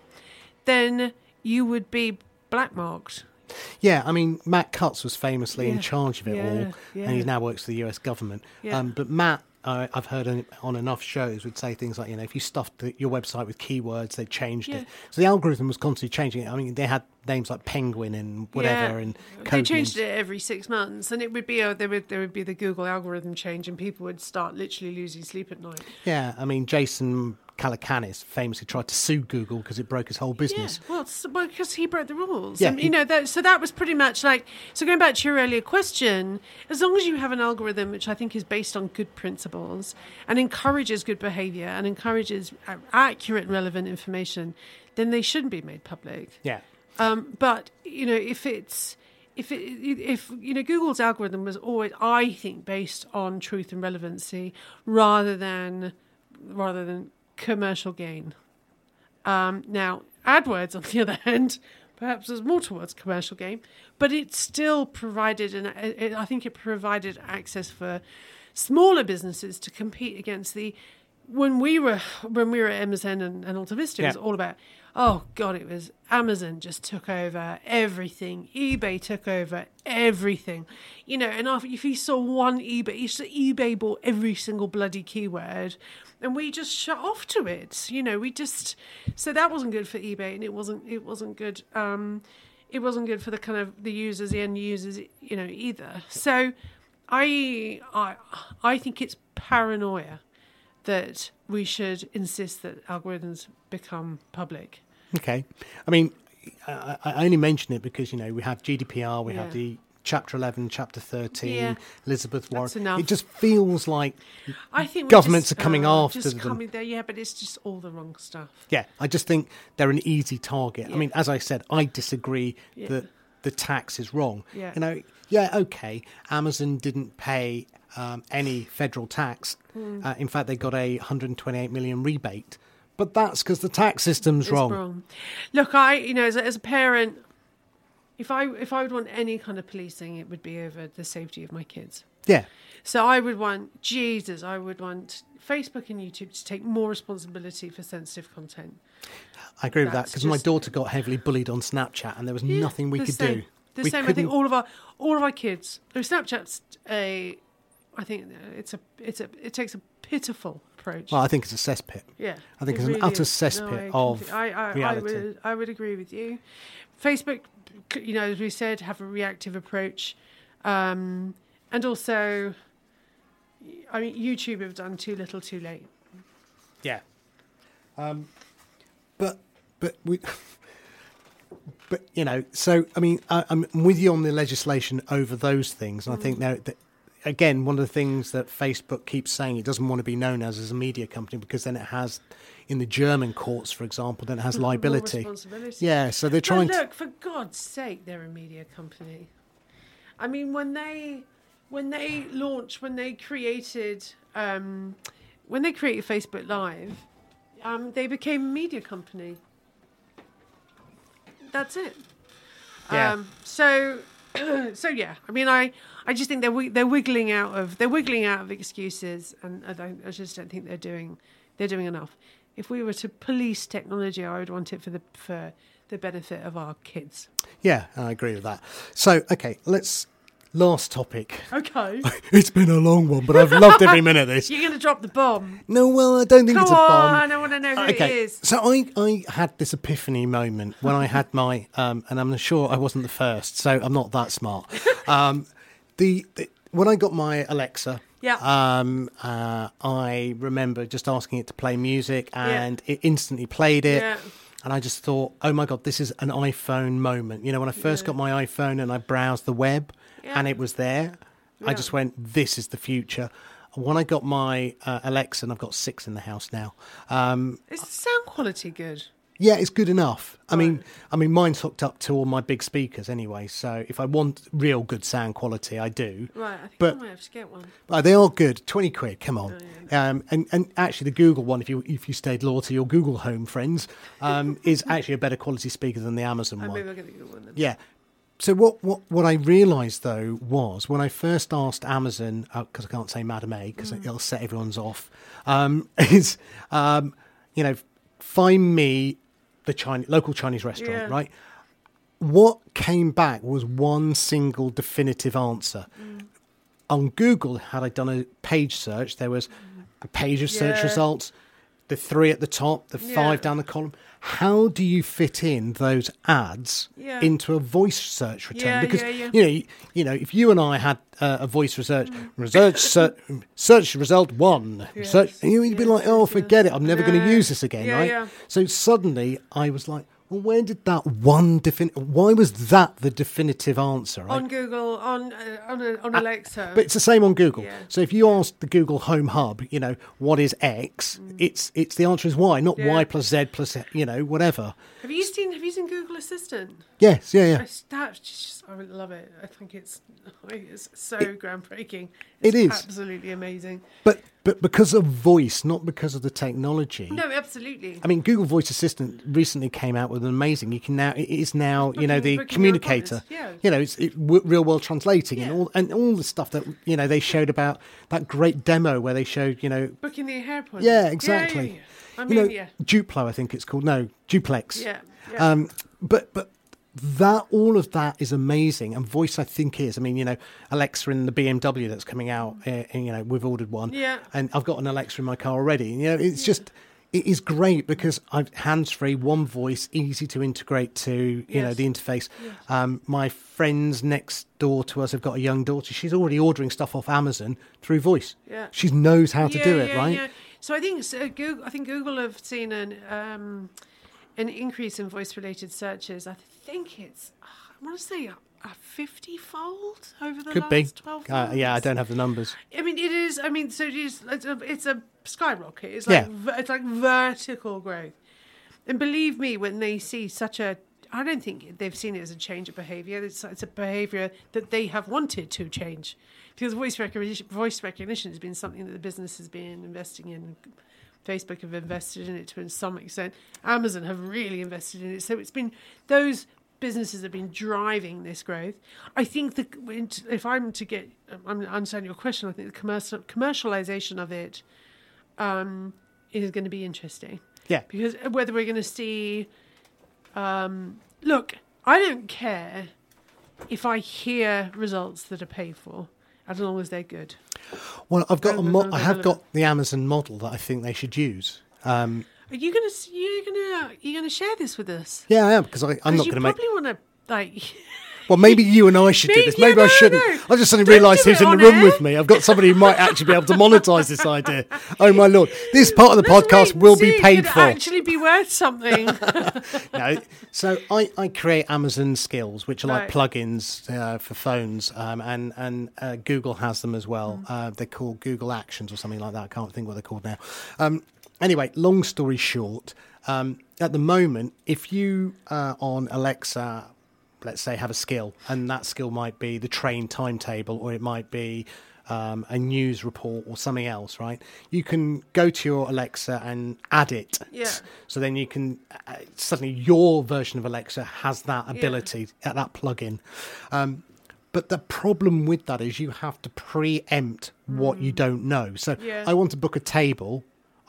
then you would be black blackmarked. yeah. I mean, Matt Cutts was famously in charge of it Yeah, all, yeah. and he now works for the U.S. government. Yeah. Um, but Matt, uh, I've heard on, on enough shows, would say things like, you know, if you stuffed the, your website with keywords, they changed Yeah. it. So the algorithm was constantly changing it. I mean, they had names like Penguin and whatever, and they changed names. it every six months, and it would be a, there would there would be the Google algorithm change, and people would start literally losing sleep at night. Yeah, I mean, Jason Calacanis famously tried to sue Google because it broke his whole business. Yeah, well, it's, well, because he broke the rules. Yeah, and, he- you know, that, so that was pretty much like. So going back to your earlier question, as long as you have an algorithm which I think is based on good principles and encourages good behaviour and encourages accurate, and relevant information, then they shouldn't be made public. Yeah. Um, but you know, if it's if it, if you know Google's algorithm was always, I think, based on truth and relevancy rather than rather than commercial gain. Um, now, AdWords, on the other hand, perhaps was more towards commercial gain, but it still provided, and I think it provided access for smaller businesses to compete against the when we were when we were at MSN and, and AltaVista, it was all about oh god, it was Amazon just took over everything, eBay took over everything, you know. And after, if you saw one eBay, saw eBay bought every single bloody keyword, and we just shut off to it, you know. We just so that wasn't good for eBay, and it wasn't it wasn't good. Um, it wasn't good for the kind of the users, the end users, you know, either. So, I I I think it's paranoia that we should insist that algorithms become public. Okay. I mean, I, I only mention it because, you know, we have GDPR, we have the Chapter 11, Chapter 13, Yeah. Elizabeth Warren. It just feels like, I think Governments just, are coming uh, after just them. coming there, yeah, but it's just all the wrong stuff. yeah, I just think they're an easy target. I mean, as I said, I disagree Yeah. that the tax is wrong. Yeah. You know, yeah, okay, Amazon didn't pay um, any federal tax. Hmm. Uh, in fact, they got a 128 million rebate. But that's because the tax system's wrong. wrong. Look, I you know as a, as a parent, if I if I would want any kind of policing, it would be over the safety of my kids. Yeah. So I would want Jesus. I would want Facebook and YouTube to take more responsibility for sensitive content. I agree with that because my daughter got heavily bullied on Snapchat and there was Yeah, nothing we the could same. do. The we same. I think all of our all of our kids. Snapchat's a. I think it's a it's a it takes a pitiful approach. Well, I think it's a cesspit. yeah, I think it it's an utter is. cesspit I of I, I, reality. I would I would agree with you. Facebook, you know, as we said, have a reactive approach, um, and also, I mean, YouTube have done too little, too late. Yeah. Um, but but we. But you know, so I mean, I, I'm with you on the legislation over those things, and I think now that again, one of the things that Facebook keeps saying it doesn't want to be known as as a media company because then it has, in the German courts, for example, then it has liability. responsibility. Yeah, so they're trying but to. look, for God's sake, they're a media company. I mean, when they when they launched, when they created, um, when they created Facebook Live, um, they became a media company. That's it. Yeah. Um, so, so yeah. I mean, I, I just think they're they're wiggling out of they're wiggling out of excuses, and I. I just don't think they're doing they're doing enough. If we were to police technology, I would want it for the for the benefit of our kids. Yeah, I agree with that. So, okay, let's. Last topic. Okay, It's been a long one, but I've loved every minute of this. you're going to drop the bomb. No, well, I don't think Come it's a bomb. on, I want to know who it is. So I, I had this epiphany moment when I had my, um, and I'm sure I wasn't the first, so I'm not that smart. Um, the, the when I got my Alexa, Yeah. um, uh, I remember just asking it to play music, and it instantly played it. Yeah. And I just thought, oh my god, this is an iPhone moment. You know, when I first got my iPhone and I browsed the web, and it was there, I just went, this is the future. When I got my uh, Alexa, and I've got six in the house now, um, Is the sound quality good? yeah, it's good enough. I mean, I mean, mine's hooked up to all my big speakers anyway. So if I want real good sound quality, I do. Right, I think But- I might have to get one. But they are good. Twenty quid. Come on. Oh, Um, and and actually, the Google one, if you if you stayed loyal to your Google Home friends, um, is actually a better quality speaker than the Amazon Oh, one. maybe I'll get the good one then. Yeah. So what, what, what I realised though was when I first asked Amazon because I can't say Madam A because Mm. it'll set everyone's off um, is um, you know find me the Chinese local Chinese restaurant Yeah. right. What came back was one single definitive answer. Mm. On Google, had I done a page search, there was a page of search Yeah. results, the three at the top, the Yeah. five down the column. How do you fit in those ads Yeah. into a voice search return? Yeah, because you know, you, you know, if you and I had uh, a voice research, Mm. research ser- search result one, search, you'd be like, oh, forget yes. it, I'm never going to use this again, right? So suddenly, I was like, well, where did that one defin? Why was that the definitive answer? Right? On Google, on uh, on, uh, on Alexa. But it's the same on Google. Yeah. So if you ask the Google Home Hub, you know, what is X? It's it's the answer is Y, not Mm. Yeah. Y plus Z plus you know whatever. have you seen Have you seen Google Assistant? Yes, yeah, yeah. That's that's just I love it. I think it's it's so groundbreaking. It It's absolutely amazing. But but because of voice, not because of the technology. No, absolutely. I mean, Google Voice Assistant recently came out with an amazing. You can now it is now you know the communicator. yeah. You know, it's it, w- real world translating and all and all the stuff that you know they showed about that great demo where they showed you know Booking the appointment. yeah Yeah, exactly. yeah, yeah. I you know, yeah. Duplo, I think it's called. No, Duplex. Yeah. yeah. Um, but but that all of that is amazing, and voice I think is. I mean, you know, Alexa in the BMW that's coming out. Uh, and, you know, we've ordered one. Yeah. And I've got an Alexa in my car already. And, you know, it's just. It is great because I've hands free, one voice, easy to integrate to you know the interface. Um, my friends next door to us have got a young daughter. She's already ordering stuff off Amazon through voice. Yeah. She knows how to yeah, do it, yeah, right? Yeah. So I think so Google. I think Google have seen an um, an increase in voice related searches. I think it's I want to say a, a fifty fold over the Could last be. twelve Uh, yeah, I don't have the numbers. I mean, it is. I mean, so it is. It's a, it's a skyrocket. It's like ver- it's like vertical growth. And believe me, when they see such a, I don't think they've seen it as a change of behaviour. It's, it's a behaviour that they have wanted to change, because voice recognition, voice recognition has been something that the business has been investing in. Facebook have invested in it to some extent. Amazon have really invested in it. So it's been those businesses have been driving this growth. I think that if I'm to get, I'm understand your question. I think the commercial commercialization of it um, is going to be interesting Yeah. because whether we're going to see, um, look, I don't care if I hear results that are paid for, as long as they're good. Well, I've got a mo- I have got the Amazon model that I think they should use. Um, Are you going to you to you to share this with us? yeah, I am because I'm not going to make. probably want to like. Well, maybe you and I should do this. yeah, Maybe I no, shouldn't. no. I just suddenly realised who's in the room air. with me. I've got somebody who might actually be able to monetize this idea. Oh my lord! This part of the Let's podcast will be paid for. Actually, be worth something. no. So I, I create Amazon skills, which are like Right. plugins uh, for phones, um, and and uh, Google has them as well. Mm. Uh, they're called Google Actions or something like that. I can't think what they're called now. Um, anyway, long story short, um, at the moment, if you uh, on Alexa, let's say, have a skill, and that skill might be the train timetable, or it might be um, a news report or something else, right? You can go to your Alexa and add it. Yeah. So then you can uh, suddenly your version of Alexa has that ability, uh, that plugin. Um, but the problem with that is you have to preempt what you don't know. So Yeah. I want to book a table.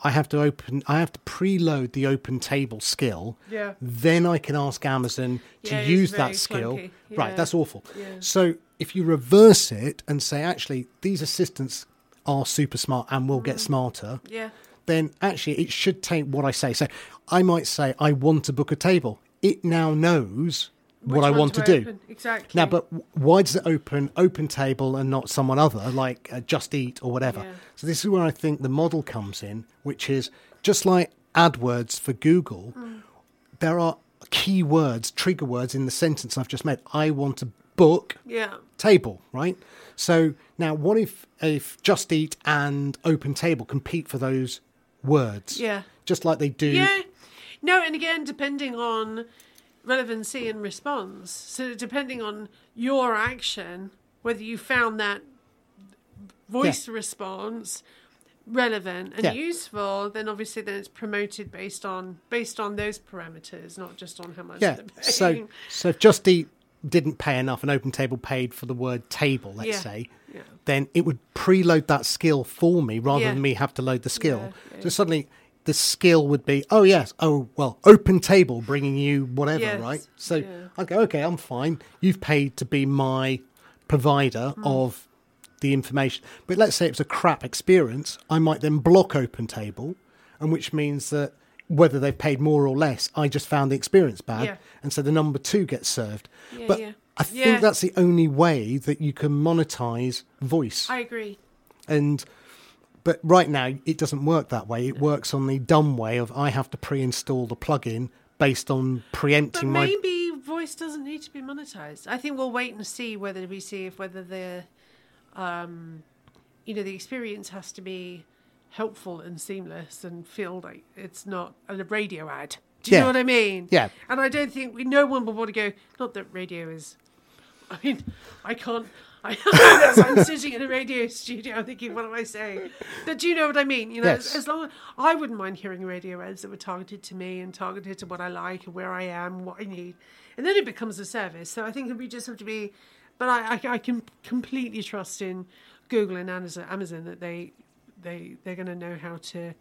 I have to open. I have to preload the open table skill. Yeah. Then I can ask Amazon to Yeah, use that skill. clunky. Right. That's awful. Yeah. So if you reverse it and say, actually, these assistants are super smart and will Mm. get smarter yeah. then actually it should take what I say. So I might say, I want to book a table. It now knows what I want to, do. open. Exactly. Now, but why does it open open table and not someone other like uh, Just Eat or whatever? Yeah. So this is where I think the model comes in, which is just like AdWords for Google. Mm. There are keywords, trigger words in the sentence I've just made. I want to book Yeah. table, right? So now, what if if Just Eat and Open Table compete for those words? Yeah. just like they do. Yeah. No, and again, depending on relevancy and response. So depending on your action, whether you found that voice response relevant and Yeah. useful, then obviously then it's promoted based on based on those parameters, not just on how much Yeah. So so if Just Eat didn't pay enough, and Open Table paid for the word table, let's Yeah. say, Yeah. then it would preload that skill for me rather Yeah. than me have to load the skill. Yeah, yeah. So suddenly the skill would be, oh yes, oh well, Open Table bringing you whatever, Yes. right? So Yeah. I go, okay, I'm fine. You've paid to be my provider Hmm. of the information. But let's say it's a crap experience, I might then block Open Table, and which means that whether they've paid more or less, I just found the experience bad, Yeah. and so the number two gets served. Yeah, but. I think that's the only way that you can monetize voice. I agree. and but right now it doesn't work that way. It works on the dumb way of I have to pre-install the plugin based on But preempting my maybe voice doesn't need to be monetized. I think we'll wait and see whether we see if whether the, um, you know, the experience has to be helpful and seamless and feel like it's not a radio ad. Do you Yeah. know what I mean? Yeah. And I don't think we, no one will want to go. Not that radio is. I mean, I can't. I, I'm sitting in a radio studio thinking, what am I saying? But do you know what I mean? You know, Yes. as, as long as I wouldn't mind hearing radio ads that were targeted to me and targeted to what I like and where I am, what I need, and then it becomes a service. So I think we just have to be. But I, I, I can completely trust in Google and Amazon, Amazon that they they they're going to know how to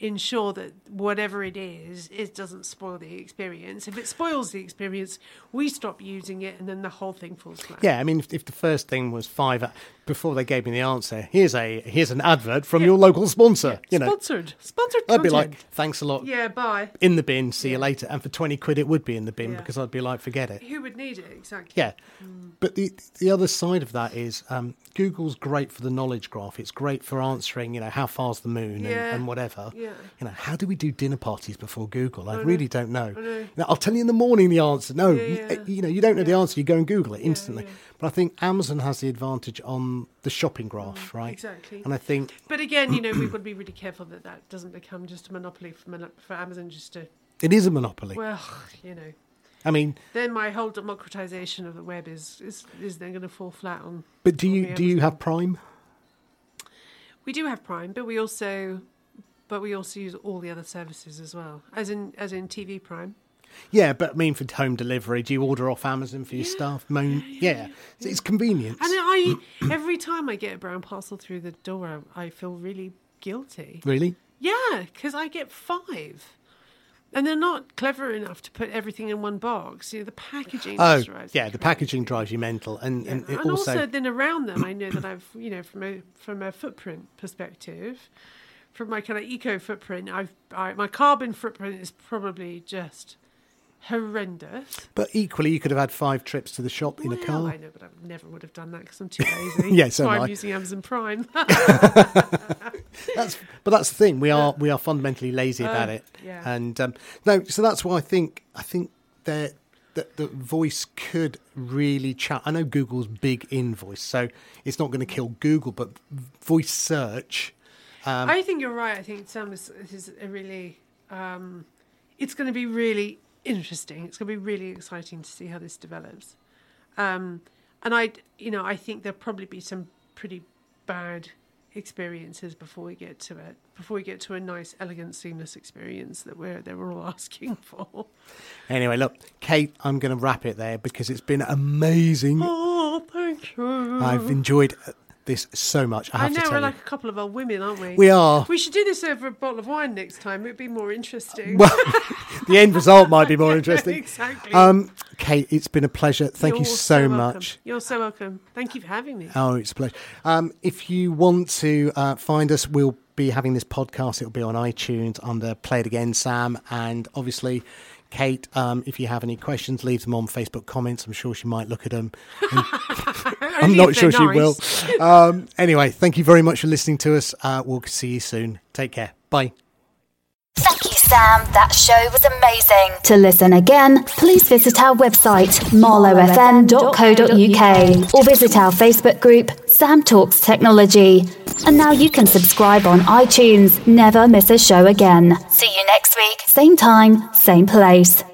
ensure that whatever it is, it doesn't spoil the experience. If it spoils the experience, we stop using it, and then the whole thing falls flat. Yeah, I mean, if, if the first thing was five, before they gave me the answer, here's a here's an advert from your local sponsor. You know, sponsored, sponsored. I'd be like, thanks a lot. yeah, bye. In the bin, see you later. And for twenty quid, it would be in the bin Yeah. because I'd be like, forget it. Who would need it exactly? Yeah, but the the other side of that is um, Google's great for the knowledge graph. It's great for answering, you know, how far's the moon and, Yeah. and whatever. Yeah. You know, how do we do dinner parties before Google? I really don't know. know. Now, I'll tell you in the morning the answer. No, Yeah, you, yeah. you know, you don't know the answer. You go and Google it instantly. yeah. But I think Amazon has the advantage on the shopping graph, right? Mm, exactly. And I think But again, you know, we've got to be really careful that that doesn't become just a monopoly for, for Amazon just to, it is a monopoly. well, you know, I mean, then my whole democratization of the web is is, is then going to fall flat on. but do you do you have Prime? We do have Prime, but we also, but we also use all the other services as well, as in as in TV Prime. Yeah, but I mean, for home delivery, do you order off Amazon for your stuff? Moan, yeah, So it's convenience. And I every time I get a brown parcel through the door, I, feel really guilty. Really? Yeah, because I get five. And they're not clever enough to put everything in one box. You know, the packaging. Oh, drives yeah, the packaging drives you mental, and Yeah. and, And, also, also, then around them, I know that I've, you know, from a from a footprint perspective, from my kind of eco footprint, I've I, my carbon footprint is probably just horrendous. but equally, you could have had five trips to the shop in a car. I know, but I never would have done that because I'm too lazy. Yeah, so I'm I. using Amazon Prime. That's but that's the thing. We are we are fundamentally lazy about it, Uh, yeah. and um, no. So that's why I think I think that that the voice could really chat. I know Google's big in voice, so it's not going to kill Google, but voice search. Um, I think you're right. I think Sam is, is a really. Um, it's going to be really interesting. It's going to be really exciting to see how this develops. Um, and I, you know, I think there'll probably be some pretty bad experiences before we get to it. Before we get to a nice, elegant, seamless experience that we're that we're all asking for. Anyway, look, Kate, I'm going to wrap it there because it's been amazing. Oh, thank you. I've enjoyed this so much. I I have know to we're tell like a couple of old women, aren't we? We are. We should do this over a bottle of wine next time. It'd be more interesting. Well, the end result might be more interesting. exactly. Um, Kate, it's been a pleasure. Thank you You're so, much. You're so welcome. Thank you for having me. Oh, it's a pleasure. Um, if you want to uh, find us, we'll be having this podcast. It'll be on iTunes under Play It Again, Sam. And obviously, Kate, um, if you have any questions, leave them on Facebook comments. I'm sure she might look at them. I'm not sure they're she will. Um, anyway, thank you very much for listening to us. Uh, we'll see you soon. Take care. Bye. Sam. That show was amazing. To listen again, please visit our website, marlowfm.co.uk, or visit our Facebook group, Sam Talks Technology. And now you can subscribe on iTunes. Never miss a show again. See you next week. Same time, same place.